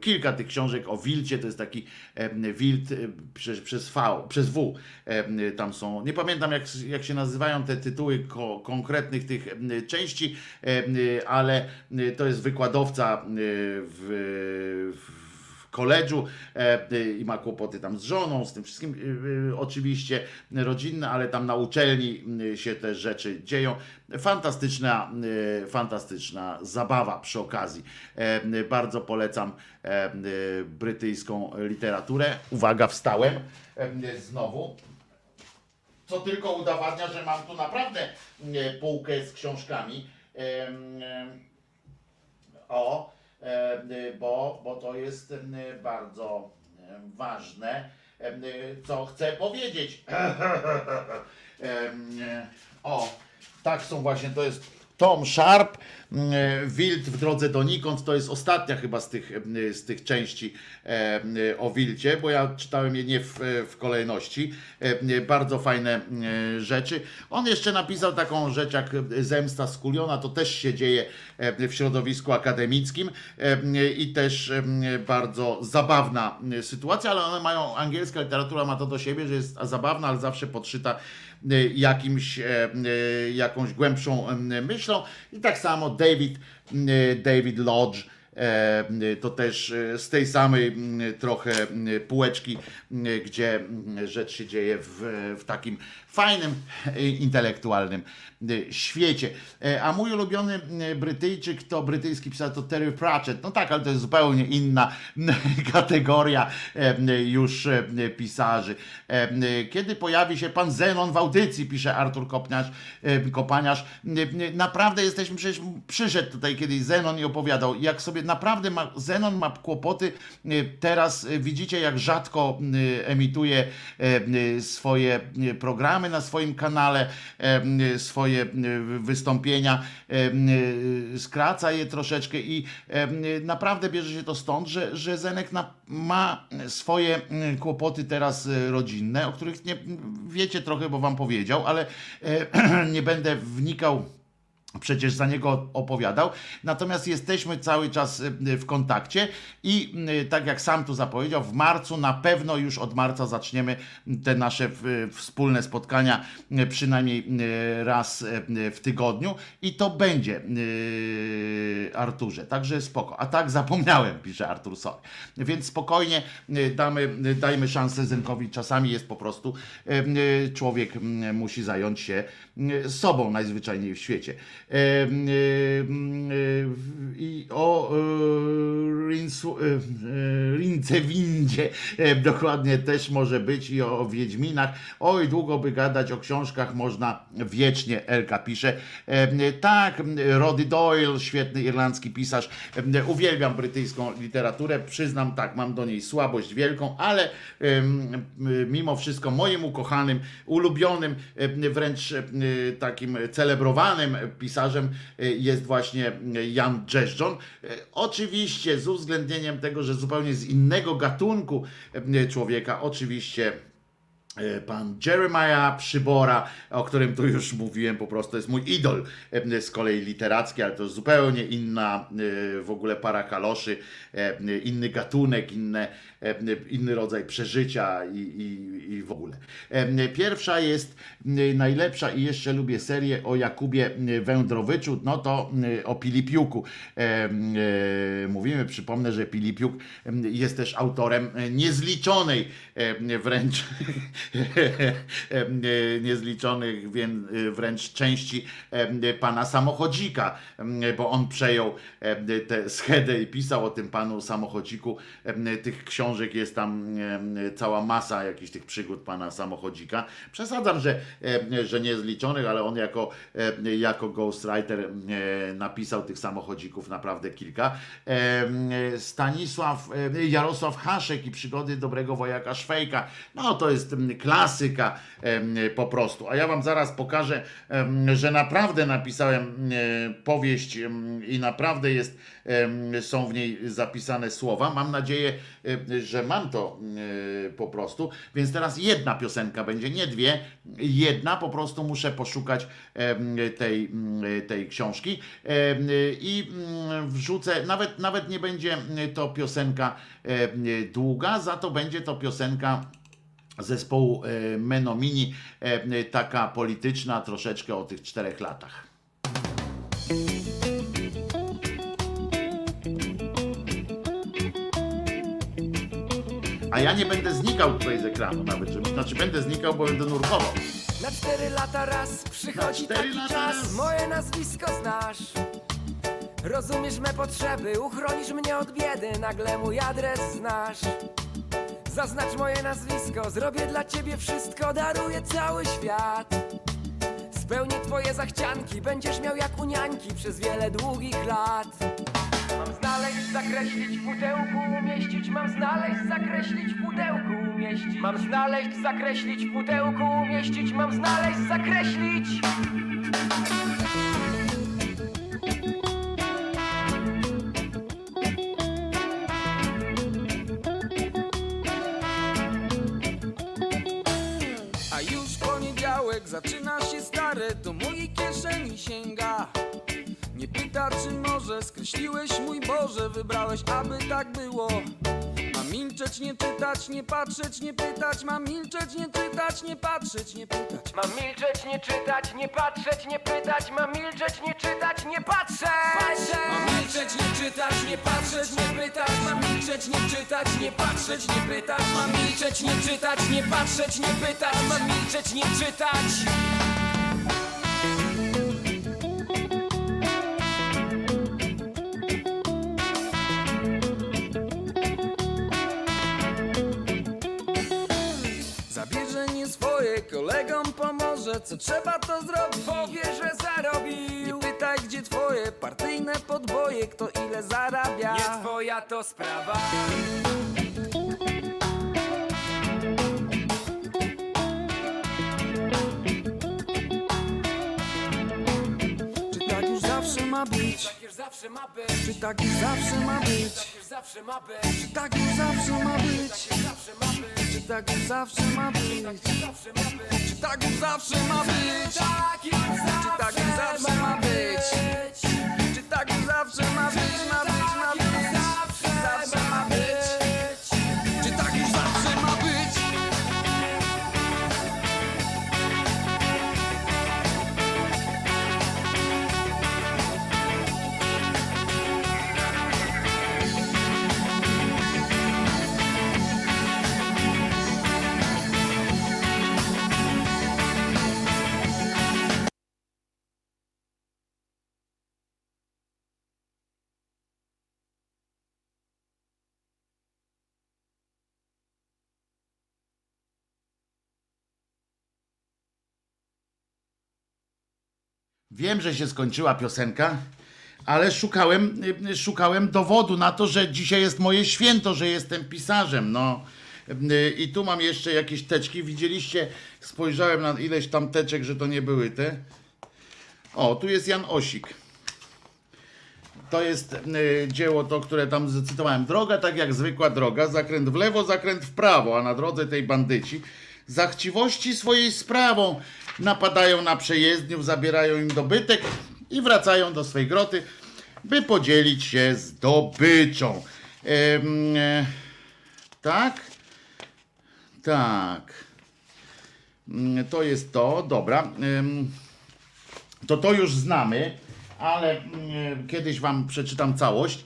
kilka tych książek o wilcie, to jest taki e, wild e, przez, przez V, przez W e, tam są, nie pamiętam jak, jak się nazywają te tytuły ko, konkretnych tych e, części, e, ale e, to jest wykładowca e, w w koledżu e, i ma kłopoty tam z żoną, z tym wszystkim e, e, oczywiście rodzinne, ale tam na uczelni się te rzeczy dzieją. Fantastyczna, fantastyczna zabawa przy okazji. Bardzo polecam brytyjską literaturę. Uwaga, wstałem znowu. Co tylko udowadnia, że mam tu naprawdę półkę z książkami. O, bo, bo to jest y, bardzo e, ważne, e, co chcę powiedzieć. E, O, tak są właśnie, to jest Tom Sharp, e, Wild w drodze donikąd, to jest ostatnia chyba z tych, e, z tych części e, e, o Wildzie, bo ja czytałem je nie w, e, w kolejności. E, e, Bardzo fajne e, rzeczy. On jeszcze napisał taką rzecz jak Zemsta Skuliona, to też się dzieje e, w środowisku akademickim e, i też e, bardzo zabawna e, sytuacja, ale one mają, angielska literatura ma to do siebie, że jest zabawna, ale zawsze podszyta e, jakimś, e, e, jakąś głębszą e, myślą. I tak samo David, e, David Lodge. e, To też e, z tej samej m, trochę półeczki, gdzie rzecz się dzieje w, w takim fajnym, e, intelektualnym e, świecie. E, A mój ulubiony Brytyjczyk to brytyjski pisarz to Terry Pratchett. No tak, ale to jest zupełnie inna kategoria już pisarzy. Kiedy pojawi się pan Zenon w audycji, pisze Artur Kopniarz, Kopaniarz, naprawdę jesteśmy, przecież przyszedł tutaj kiedyś Zenon i opowiadał, jak sobie naprawdę ma, Zenon ma kłopoty, teraz widzicie jak rzadko emituje swoje e, programy na swoim kanale, swoje wystąpienia, e, skraca je troszeczkę i naprawdę bierze się to stąd, że, że Zenek ma swoje kłopoty teraz e, rodzinne, o których nie wiecie trochę, bo wam powiedział, ale e, nie będę wnikał przecież za niego opowiadał. Natomiast jesteśmy cały czas y, w kontakcie i y, tak jak sam tu zapowiedział, w marcu na pewno już od marca zaczniemy te nasze y, wspólne spotkania y, przynajmniej y, raz y, w tygodniu i to będzie y, Arturze. Także spoko. A tak zapomniałem, pisze Artur Sorry. Więc spokojnie y, damy, y, dajmy szansę Zenkowi. Czasami jest po prostu y, y, człowiek y, musi zająć się y, sobą najzwyczajniej w świecie. E, e, e, I o e, e, e, Rincewindzie e, dokładnie też może być i o Wiedźminach. Oj, długo by gadać o książkach można wiecznie, Elka pisze. E, Tak, Roddy Doyle, świetny irlandzki pisarz. E, Uwielbiam brytyjską literaturę, przyznam tak, mam do niej słabość wielką, ale mimo wszystko moim ukochanym, ulubionym, e, wręcz e, takim celebrowanym pisarzem e, jest właśnie Jan Dżeszczon. E, Oczywiście z uwzględnieniem tego, że zupełnie z innego gatunku człowieka, oczywiście Pan Jeremiah Przybora, o którym tu już mówiłem, po prostu jest mój idol z kolei literacki, ale to zupełnie inna w ogóle para kaloszy, inny gatunek, inne, inny rodzaj przeżycia i, i, i w ogóle. E, Pierwsza jest e, najlepsza i jeszcze lubię serię o Jakubie Wędrowyczu, no to e, o Pilipiuku e, e, mówimy. Przypomnę, że Pilipiuk e, jest też autorem e, niezliczonej e, wręcz e, niezliczonych wręcz części e, pana samochodzika, e, bo on przejął e, tę schedę i pisał o tym panu samochodziku. E, Tych książek jest tam cała masa jakichś tych przygód pana samochodzika. Przesadzam, że, że niezliczonych, ale on jako, jako ghostwriter napisał tych samochodzików naprawdę kilka. Stanisław, Jarosław Haszek i przygody dobrego wojaka Szwejka. No to jest klasyka po prostu. A ja wam zaraz pokażę, że naprawdę napisałem powieść i naprawdę jest, są w niej zapisane słowa. Mam nadzieję, że mam to po prostu. Więc teraz jedna piosenka będzie, nie dwie. Jedna, po prostu muszę poszukać tej, tej książki i wrzucę, nawet, nawet nie będzie to piosenka długa, za to będzie to piosenka zespołu Menomini, taka polityczna, troszeczkę o tych czterech latach. A ja nie będę znikał tutaj z ekranu nawet, żeby, znaczy będę znikał, bo będę nurkował. Na cztery lata raz przychodzi Na taki czas, raz. moje nazwisko znasz. Rozumiesz me potrzeby, uchronisz mnie od biedy, nagle mój adres znasz. Zaznacz moje nazwisko, zrobię dla ciebie wszystko, daruję cały świat. Spełnię twoje zachcianki, będziesz miał jak u niańki przez wiele długich lat. Znaleźć, zakreślić w pudełku, umieścić, mam znaleźć, zakreślić w pudełku, umieścić. Mam znaleźć, zakreślić w pudełku, umieścić, mam znaleźć, zakreślić. A już poniedziałek zaczyna się stary, do mojej kieszeni sięga. Nie pyta, czy może skreśliłeś mój Boże, wybrałeś, aby tak było. Mam milczeć, nie czytać, nie patrzeć, nie pytać, mam milczeć, nie czytać, nie patrzeć, nie pytać. Mam milczeć, nie czytać, nie patrzeć, nie pytać, mam milczeć, nie czytać, nie patrzeć. Mam milczeć, nie czytać, nie patrzeć, nie pytać, mam milczeć, nie czytać, nie patrzeć, nie pytać, mam milczeć, nie czytać, nie patrzeć, nie pytać, mam milczeć, nie czytać. Kolegom pomoże Co trzeba to zrobić? Powie, że zarobił. Nie pytaj gdzie twoje partyjne podboje Kto ile zarabia. Nie twoja to sprawa zawsze ma być? Czy tak już zawsze ma być? Czy tak już zawsze ma być? Czy tak już zawsze ma być? Czy tak już zawsze ma być? Czy tak już zawsze ma być? Czy tak już zawsze ma być? Ma być, ma być, zawsze ma być. Wiem, że się skończyła piosenka, ale szukałem, szukałem dowodu na to, że dzisiaj jest moje święto, że jestem pisarzem. No. I tu mam jeszcze jakieś teczki. Widzieliście, spojrzałem na ileś tam teczek, że to nie były te. O, tu jest Jan Osik. To jest y, dzieło to, które tam zacytowałem. Droga tak jak zwykła droga, zakręt w lewo, zakręt w prawo, a na drodze tej bandyci za chciwości swojej sprawą napadają na przejezdniów, zabierają im dobytek i wracają do swej groty, by podzielić się zdobyczą. Em, e, tak? Tak. Mm, To jest to, dobra. To to już znamy, ale mm, kiedyś wam przeczytam całość.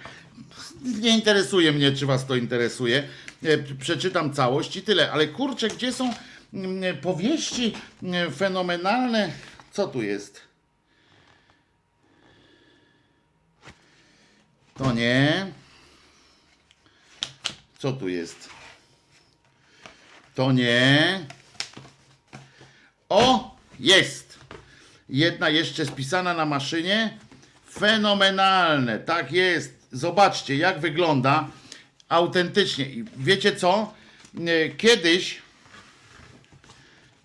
Nie interesuje mnie, czy was to interesuje. E, Przeczytam całość i tyle. Ale kurczę, gdzie są powieści mm, fenomenalne? Co tu jest? To nie. Co tu jest? To nie. O, jest. Jedna jeszcze spisana na maszynie. Fenomenalne, tak jest. Zobaczcie, jak wygląda autentycznie. I wiecie co? E, Kiedyś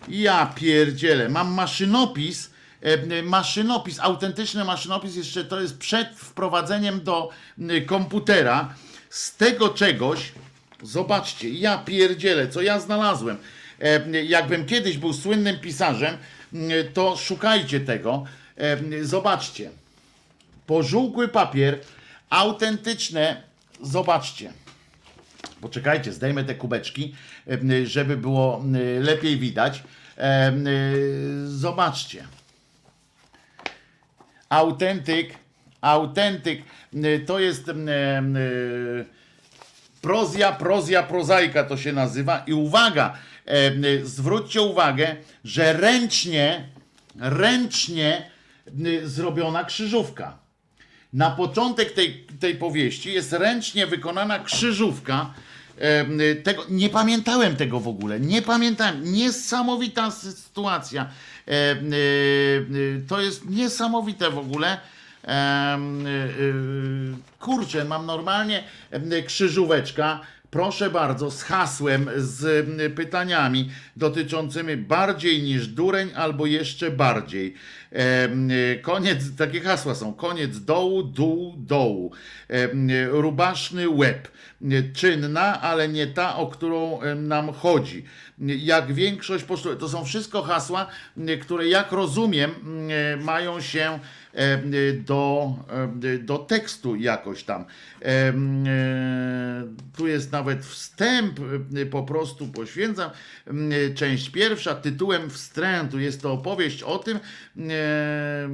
ja pierdzielę, mam maszynopis, e, e, maszynopis, autentyczny maszynopis, jeszcze to jest przed wprowadzeniem do komputera. Z tego czegoś, zobaczcie, ja pierdzielę, co ja znalazłem. E, Jakbym kiedyś był słynnym pisarzem, to szukajcie tego. Zobaczcie. Pożółkły papier, autentyczne, zobaczcie. Poczekajcie, zdejmę te kubeczki, em, żeby było em, lepiej widać. Y, Zobaczcie. Autentyk, autentyk, y, to jest y, prozja, prozja, prozaika to się nazywa. I uwaga, y, zwróćcie uwagę, że ręcznie, ręcznie y, zrobiona krzyżówka. Na początek tej, tej powieści jest ręcznie wykonana krzyżówka. Tego, nie pamiętałem tego w ogóle. Nie pamiętałem. Niesamowita sytuacja. Y, y, To jest niesamowite w ogóle. Y, Kurczę, mam normalnie krzyżóweczka. Proszę bardzo, z hasłem, z pytaniami dotyczącymi bardziej niż dureń albo jeszcze bardziej. Koniec, takie hasła są. Koniec dołu, dół, dołu. Rubaszny łeb. Czynna, ale nie ta, o którą nam chodzi. Jak większość postulatów. To są wszystko hasła, które jak rozumiem y, mają się e, y, do, e, do tekstu jakoś tam. E, e, Tu jest nawet wstęp, e, po prostu poświęcam. E, Część pierwsza, tytułem wstrętu. Jest to opowieść o tym. e,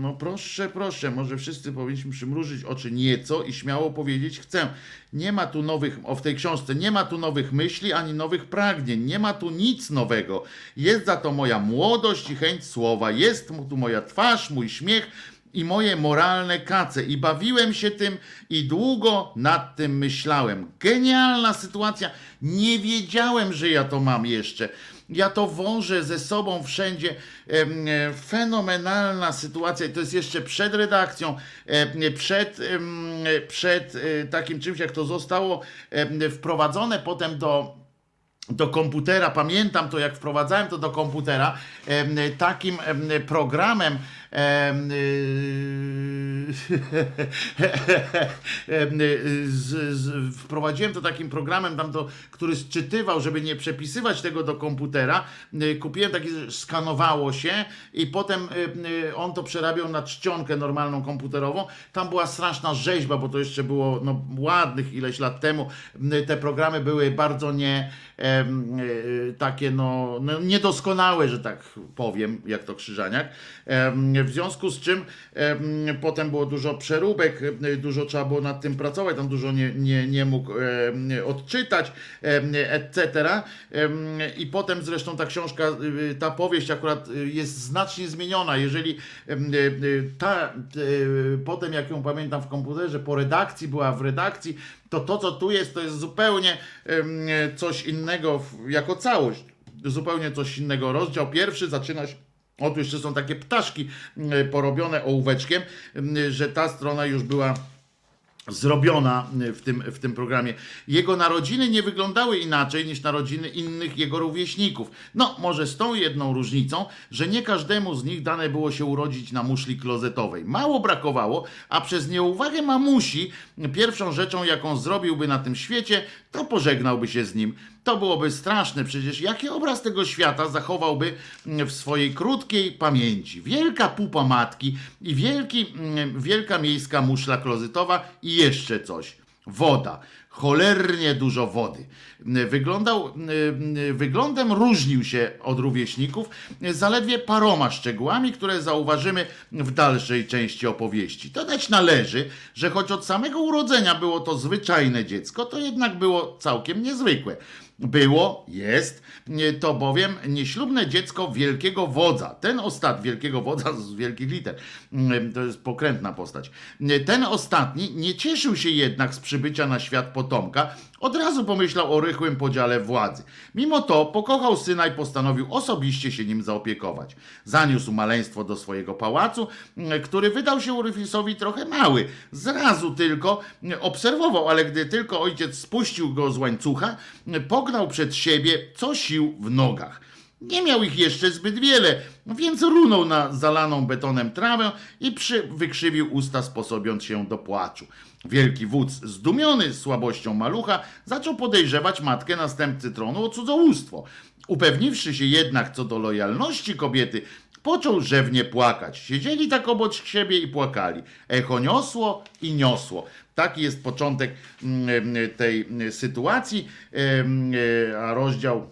No proszę, proszę, może wszyscy powinniśmy przymrużyć oczy nieco i śmiało powiedzieć chcę. Nie ma tu nowych, o w tej książce, nie ma tu nowych myśli ani nowych pragnień, nie ma tu nic nowego. Jest za to moja młodość i chęć słowa, jest tu moja twarz, mój śmiech i moje moralne kace. I bawiłem się tym i długo nad tym myślałem. Genialna sytuacja. Nie wiedziałem, że ja to mam jeszcze. Ja to wążę ze sobą wszędzie. E, Fenomenalna sytuacja. To jest jeszcze przed redakcją, em, przed, em, przed e, takim czymś, jak to zostało wprowadzone potem do do komputera, pamiętam to jak wprowadzałem to do komputera, takim em, programem em, em, z, z, wprowadziłem to takim programem tam do, który sczytywał, żeby nie przepisywać tego do komputera. Kupiłem taki, skanowało się i potem y, on to przerabiał na czcionkę normalną komputerową. Tam była straszna rzeźba, bo to jeszcze było no, ładnych ileś lat temu. Te programy były bardzo nie takie no, no niedoskonałe, że tak powiem, jak to Krzyżaniak. W związku z czym em, potem było dużo przeróbek, y, dużo trzeba było nad tym pracować, tam dużo nie, nie, nie mógł odczytać, etc. I potem zresztą ta książka, y, ta powieść akurat y, jest znacznie zmieniona. Jeżeli y, y, ta, y, potem jak ją pamiętam w komputerze, po redakcji była w redakcji, to to, co tu jest, to jest zupełnie em, coś innego jako całość. Zupełnie coś innego. Rozdział pierwszy zaczyna się O, tu jeszcze są takie ptaszki mm, porobione ołóweczkiem, mm, że ta strona już była zrobiona w tym, w tym programie. Jego narodziny nie wyglądały inaczej niż narodziny innych jego rówieśników. No, może z tą jedną różnicą, że nie każdemu z nich dane było się urodzić na muszli klozetowej. Mało brakowało, a przez nieuwagę mamusi pierwszą rzeczą, jaką zrobiłby na tym świecie, to pożegnałby się z nim. To byłoby straszne, przecież jaki obraz tego świata zachowałby w swojej krótkiej pamięci? Wielka pupa matki i wielki, mm, wielka miejska muszla klozetowa i jeszcze coś. Woda. Cholernie dużo wody. Wyglądał, wyglądem różnił się od rówieśników zaledwie paroma szczegółami, które zauważymy w dalszej części opowieści. Dodać należy, że choć od samego urodzenia było to zwyczajne dziecko, to jednak było całkiem niezwykłe. Było, jest, to bowiem nieślubne dziecko wielkiego wodza. Ten ostatni, wielkiego wodza z wielkich liter, to jest pokrętna postać. Ten ostatni nie cieszył się jednak z przybycia na świat potomka, od razu pomyślał o rychłym podziale władzy. Mimo to pokochał syna i postanowił osobiście się nim zaopiekować. Zaniósł maleństwo do swojego pałacu, który wydał się Uryfisowi trochę mały. Zrazu tylko obserwował, ale gdy tylko ojciec spuścił go z łańcucha, pognał przed siebie co sił w nogach. Nie miał ich jeszcze zbyt wiele, więc runął na zalaną betonem trawę i przy, wykrzywił usta, sposobiąc się do płaczu. Wielki wódz, zdumiony słabością malucha, zaczął podejrzewać matkę następcy tronu o cudzołóstwo. Upewniwszy się jednak co do lojalności kobiety, począł rzewnie płakać. Siedzieli tak obok siebie i płakali. Echo niosło i niosło. Taki jest początek mm, tej sytuacji, a rozdział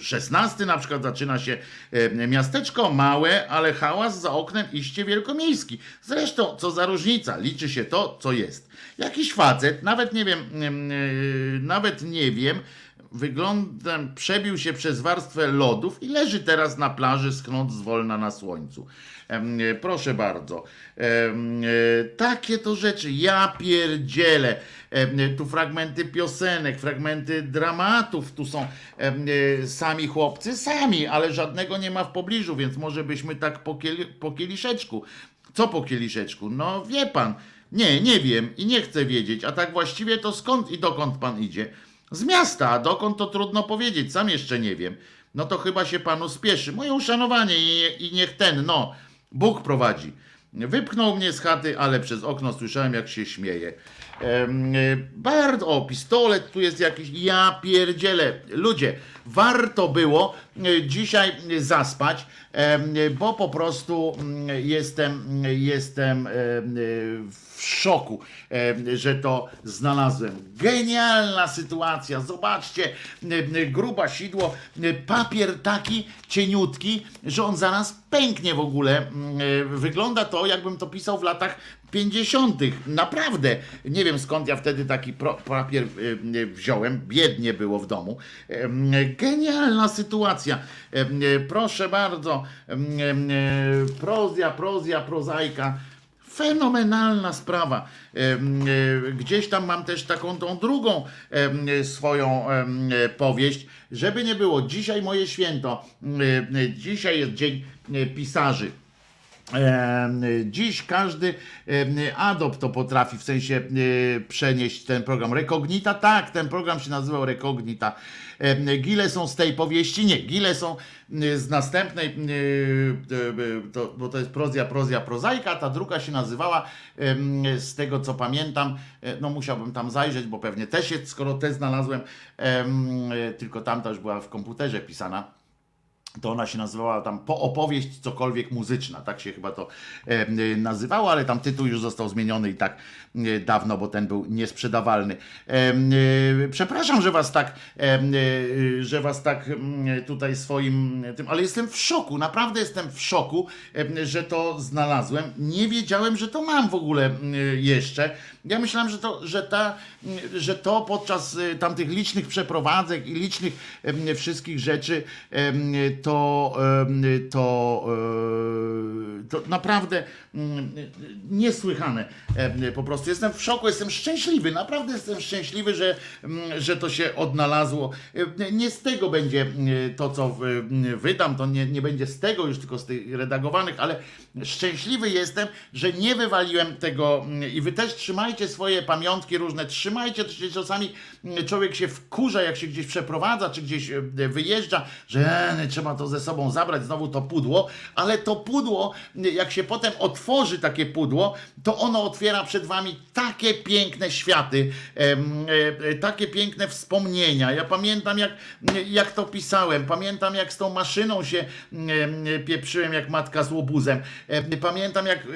16 na przykład zaczyna się e, miasteczko małe, ale hałas za oknem iście wielkomiejski. Zresztą, co za różnica, liczy się to, co jest. Jakiś facet, nawet nie wiem, e, nawet nie wiem, wyglądem przebił się przez warstwę lodów i leży teraz na plaży, schnąc zwolna na słońcu. E, proszę bardzo. Takie to rzeczy. Ja pierdzielę. Tu fragmenty piosenek, fragmenty dramatów. Tu są sami chłopcy, sami, ale żadnego nie ma w pobliżu, więc może byśmy tak po, kieli, po kieliszeczku. Co po kieliszeczku? No wie pan. Nie, nie wiem i nie chcę wiedzieć. A tak właściwie to skąd i dokąd pan idzie? Z miasta, a dokąd to trudno powiedzieć, sam jeszcze nie wiem. No to chyba się panu spieszy. Moje uszanowanie i, i niech ten, no, Bóg prowadzi. Wypchnął mnie z chaty, ale przez okno słyszałem, jak się śmieje. Bardzo, o, pistolet tu jest jakiś, ja pierdzielę. Ludzie, warto było e, dzisiaj zaspać, bo po prostu mm, jestem, jestem w szoku, że to znalazłem. Genialna sytuacja. Zobaczcie, gruba sidło, papier taki cieniutki, że on zaraz pęknie w ogóle. Wygląda to, jakbym to pisał w latach 50. Naprawdę. Nie wiem skąd ja wtedy taki papier wziąłem. Biednie było w domu. Genialna sytuacja. Proszę bardzo. Prozja, prozja, prozaika Fenomenalna sprawa. Gdzieś tam mam też taką tą drugą swoją powieść, żeby nie było. Dzisiaj moje święto. Dzisiaj jest dzień pisarzy. Dziś każdy adopt to potrafi w sensie przenieść ten program. Rekognita, tak, ten program się nazywał Rekognita. Gile są z tej powieści? Nie, gile są z następnej, to, bo to jest prozja, prozja, prozaika. Ta druga się nazywała, z tego co pamiętam, e, no musiałbym tam zajrzeć, bo pewnie też jest, skoro te znalazłem, tylko tamta już była w komputerze pisana to ona się nazywała tam po opowieść cokolwiek muzyczna, tak się chyba to e, nazywało, ale tam tytuł już został zmieniony i tak e, dawno, bo ten był niesprzedawalny. E, e, przepraszam, że was tak, e, e, że was tak tutaj swoim tym, ale jestem w szoku, naprawdę jestem w szoku, że to znalazłem. Nie wiedziałem, że to mam w ogóle jeszcze. Ja myślałem, że to, że ta, że to podczas y, tamtych licznych przeprowadzek i licznych wszystkich rzeczy to, to, e, to naprawdę mm, niesłychane. Po prostu jestem w szoku, jestem szczęśliwy, naprawdę jestem szczęśliwy, że, mm, że to się odnalazło. E, Nie z tego będzie mm, to, co wydam, to nie, nie będzie z tego już tylko z tych redagowanych, ale szczęśliwy jestem, że nie wywaliłem tego mm, i wy też trzymajcie swoje pamiątki różne, trzymajcie, czasami mm, człowiek się wkurza, jak się gdzieś przeprowadza, czy gdzieś e, wyjeżdża, że e, trzeba to ze sobą zabrać, znowu to pudło, ale to pudło, jak się potem otworzy takie pudło, to ono otwiera przed wami takie piękne światy, e, takie piękne wspomnienia. Ja pamiętam, jak, jak to pisałem, pamiętam, jak z tą maszyną się em, pieprzyłem, jak matka z łobuzem. Pamiętam, jak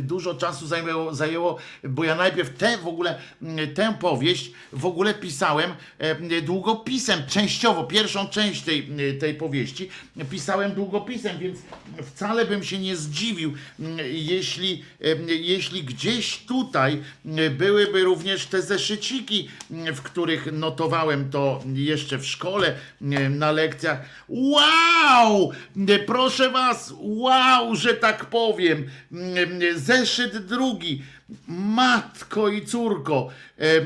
dużo czasu zajęło, zajęło, bo ja najpierw tę w ogóle, m, tę powieść w ogóle pisałem e, długopisem, częściowo, pierwszą część tej, tej powieści pisałem długopisem, więc wcale bym się nie zdziwił, jeśli, em, jeśli gdzieś tutaj byłyby również te zeszyciki, w których notowałem to jeszcze w szkole, na lekcjach. Wow! Proszę was, wow, że tak powiem. Zeszyt drugi. Matko i córko, e, e,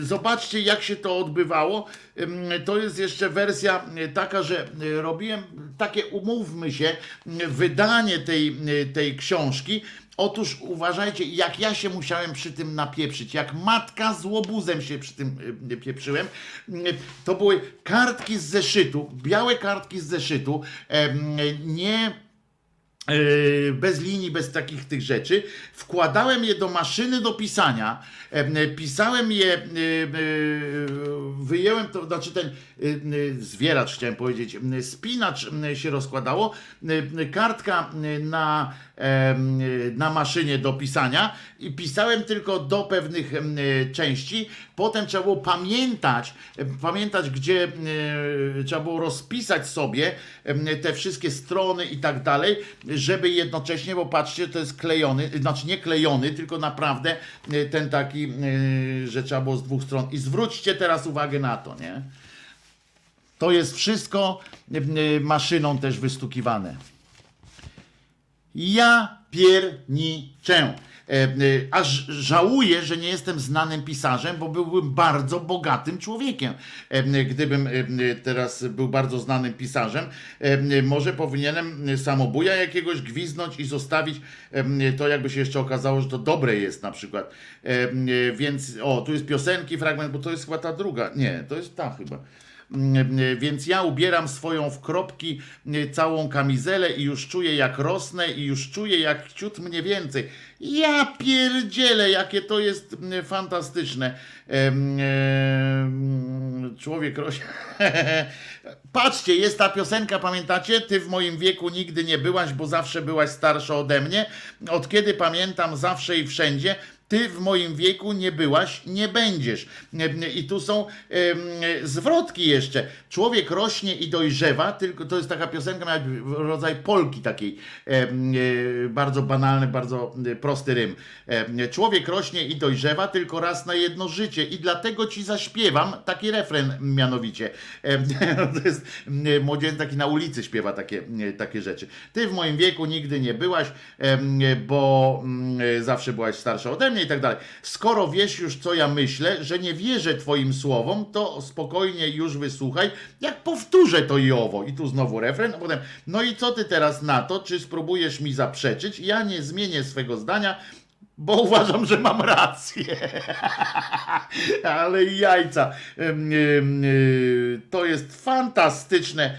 zobaczcie jak się to odbywało. To jest jeszcze wersja e, taka, że robiłem takie, umówmy się, wydanie tej, tej książki. Otóż uważajcie, jak ja się musiałem przy tym napieprzyć, jak matka z łobuzem się przy tym pieprzyłem. To były kartki z zeszytu, białe kartki z zeszytu, nie bez linii, bez takich tych rzeczy. Wkładałem je do maszyny do pisania, em, pisałem je, wyjęłem to, znaczy ten zwieracz, chciałem powiedzieć, spinacz się rozkładało, kartka na, na maszynie do pisania i pisałem tylko do pewnych części. Potem trzeba było pamiętać, pamiętać, gdzie trzeba było rozpisać sobie te wszystkie strony i tak dalej, żeby jednocześnie, bo patrzcie, to jest klejony, znaczy nie klejony, tylko naprawdę e, ten taki, e, że trzeba było z dwóch stron. I zwróćcie teraz uwagę na to, nie? To jest wszystko e, maszyną też wystukiwane. Ja pierniczę. E, e, Aż żałuję, że nie jestem znanym pisarzem, bo byłbym bardzo bogatym człowiekiem. E, Gdybym teraz był bardzo znanym pisarzem, może powinienem samobuja jakiegoś gwiznąć i zostawić to, jakby się jeszcze okazało, że to dobre jest na przykład. Więc, o, tu jest piosenki, fragment, bo to jest chyba ta druga. Nie, to jest ta chyba. Mm, e, Więc ja ubieram swoją w kropki e, całą kamizelę i już czuję jak rosnę i już czuję jak ciut mnie więcej. Ja pierdzielę, jakie to jest mm, fantastyczne. Człowiek rośnie. Patrzcie, jest ta piosenka, pamiętacie? Ty w moim wieku nigdy nie byłaś, bo zawsze byłaś starsza ode mnie. Od kiedy pamiętam zawsze i wszędzie, ty w moim wieku nie byłaś, nie będziesz. I tu są zwrotki jeszcze. Człowiek rośnie i dojrzewa, tylko to jest taka piosenka, miała rodzaj polki takiej. E, bardzo banalny, bardzo e, prosty rym. Człowiek rośnie i dojrzewa tylko raz na jedno życie i dlatego ci zaśpiewam taki refren mianowicie. To jest m, młodzieniec taki na ulicy śpiewa takie, m, takie rzeczy. Ty w moim wieku nigdy nie byłaś, bo mm, zawsze byłaś starsza ode mnie i tak dalej. Skoro wiesz już, co ja myślę, że nie wierzę twoim słowom, to spokojnie już wysłuchaj, jak powtórzę to i owo. I tu znowu refren, a potem, no i co ty teraz na to? Czy spróbujesz mi zaprzeczyć? Ja nie zmienię swego zdania, bo uważam, że mam rację. Ale jajca. Y, To jest fantastyczne.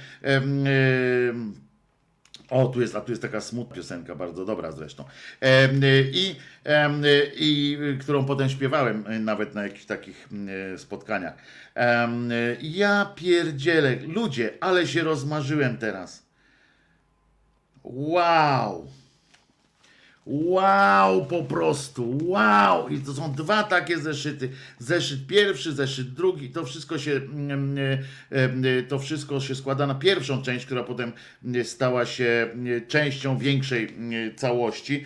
O, tu jest, a tu jest taka smutna piosenka, bardzo dobra zresztą. Y, I, y, i którą potem śpiewałem y, nawet na jakichś takich y, spotkaniach. Ja pierdzielę. Ludzie, ale się rozmarzyłem teraz. Wow. Wow, po prostu, wow! I to są dwa takie zeszyty. Zeszyt pierwszy, zeszyt drugi. To wszystko się, mm, e, e, to wszystko się składa na pierwszą część, która potem stała się częścią większej całości.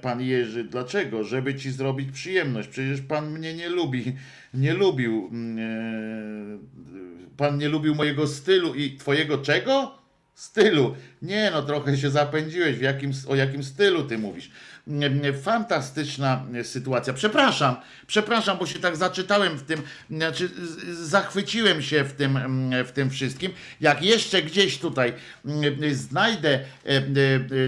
Pan Jerzy, dlaczego? Żeby ci zrobić przyjemność. Przecież pan mnie nie lubi. Nie lubił. mm, e, Pan nie lubił mojego stylu i twojego czego? Stylu. Nie no, trochę się zapędziłeś. W jakim, o jakim stylu ty mówisz? Fantastyczna sytuacja. Przepraszam, przepraszam, bo się tak zaczytałem w tym, znaczy zachwyciłem się w tym, mm, w tym wszystkim. Jak jeszcze gdzieś tutaj mm, znajdę e, e,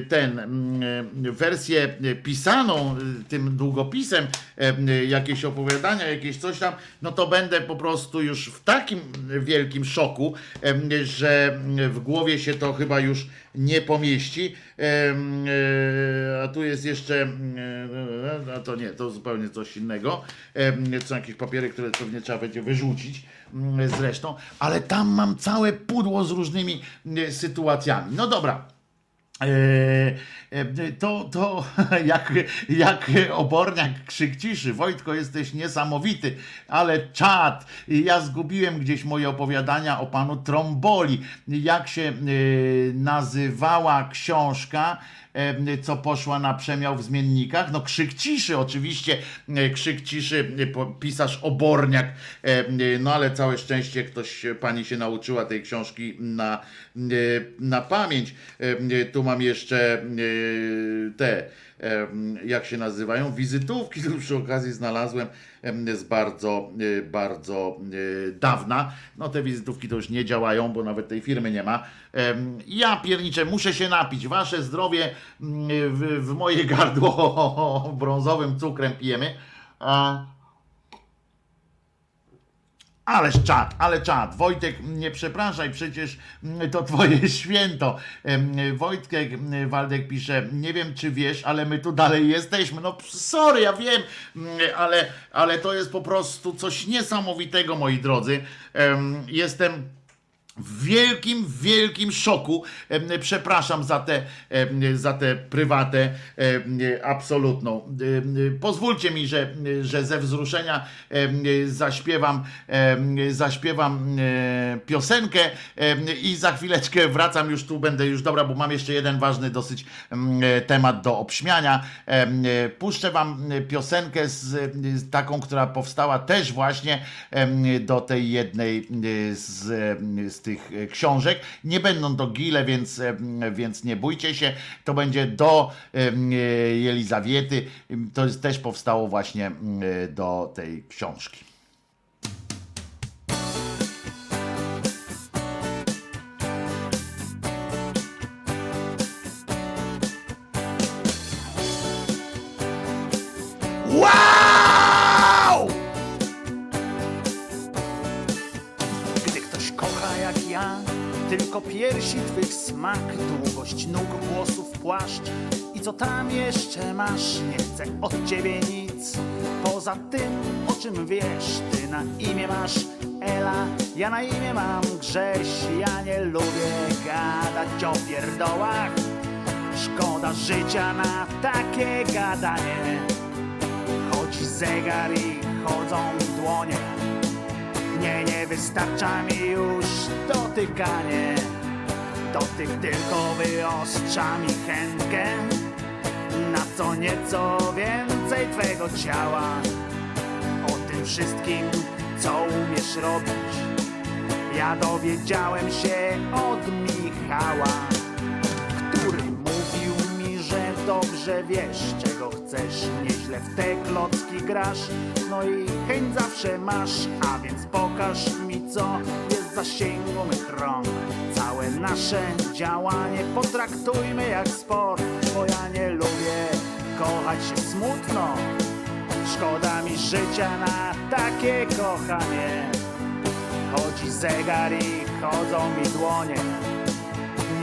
ten mm, wersję pisaną e, tym długopisem, jakieś opowiadania, jakieś coś tam, no to będę po prostu już w takim wielkim szoku, że w głowie się to chyba już nie pomieści. E, A tu jest jeszcze, e, a to nie, to zupełnie coś innego. Są jakieś papiery, które pewnie trzeba będzie wyrzucić mm, zresztą, ale tam mam całe pudło z różnymi e, sytuacjami. No dobra. E, e, To, to jak, jak oborniak krzyk ciszy. Wojtko, jesteś niesamowity, ale czad. Ja zgubiłem gdzieś moje opowiadania o panu Tromboli. Jak się e, nazywała książka, co poszła na przemiał w zmiennikach? No krzyk ciszy, oczywiście. e, Krzyk ciszy, e, pisarz oborniak. E, No ale całe szczęście ktoś, pani się nauczyła tej książki na, na pamięć. Tu mam jeszcze te, jak się nazywają, wizytówki, tu przy okazji znalazłem z bardzo, e, bardzo e, dawna. No te wizytówki to już nie działają, bo nawet tej firmy nie ma. Ja pierniczę, muszę się napić. Wasze zdrowie mm, w, w moje gardło brązowym cukrem pijemy. A, Ależ czad, ale czad. Wojtek, nie przepraszaj, przecież to twoje święto. Wojtek Waldek pisze, nie wiem czy wiesz, ale my tu dalej jesteśmy. No sorry, ja wiem, ale, ale to jest po prostu coś niesamowitego, moi drodzy. Em, Jestem w wielkim, wielkim szoku. Przepraszam za tę za tę prywatę absolutną. Pozwólcie mi, że, że ze wzruszenia zaśpiewam, zaśpiewam e, piosenkę i za chwileczkę wracam już tu, będę już dobra, bo mam jeszcze jeden ważny dosyć em, temat do obśmiania. Puszczę wam piosenkę z, z taką, która powstała też właśnie do tej jednej e, z, z tych e, książek. Nie będą to gile, więc, em, więc nie bójcie się. To będzie do e, Jelizawiety. To jest, też powstało właśnie e, do tej książki. Smak, długość nóg, włosów, płaszcz i co tam jeszcze masz, nie chcę od ciebie nic. Poza tym, o czym wiesz, ty na imię masz Ela, ja na imię mam Grześ, ja nie lubię gadać o pierdołach. Szkoda życia na takie gadanie. Chodzi zegar i chodzą dłonie. Nie, nie wystarcza mi już dotykanie. Dotyk tylko wyostrza mi chętkę na co nieco więcej twego ciała. O tym wszystkim, co umiesz robić, ja dowiedziałem się od Michała, który mówił mi, że dobrze wiesz, czego chcesz, nieźle w te klocki grasz, no i chęć zawsze masz, a więc pokaż mi, co jest zasięgu mych rąk. Całe nasze działanie potraktujmy jak sport, bo ja nie lubię kochać się smutno. Szkoda mi życia na takie kochanie. Chodzi zegar i chodzą mi dłonie.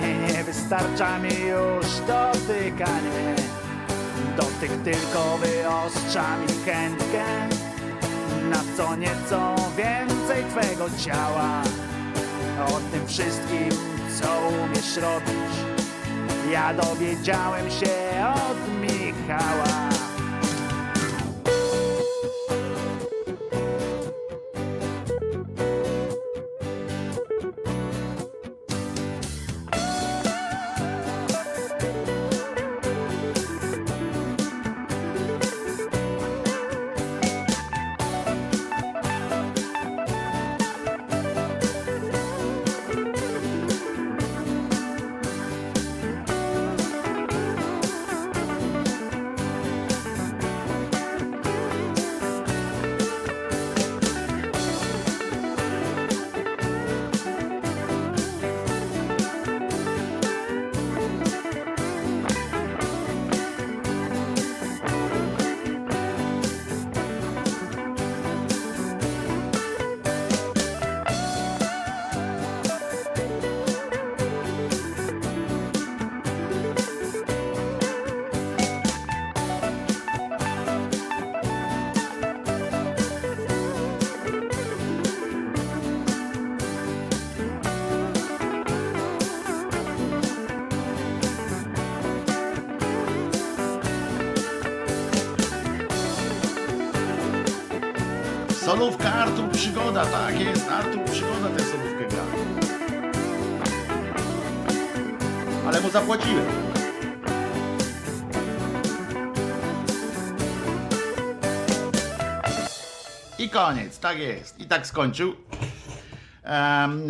Nie, nie wystarcza mi już dotykanie. Dotyk tylko wyostrza mi chętkę na co nieco więcej twego ciała. O tym wszystkim, co umiesz robić. Ja dowiedziałem się od Michała. Solówka Artur Przygoda, tak jest, Artur Przygoda tę solówkę gra. Ale mu zapłaciłem. I koniec, tak jest. I tak skończył. Em,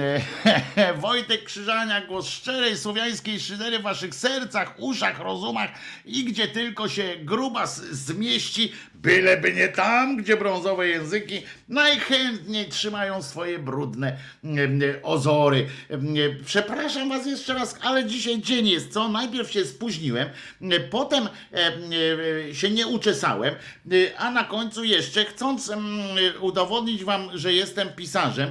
Wojtek Krzyżania, głos szczerej słowiańskiej szydery w waszych sercach, uszach, rozumach i gdzie tylko się grubas zmieści, byleby nie tam, gdzie brązowe języki najchętniej trzymają swoje brudne ozory. Przepraszam was jeszcze raz, ale dzisiaj dzień jest, co? Najpierw się spóźniłem, potem em, się nie uczesałem, a na końcu jeszcze chcąc udowodnić wam, że jestem pisarzem,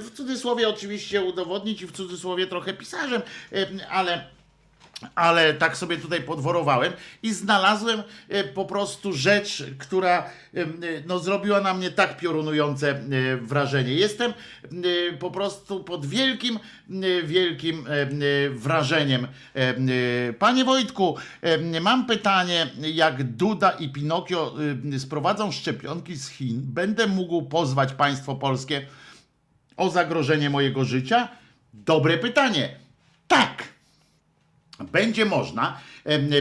w cudzysłowie oczywiście udowodnić i w cudzysłowie trochę pisarzem, em, ale ale tak sobie tutaj podworowałem i znalazłem e, po prostu rzecz, która e, no, zrobiła na mnie tak piorunujące e, wrażenie. Jestem po prostu pod wielkim, wielkim wrażeniem. Panie Wojtku, mam pytanie, jak Duda i Pinokio sprowadzą szczepionki z Chin, będę mógł pozwać państwo polskie o zagrożenie mojego życia? Dobre pytanie. Tak będzie można,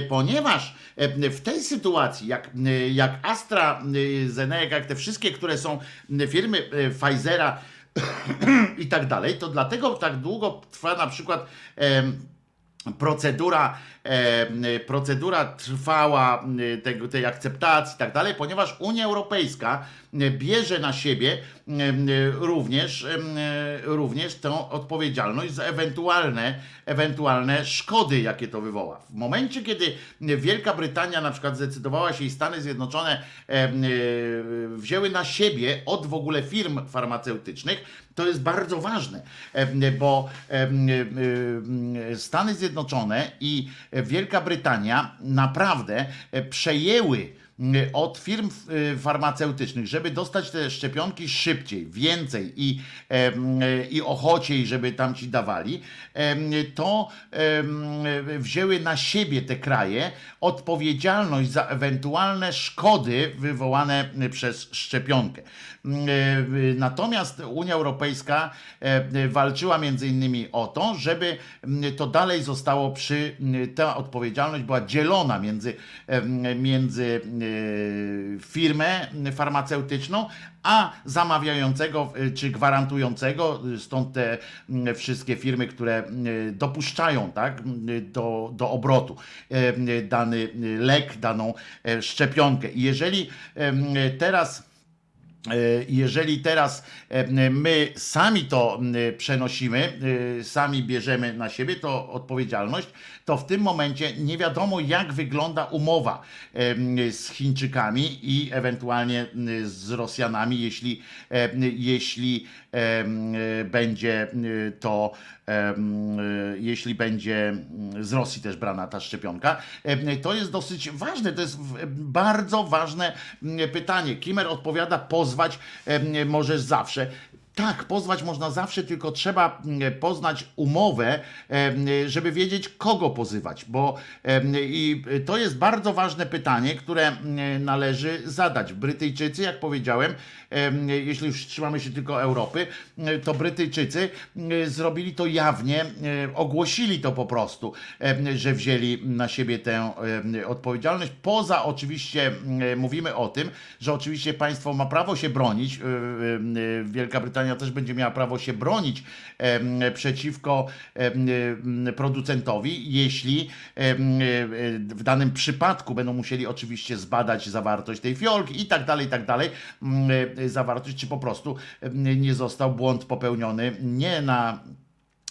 ponieważ w tej sytuacji, jak, jak Astra, Zeneca, jak te wszystkie, które są firmy e, Pfizera i tak dalej, to dlatego tak długo trwa na przykład procedura, procedura trwała e, tego, tej akceptacji i tak dalej, ponieważ Unia Europejska e, bierze na siebie e, e, również, e, również tę odpowiedzialność za ewentualne, ewentualne szkody, jakie to wywoła. W momencie, kiedy Wielka Brytania na przykład zdecydowała się i Stany Zjednoczone e, e, wzięły na siebie od w ogóle firm farmaceutycznych, to jest bardzo ważne, e, bo e, e, Stany Zjednoczone i Wielka Brytania naprawdę e, przejęły od firm e, farmaceutycznych, żeby dostać te szczepionki szybciej, więcej i, e, i ochociej, żeby tam ci dawali, to wzięły na siebie te kraje odpowiedzialność za ewentualne szkody wywołane przez szczepionkę. M, e, Natomiast Unia Europejska e, walczyła między innymi o to, żeby m, to dalej zostało przy, m, ta odpowiedzialność była dzielona między, em, między e, firmę farmaceutyczną, a zamawiającego e, czy gwarantującego, e, stąd te wszystkie firmy, które dopuszczają tak, do, do obrotu e, dany lek, daną e, szczepionkę. I jeżeli teraz E, jeżeli teraz e, my sami to przenosimy, e, sami bierzemy na siebie to odpowiedzialność, to w tym momencie nie wiadomo, jak wygląda umowa z Chińczykami i ewentualnie z Rosjanami, jeśli, jeśli będzie to jeśli będzie mm, z Rosji też brana ta szczepionka. To jest dosyć ważne, to jest bardzo ważne mm, pytanie. Kimer odpowiada, pozwać możesz zawsze. Tak, pozwać można zawsze, tylko trzeba mm, poznać umowę, żeby wiedzieć, kogo pozywać, bo i to jest bardzo ważne pytanie, które należy zadać. Brytyjczycy, jak powiedziałem, em, jeśli już trzymamy się tylko Europy, to Brytyjczycy zrobili to jawnie, ogłosili to po prostu, że wzięli na siebie tę odpowiedzialność. Poza oczywiście mówimy o tym, że oczywiście państwo ma prawo się bronić. y, y, y, Wielka Brytania też będzie miała prawo się bronić przeciwko producentowi, jeśli w danym przypadku będą musieli oczywiście zbadać zawartość tej fiolki i tak dalej, i tak dalej, zawartość, czy po prostu em, nie został błąd popełniony nie na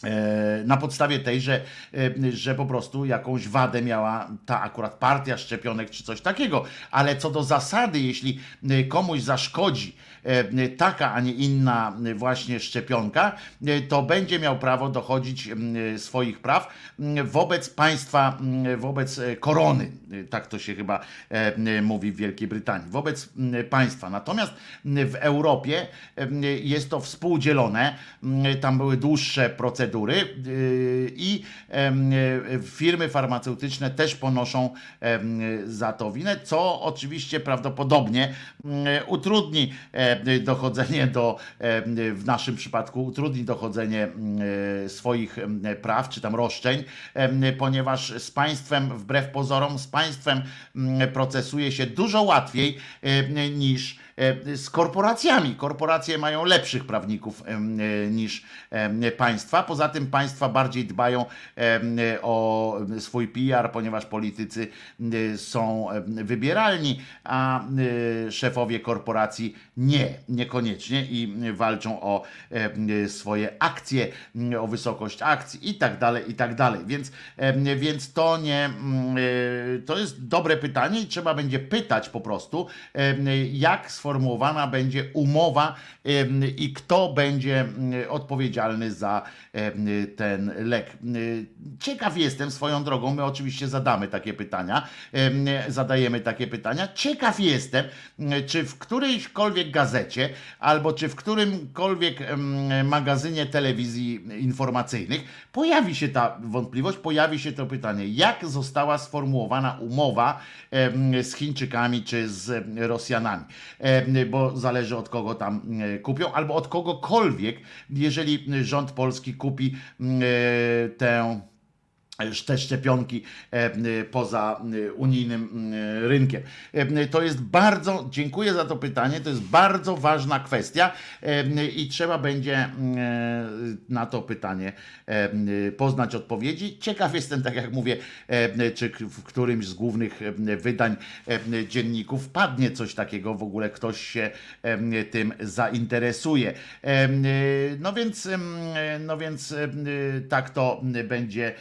E, na podstawie tej, że, e, że po prostu jakąś wadę miała ta akurat partia szczepionek czy coś takiego. Ale co do zasady, jeśli e, komuś zaszkodzi taka, a nie inna e, właśnie szczepionka, e, to będzie miał prawo dochodzić swoich praw wobec państwa, wobec e, korony. E, Tak to się chyba e, mówi w Wielkiej Brytanii. Wobec państwa. Natomiast w Europie jest to współdzielone. Tam były dłuższe procedury i e, firmy farmaceutyczne też ponoszą za to winę, co oczywiście prawdopodobnie utrudni e, dochodzenie do, em, w naszym przypadku utrudni dochodzenie e, swoich praw czy tam roszczeń, ponieważ z państwem, wbrew pozorom, z państwem procesuje się dużo łatwiej niż e, z korporacjami. Korporacje mają lepszych prawników em, e, niż państwa. Poza tym państwa bardziej dbają o swój PR, ponieważ politycy są wybieralni, a szefowie korporacji nie, niekoniecznie i walczą o swoje akcje, o wysokość akcji i tak dalej, i tak dalej. Więc, więc to nie, e, to jest dobre pytanie i trzeba będzie pytać po prostu, jak sformułowana będzie umowa i kto będzie mm, odpowiedzialny za ten lek. Ciekaw jestem swoją drogą, my oczywiście zadamy takie pytania, em, zadajemy takie pytania. Ciekaw jestem, mm, czy w którejśkolwiek gazecie albo czy w którymkolwiek magazynie telewizji informacyjnych pojawi się ta wątpliwość, pojawi się to pytanie, jak została sformułowana umowa z Chińczykami czy z Rosjanami, bo zależy od kogo tam e, kupią, albo od kogokolwiek, jeżeli rząd polski kupi mm, tę te szczepionki e, poza unijnym rynkiem. E, To jest bardzo, dziękuję za to pytanie, to jest bardzo ważna kwestia e, i trzeba będzie na to pytanie poznać odpowiedzi. Ciekaw jestem, tak jak mówię, czy w którymś z głównych wydań dzienników padnie coś takiego, w ogóle ktoś się tym zainteresuje. No więc, no więc tak to będzie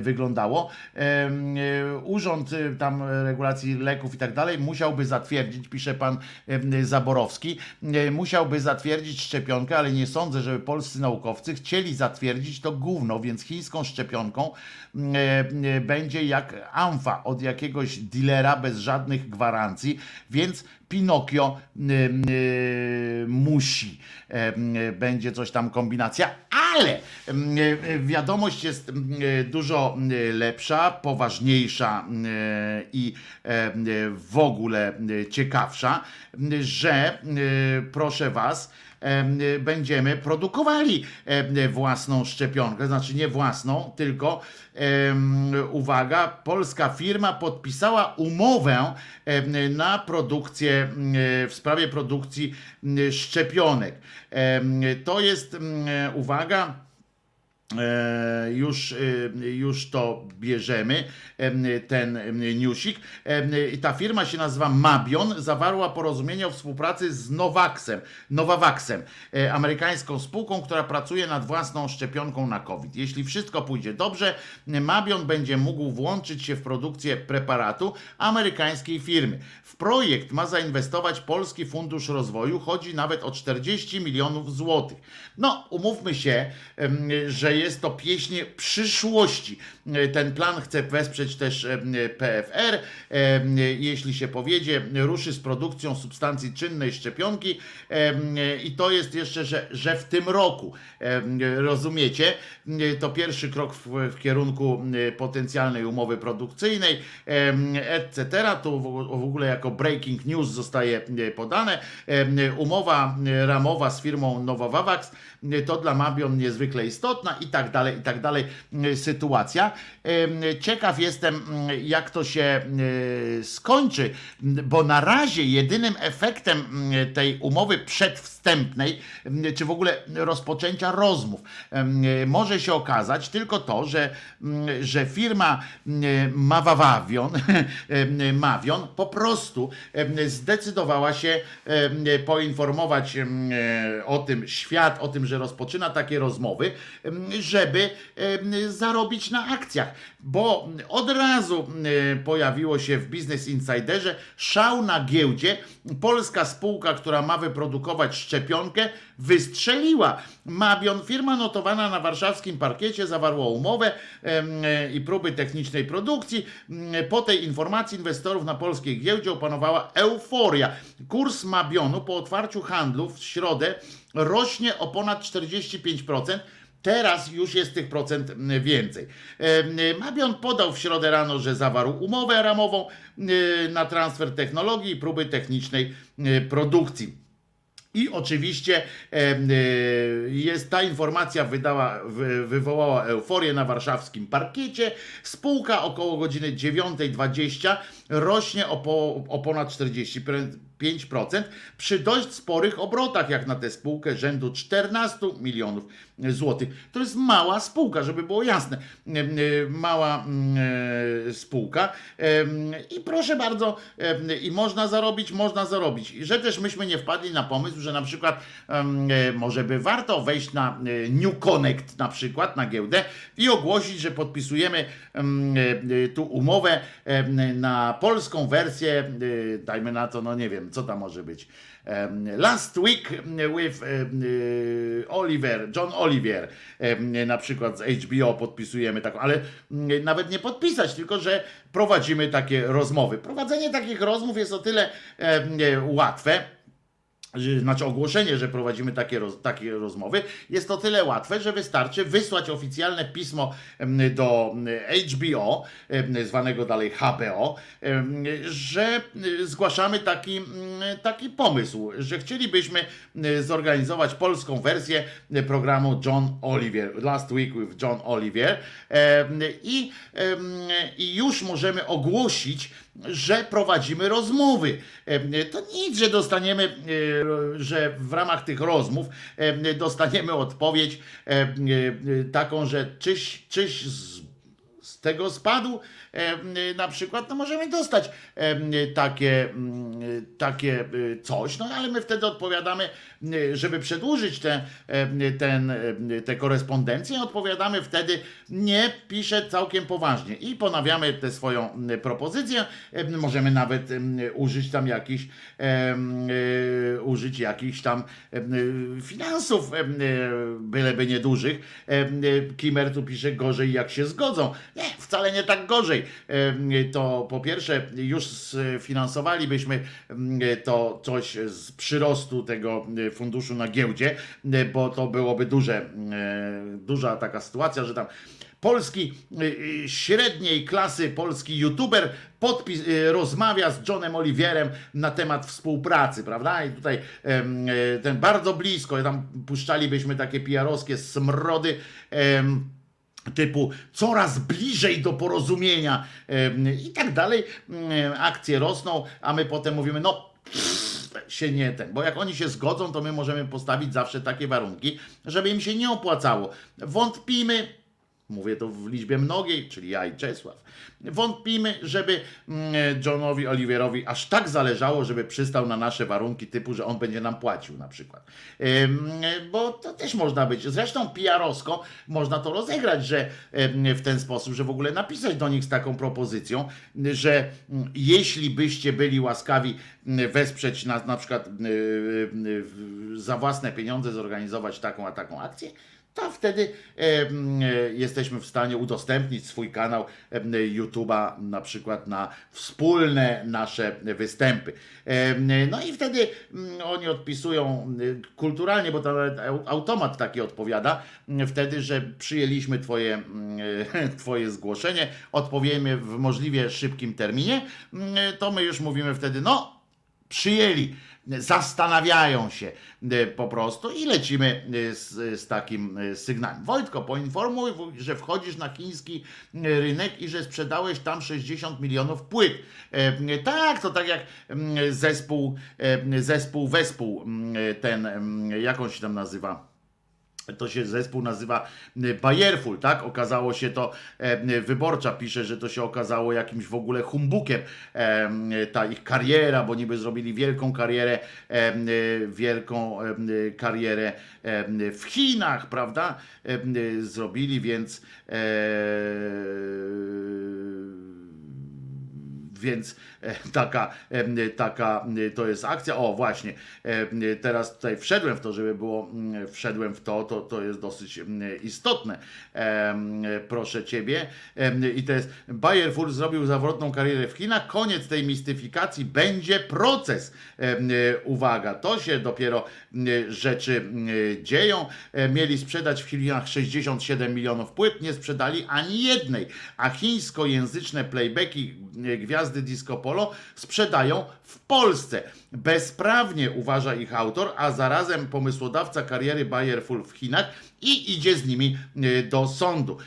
wyglądało. E, Urząd e, tam regulacji leków i tak dalej musiałby zatwierdzić, pisze pan Zaborowski, e, musiałby zatwierdzić szczepionkę, ale nie sądzę, żeby polscy naukowcy chcieli zatwierdzić to gówno, więc chińską szczepionką m, e, będzie jak amfa od jakiegoś dealera bez żadnych gwarancji, więc Pinokio em, e, musi, e, będzie coś tam kombinacja, ale em, e, wiadomość jest e, dużo lepsza, poważniejsza e, i w ogóle ciekawsza, że e, proszę was, będziemy produkowali własną szczepionkę, znaczy nie własną, tylko uwaga, polska firma podpisała umowę na produkcję, w sprawie produkcji szczepionek. To jest, uwaga, już, e, już to bierzemy, em, ten newsik. Ta firma się nazywa Mabion, zawarła porozumienie o współpracy z Novaxem, Novavaxem, e, amerykańską spółką, która pracuje nad własną szczepionką na COVID. Jeśli wszystko pójdzie dobrze, Mabion będzie mógł włączyć się w produkcję preparatu amerykańskiej firmy. W projekt ma zainwestować Polski Fundusz Rozwoju, chodzi nawet o 40 milionów złotych. No, umówmy się, że jest to pieśń przyszłości. E, Ten plan chce wesprzeć też e, PFR. E, Jeśli się powiedzie, ruszy z produkcją substancji czynnej szczepionki i to jest jeszcze, że, że w tym roku. Rozumiecie? To pierwszy krok w, w kierunku potencjalnej umowy produkcyjnej, etc. To w, w ogóle jako breaking news zostaje podane. Umowa ramowa z firmą Novavax to dla Mabion niezwykle istotna i tak dalej, i tak dalej e, sytuacja. Ciekaw jestem, m, jak to się skończy, bo na razie jedynym efektem tej umowy przedwstępnej, m, czy w ogóle rozpoczęcia rozmów, może się okazać tylko to, że, że firma Mawawawion, Mawion po prostu zdecydowała się poinformować o tym świat, o tym, że rozpoczyna takie rozmowy, żeby zarobić na akcjach, bo od razu pojawiło się w Business Insiderze szał na giełdzie. Polska spółka, która ma wyprodukować szczepionkę, wystrzeliła. Mabion, firma notowana na warszawskim parkiecie, zawarła umowę e, i próby technicznej produkcji. Mm, Po tej informacji inwestorów na polskiej giełdzie opanowała euforia. Kurs Mabionu po otwarciu handlu w środę rośnie o ponad 45%. Teraz już jest tych procent więcej. Em, Mabion podał w środę rano, że zawarł umowę ramową y, na transfer technologii i próby technicznej y, produkcji. I oczywiście y, jest ta informacja wydała, wy, wywołała euforię na warszawskim parkiecie. Spółka około godziny 9.20 rośnie o, po, o ponad 45% przy dość sporych obrotach, jak na tę spółkę rzędu 14 milionów złotych. To jest mała spółka, żeby było jasne. Em, y, Mała e, spółka. I proszę bardzo, i można zarobić, można zarobić. I że też myśmy nie wpadli na pomysł, że na przykład e, może by warto wejść na e, New Connect na przykład, na giełdę i ogłosić, że podpisujemy em, e, tu umowę na polską wersję, e, dajmy na to, no nie wiem, co tam może być. Last week with e, Oliver, John Oliver, na przykład z HBO podpisujemy taką, ale nawet nie podpisać, tylko że prowadzimy takie rozmowy. Prowadzenie takich rozmów jest o tyle łatwe, znaczy ogłoszenie, że prowadzimy takie, roz, takie rozmowy, jest to tyle łatwe, że wystarczy wysłać oficjalne pismo do HBO, zwanego dalej HBO, że zgłaszamy taki, taki pomysł, że chcielibyśmy zorganizować polską wersję programu John Oliver, Last Week with John Oliver i, i już możemy ogłosić, że prowadzimy rozmowy. Em, To nic, że dostaniemy, e, że w ramach tych rozmów em, dostaniemy odpowiedź e, taką, że czyś, czyś z, tego spadł na przykład, no możemy dostać takie, mm, takie y, coś, no ale my wtedy odpowiadamy, y, żeby przedłużyć tę em, ten, tę korespondencję, odpowiadamy wtedy nie, piszę całkiem poważnie i ponawiamy tę swoją mm, propozycję. Em, Możemy nawet użyć tam jakichś y, użyć jakichś tam finansów, byleby niedużych. Kimer tu pisze gorzej jak się zgodzą. Nie, wcale nie tak gorzej. To po pierwsze już sfinansowalibyśmy to coś z przyrostu tego funduszu na giełdzie, bo to byłoby duże, duża taka sytuacja, że tam polski średniej klasy polski youtuber podpis, y, rozmawia z Johnem Oliwierem na temat współpracy, prawda? I tutaj y, ten bardzo blisko, tam puszczalibyśmy takie PR-owskie smrody. Typu coraz bliżej do porozumienia i tak dalej. Akcje rosną, a my potem mówimy, no się nie ten, bo jak oni się zgodzą, to my możemy postawić zawsze takie warunki, żeby im się nie opłacało. Wątpimy, mówię to w liczbie mnogiej, czyli ja i Czesław, wątpimy, żeby mm, Johnowi Oliverowi aż tak zależało, żeby przystał na nasze warunki typu, że on będzie nam płacił na przykład. Bo to też można być. Zresztą PR-owsko można to rozegrać, że w ten sposób, że w ogóle napisać do nich z taką propozycją, że mm, jeśli byście byli łaskawi mm, wesprzeć nas na przykład y, y, za własne pieniądze zorganizować taką a taką akcję, to wtedy e, jesteśmy w stanie udostępnić swój kanał YouTube'a na przykład na wspólne nasze występy. No i wtedy mm, oni odpisują y, kulturalnie, bo au- automat taki odpowiada, mm, wtedy, że przyjęliśmy twoje, mm, twoje zgłoszenie, odpowiemy w możliwie szybkim terminie, to my już mówimy wtedy, no przyjęli, zastanawiają się e, po prostu i lecimy e, z, z takim e, sygnałem. Wojtko, poinformuj, że wchodzisz na chiński rynek i że sprzedałeś tam 60 milionów płyt. Tak, to tak jak mm, zespół, zespół Wespół, mm, ten, mm, jak on się tam nazywa? To się zespół nazywa y, Bayerful, tak? Okazało się to, e, wyborcza pisze, że to się okazało jakimś w ogóle humbukiem, e, ta ich kariera, bo niby zrobili wielką karierę, e, wielką e, karierę e, w Chinach, prawda? E, Zrobili, więc e, więc e, taka, e, taka e, to jest akcja. O, właśnie, teraz tutaj wszedłem w to, żeby było, wszedłem w to, to, to jest dosyć istotne. Proszę ciebie. I to jest, Bayer Fur zrobił zawrotną karierę w Chinach. Koniec tej mistyfikacji będzie proces. Uwaga, to się dopiero rzeczy mm, dzieją. E, Mieli sprzedać w Chinach 67 milionów płyt, nie sprzedali ani jednej, a chińskojęzyczne playbacki e, gwiazdy disco polo sprzedają w Polsce. Bezprawnie uważa ich autor, a zarazem pomysłodawca kariery Bayerful w Chinach i idzie z nimi e, do sądu.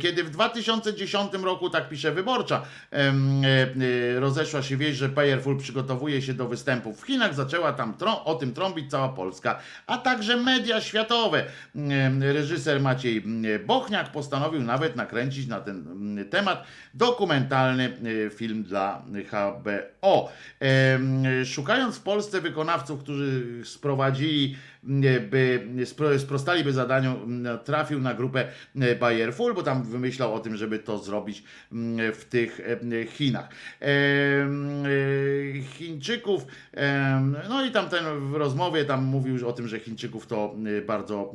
Kiedy w 2010 roku, tak pisze Wyborcza, e, e, rozeszła się wieść, że Bayerful przygotowuje się do występów w Chinach, zaczęła tam o tym trąbić cała Polska, a także media światowe. Reżyser Maciej Bochniak postanowił nawet nakręcić na ten temat dokumentalny film dla HBO. Em, Szukając w Polsce wykonawców, którzy sprowadzili, m, by spro, sprostaliby zadaniu, m, trafił na grupę e, Bayerful, bo tam wymyślał o tym, żeby to zrobić w tych e, Chinach. Em, e, Chińczyków, no i tam ten w rozmowie tam mówił o tym, że Chińczyków to e, bardzo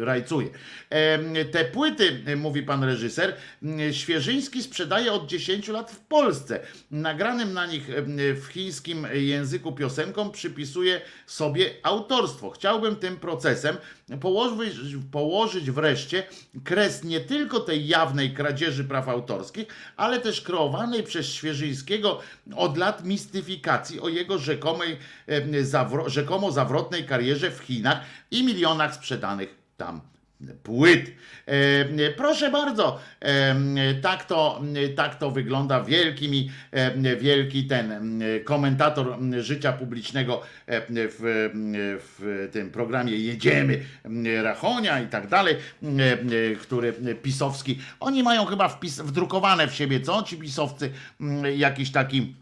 e, rajcuje. Te płyty, e, mówi pan reżyser, Świeżyński sprzedaje od 10 lat w Polsce. Nagranym na nich w chińskim języku piosenkom przypisuje sobie autorstwo. Chciałbym tym procesem położyć, położyć wreszcie kres nie tylko tej jawnej kradzieży praw autorskich, ale też kreowanej przez Świeżyńskiego od lat mistyfikacji o jego rzekomej, rzekomo zawrotnej karierze w Chinach i milionach sprzedanych tam płyt. Proszę bardzo, tak, to, tak to wygląda. Wielki mi, wielki ten komentator życia publicznego w, w tym programie Jedziemy Rachonia i tak dalej, który pisowski. Oni mają chyba wpis, wdrukowane w siebie, co ci pisowcy, jakiś taki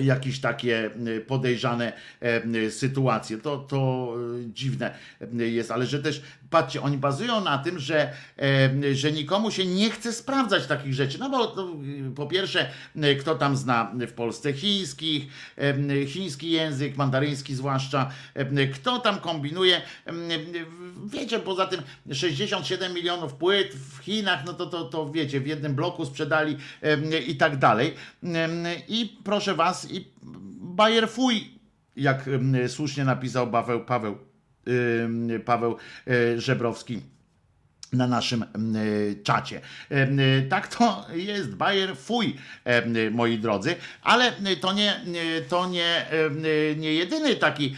jakieś takie y, podejrzane e, sytuacje. To, to y, dziwne y, jest, ale że też, patrzcie, oni bazują na tym, że, że nikomu się nie chce sprawdzać takich rzeczy. No bo y, po pierwsze, kto tam zna w Polsce chińskich, chiński język, mandaryński zwłaszcza, kto tam kombinuje. Wiecie, poza tym 67 milionów płyt w Chinach, no to, to, to wiecie, w jednym bloku sprzedali i tak dalej. I proszę was, i Bayer fuj, jak słusznie napisał Paweł, Paweł, Paweł e, Żebrowski na naszym em, czacie. Em, Tak to jest, Bayer fuj, em, moi drodzy, ale to nie, to nie, nie jedyny taki,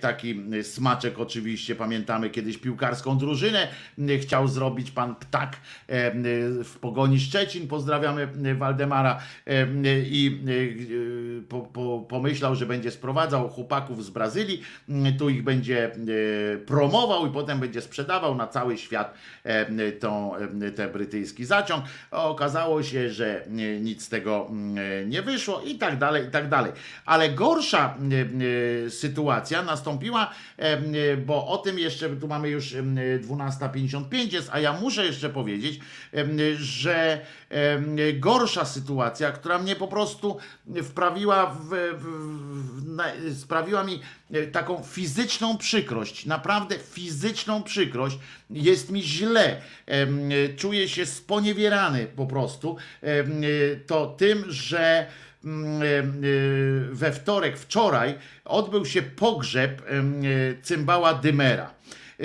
taki smaczek oczywiście. Pamiętamy kiedyś piłkarską drużynę chciał zrobić pan Ptak w Pogoni Szczecin. Pozdrawiamy Waldemara em, i po, po, pomyślał, że będzie sprowadzał chłopaków z Brazylii, tu ich będzie promował i potem będzie sprzedawał na cały świat tą, e, ten brytyjski zaciąg. Okazało się, że e, nic z tego mm, e, nie wyszło i tak dalej, i tak dalej. Ale gorsza e, e, sytuacja nastąpiła, e, e, bo o tym jeszcze, tu mamy już e, 12.55 jest, a ja muszę jeszcze powiedzieć, e, że e, gorsza sytuacja, która mnie po prostu wprawiła w, w, w, sprawiła mi e, taką fizyczną przykrość, naprawdę fizyczną przykrość, jest mi źle, czuję się sponiewierany po prostu, to tym, że mm, e, we wtorek, wczoraj odbył się pogrzeb e, cymbała Dymera.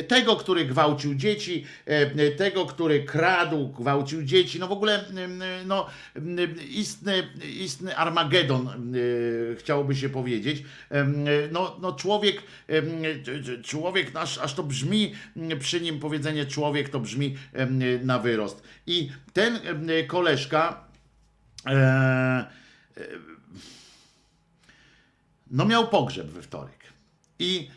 Tego, który gwałcił dzieci, e, tego, który kradł, gwałcił dzieci, no w ogóle em, no, em, istny, istny Armagedon, e, chciałoby się powiedzieć. Em, No, no człowiek, człowiek nasz, aż to brzmi przy nim powiedzenie człowiek, to brzmi na wyrost. I ten koleżka e, no miał pogrzeb we wtorek. I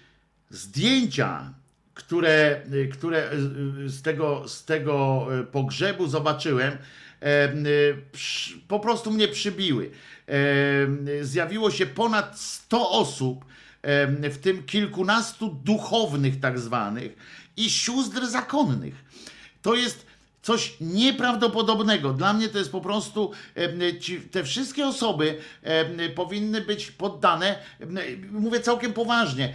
zdjęcia, które, które z tego, z tego pogrzebu zobaczyłem, e, przy- po prostu mnie przybiły. E, Zjawiło się ponad 100 osób, e, w tym kilkunastu duchownych tak zwanych i sióstr zakonnych. To jest coś nieprawdopodobnego. Dla mnie to jest po prostu, ci, te wszystkie osoby em, powinny być poddane, em, mówię całkiem poważnie,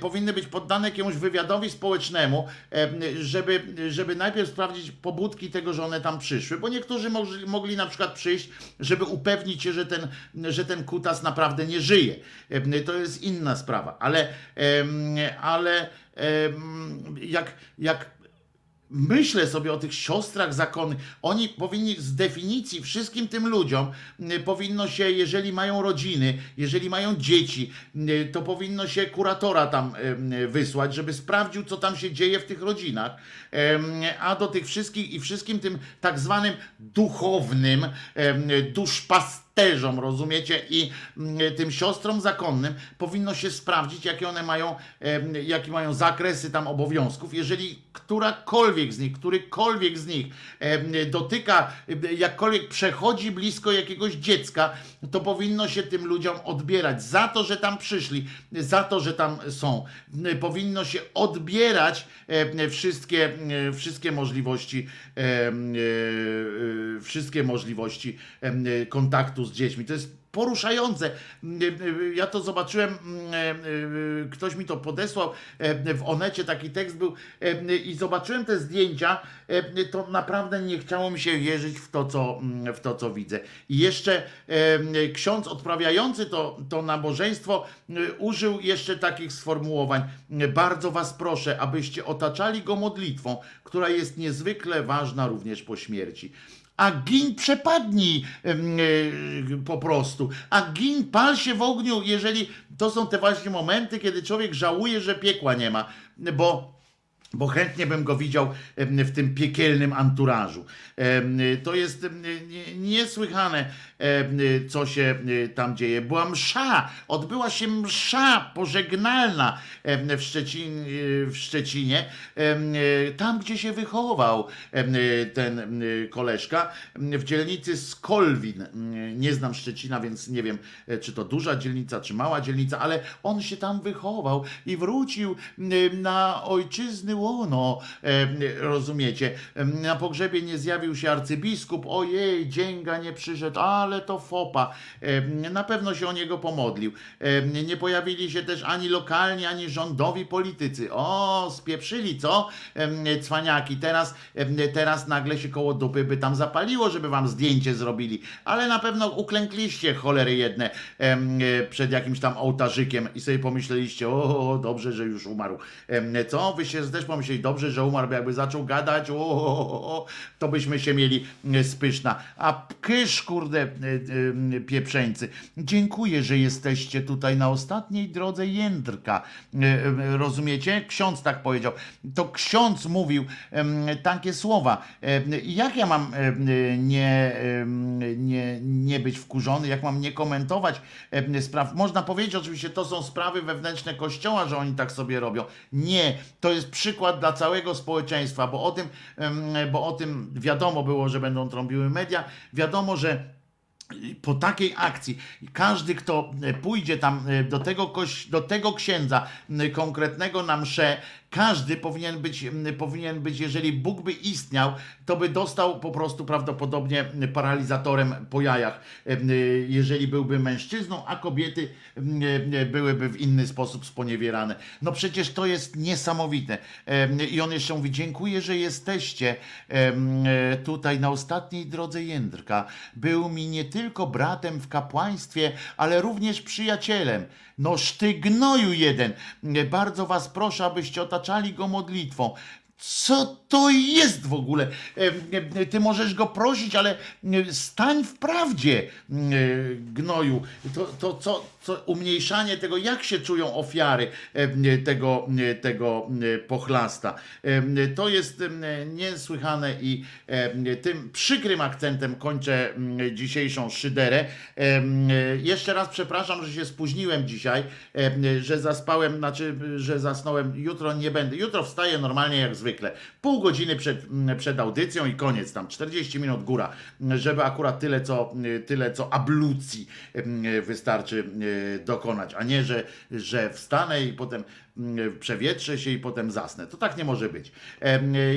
powinny być poddane jakiemuś wywiadowi społecznemu, em, żeby, żeby najpierw sprawdzić pobudki tego, że one tam przyszły, bo niektórzy mogli, na przykład przyjść, żeby upewnić się, że ten, że ten kutas naprawdę nie żyje. To jest inna sprawa, ale, ale jak, jak myślę sobie o tych siostrach zakonnych. Oni powinni z definicji wszystkim tym ludziom powinno się, jeżeli mają rodziny, jeżeli mają dzieci, to powinno się kuratora tam y, wysłać, żeby sprawdził, co tam się dzieje w tych rodzinach. A do tych wszystkich i wszystkim tym tak zwanym duchownym em, duszpasterzom, rozumiecie? I mm, tym siostrom zakonnym powinno się sprawdzić, jakie one mają, jaki mają zakresy tam obowiązków. Jeżeli którakolwiek z nich, którykolwiek z nich dotyka, jakkolwiek przechodzi blisko jakiegoś dziecka, to powinno się tym ludziom odbierać za to, że tam przyszli, za to, że tam są. Powinno się odbierać wszystkie, wszystkie możliwości, e, e, wszystkie możliwości em, kontaktu z dziećmi. To jest poruszające. Ja to zobaczyłem, ktoś mi to podesłał w Onecie, taki tekst był i zobaczyłem te zdjęcia, to naprawdę nie chciało mi się wierzyć w to, co, w to, co widzę. I jeszcze ksiądz odprawiający to, to nabożeństwo użył jeszcze takich sformułowań. Bardzo was proszę, abyście otaczali go modlitwą, która jest niezwykle ważna również po śmierci a gin przepadnij e, po prostu. A gin pal się w ogniu, jeżeli to są te właśnie momenty, kiedy człowiek żałuje, że piekła nie ma, bo bo chętnie bym go widział w tym piekielnym anturażu. To jest niesłychane, co się e, tam dzieje. Była msza, odbyła się msza pożegnalna w, Szczecin, w Szczecinie, em, tam gdzie się wychował em, ten koleżka, w dzielnicy Skolwin. Nie znam Szczecina, więc nie wiem, e, czy to duża dzielnica, czy mała dzielnica, ale on się tam wychował i wrócił na ojczyzny łono, em, rozumiecie? Na pogrzebie nie zjawił się arcybiskup, ojej, dzięga nie przyszedł, ale to fopa. Na pewno się o niego pomodlił. Nie pojawili się też ani lokalni, ani rządowi politycy. O, spieprzyli, co? Cwaniaki. Teraz, teraz nagle się koło dupy by tam zapaliło, żeby wam zdjęcie zrobili. Ale na pewno uklękliście, cholery jedne, przed jakimś tam ołtarzykiem i sobie pomyśleliście, o, dobrze, że już umarł. Co? Wy się też pomyśleli, dobrze, że umarł, jakby zaczął gadać, o, o, o, to byśmy się mieli e, spyszna. A kysz, kurde, e, e, pieprzeńcy. Dziękuję, że jesteście tutaj na ostatniej drodze jędrka. Rozumiecie? Ksiądz tak powiedział. To ksiądz mówił takie słowa. Jak ja mam nie, nie, nie być wkurzony, jak mam nie komentować spraw? Można powiedzieć oczywiście, to są sprawy wewnętrzne Kościoła, że oni tak sobie robią. Nie, to jest przykład przykład dla całego społeczeństwa, bo o tym, bo o tym wiadomo było, że będą trąbiły media, wiadomo, że po takiej akcji każdy, kto pójdzie tam e, do tego, do tego księdza konkretnego na mszę, każdy powinien być, m, powinien być, jeżeli Bóg by istniał, to by dostał po prostu prawdopodobnie paralizatorem po jajach, em, jeżeli byłby mężczyzną, a kobiety e, byłyby w inny sposób sponiewierane. No przecież to jest niesamowite. I on jeszcze mówi, dziękuję, że jesteście e, tutaj na ostatniej drodze Jędrka. Był mi nie tylko bratem w kapłaństwie, ale również przyjacielem. No sztygnoju jeden. Bardzo was proszę, abyście otaczali go modlitwą. Co to jest w ogóle? E, Ty możesz go prosić, ale stań w prawdzie, gnoju. To, to co, co umniejszanie tego, jak się czują ofiary e, tego, e, tego e, pochlasta. E, To jest e, niesłychane i e, tym przykrym akcentem kończę dzisiejszą szyderę. E, Jeszcze raz przepraszam, że się spóźniłem dzisiaj, e, że zaspałem, znaczy, że zasnąłem. Jutro nie będę. Jutro wstaję normalnie jak zwykle. Pół godziny przed, przed audycją i koniec tam, 40 minut góra, żeby akurat tyle co, tyle co ablucji wystarczy e, dokonać, a nie, że, że wstanę i potem przewietrzę się i potem zasnę. To tak nie może być.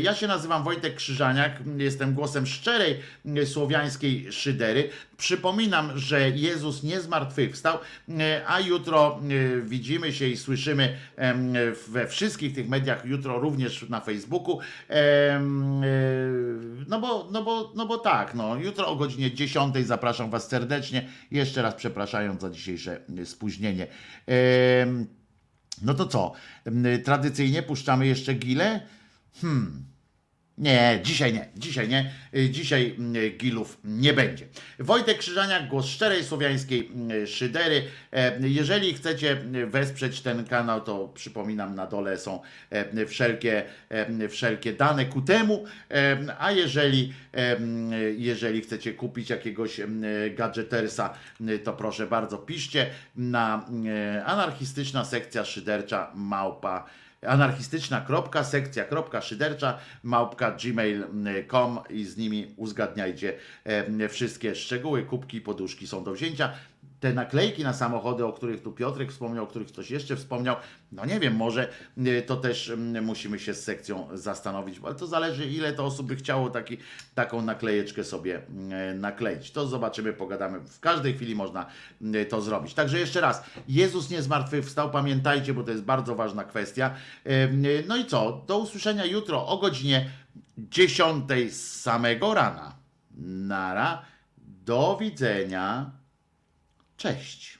Ja się nazywam Wojtek Krzyżaniak, jestem głosem szczerej mm, słowiańskiej szydery. Przypominam, że Jezus nie zmartwychwstał, e, a jutro widzimy się i słyszymy we wszystkich tych mediach, jutro również na Facebooku. E, No bo, no bo, no bo tak, no, jutro o godzinie 10 zapraszam Was serdecznie. Jeszcze raz przepraszając za dzisiejsze spóźnienie. No to co? Tradycyjnie puszczamy jeszcze gilę? Hmm. Nie, dzisiaj nie, dzisiaj nie. Y, Dzisiaj mm, gilów nie będzie. Wojtek Krzyżaniak, głos szczerej słowiańskiej mm, szydery. E, Jeżeli chcecie wesprzeć ten kanał, to przypominam, na dole są e, wszelkie, e, wszelkie dane ku temu. A jeżeli, jeżeli chcecie kupić jakiegoś gadżetersa, to proszę bardzo, piszcie na anarchistyczna sekcja szydercza małpa anarchistyczna kropka, sekcja kropka, szydercza, małpka gmail.com i z nimi uzgadniajcie wszystkie szczegóły, kubki, poduszki są do wzięcia. Te naklejki na samochody, o których tu Piotrek wspomniał, o których ktoś jeszcze wspomniał, no nie wiem, może e, to też m, musimy się z sekcją zastanowić, ale to zależy ile to osób by chciało taki, taką naklejeczkę sobie e, nakleić. To zobaczymy, pogadamy. W każdej chwili można e, to zrobić. Także jeszcze raz, Jezus nie zmartwychwstał, pamiętajcie, bo to jest bardzo ważna kwestia. E, No i co? Do usłyszenia jutro o godzinie 10 z samego rana. Nara. Do widzenia. Cześć.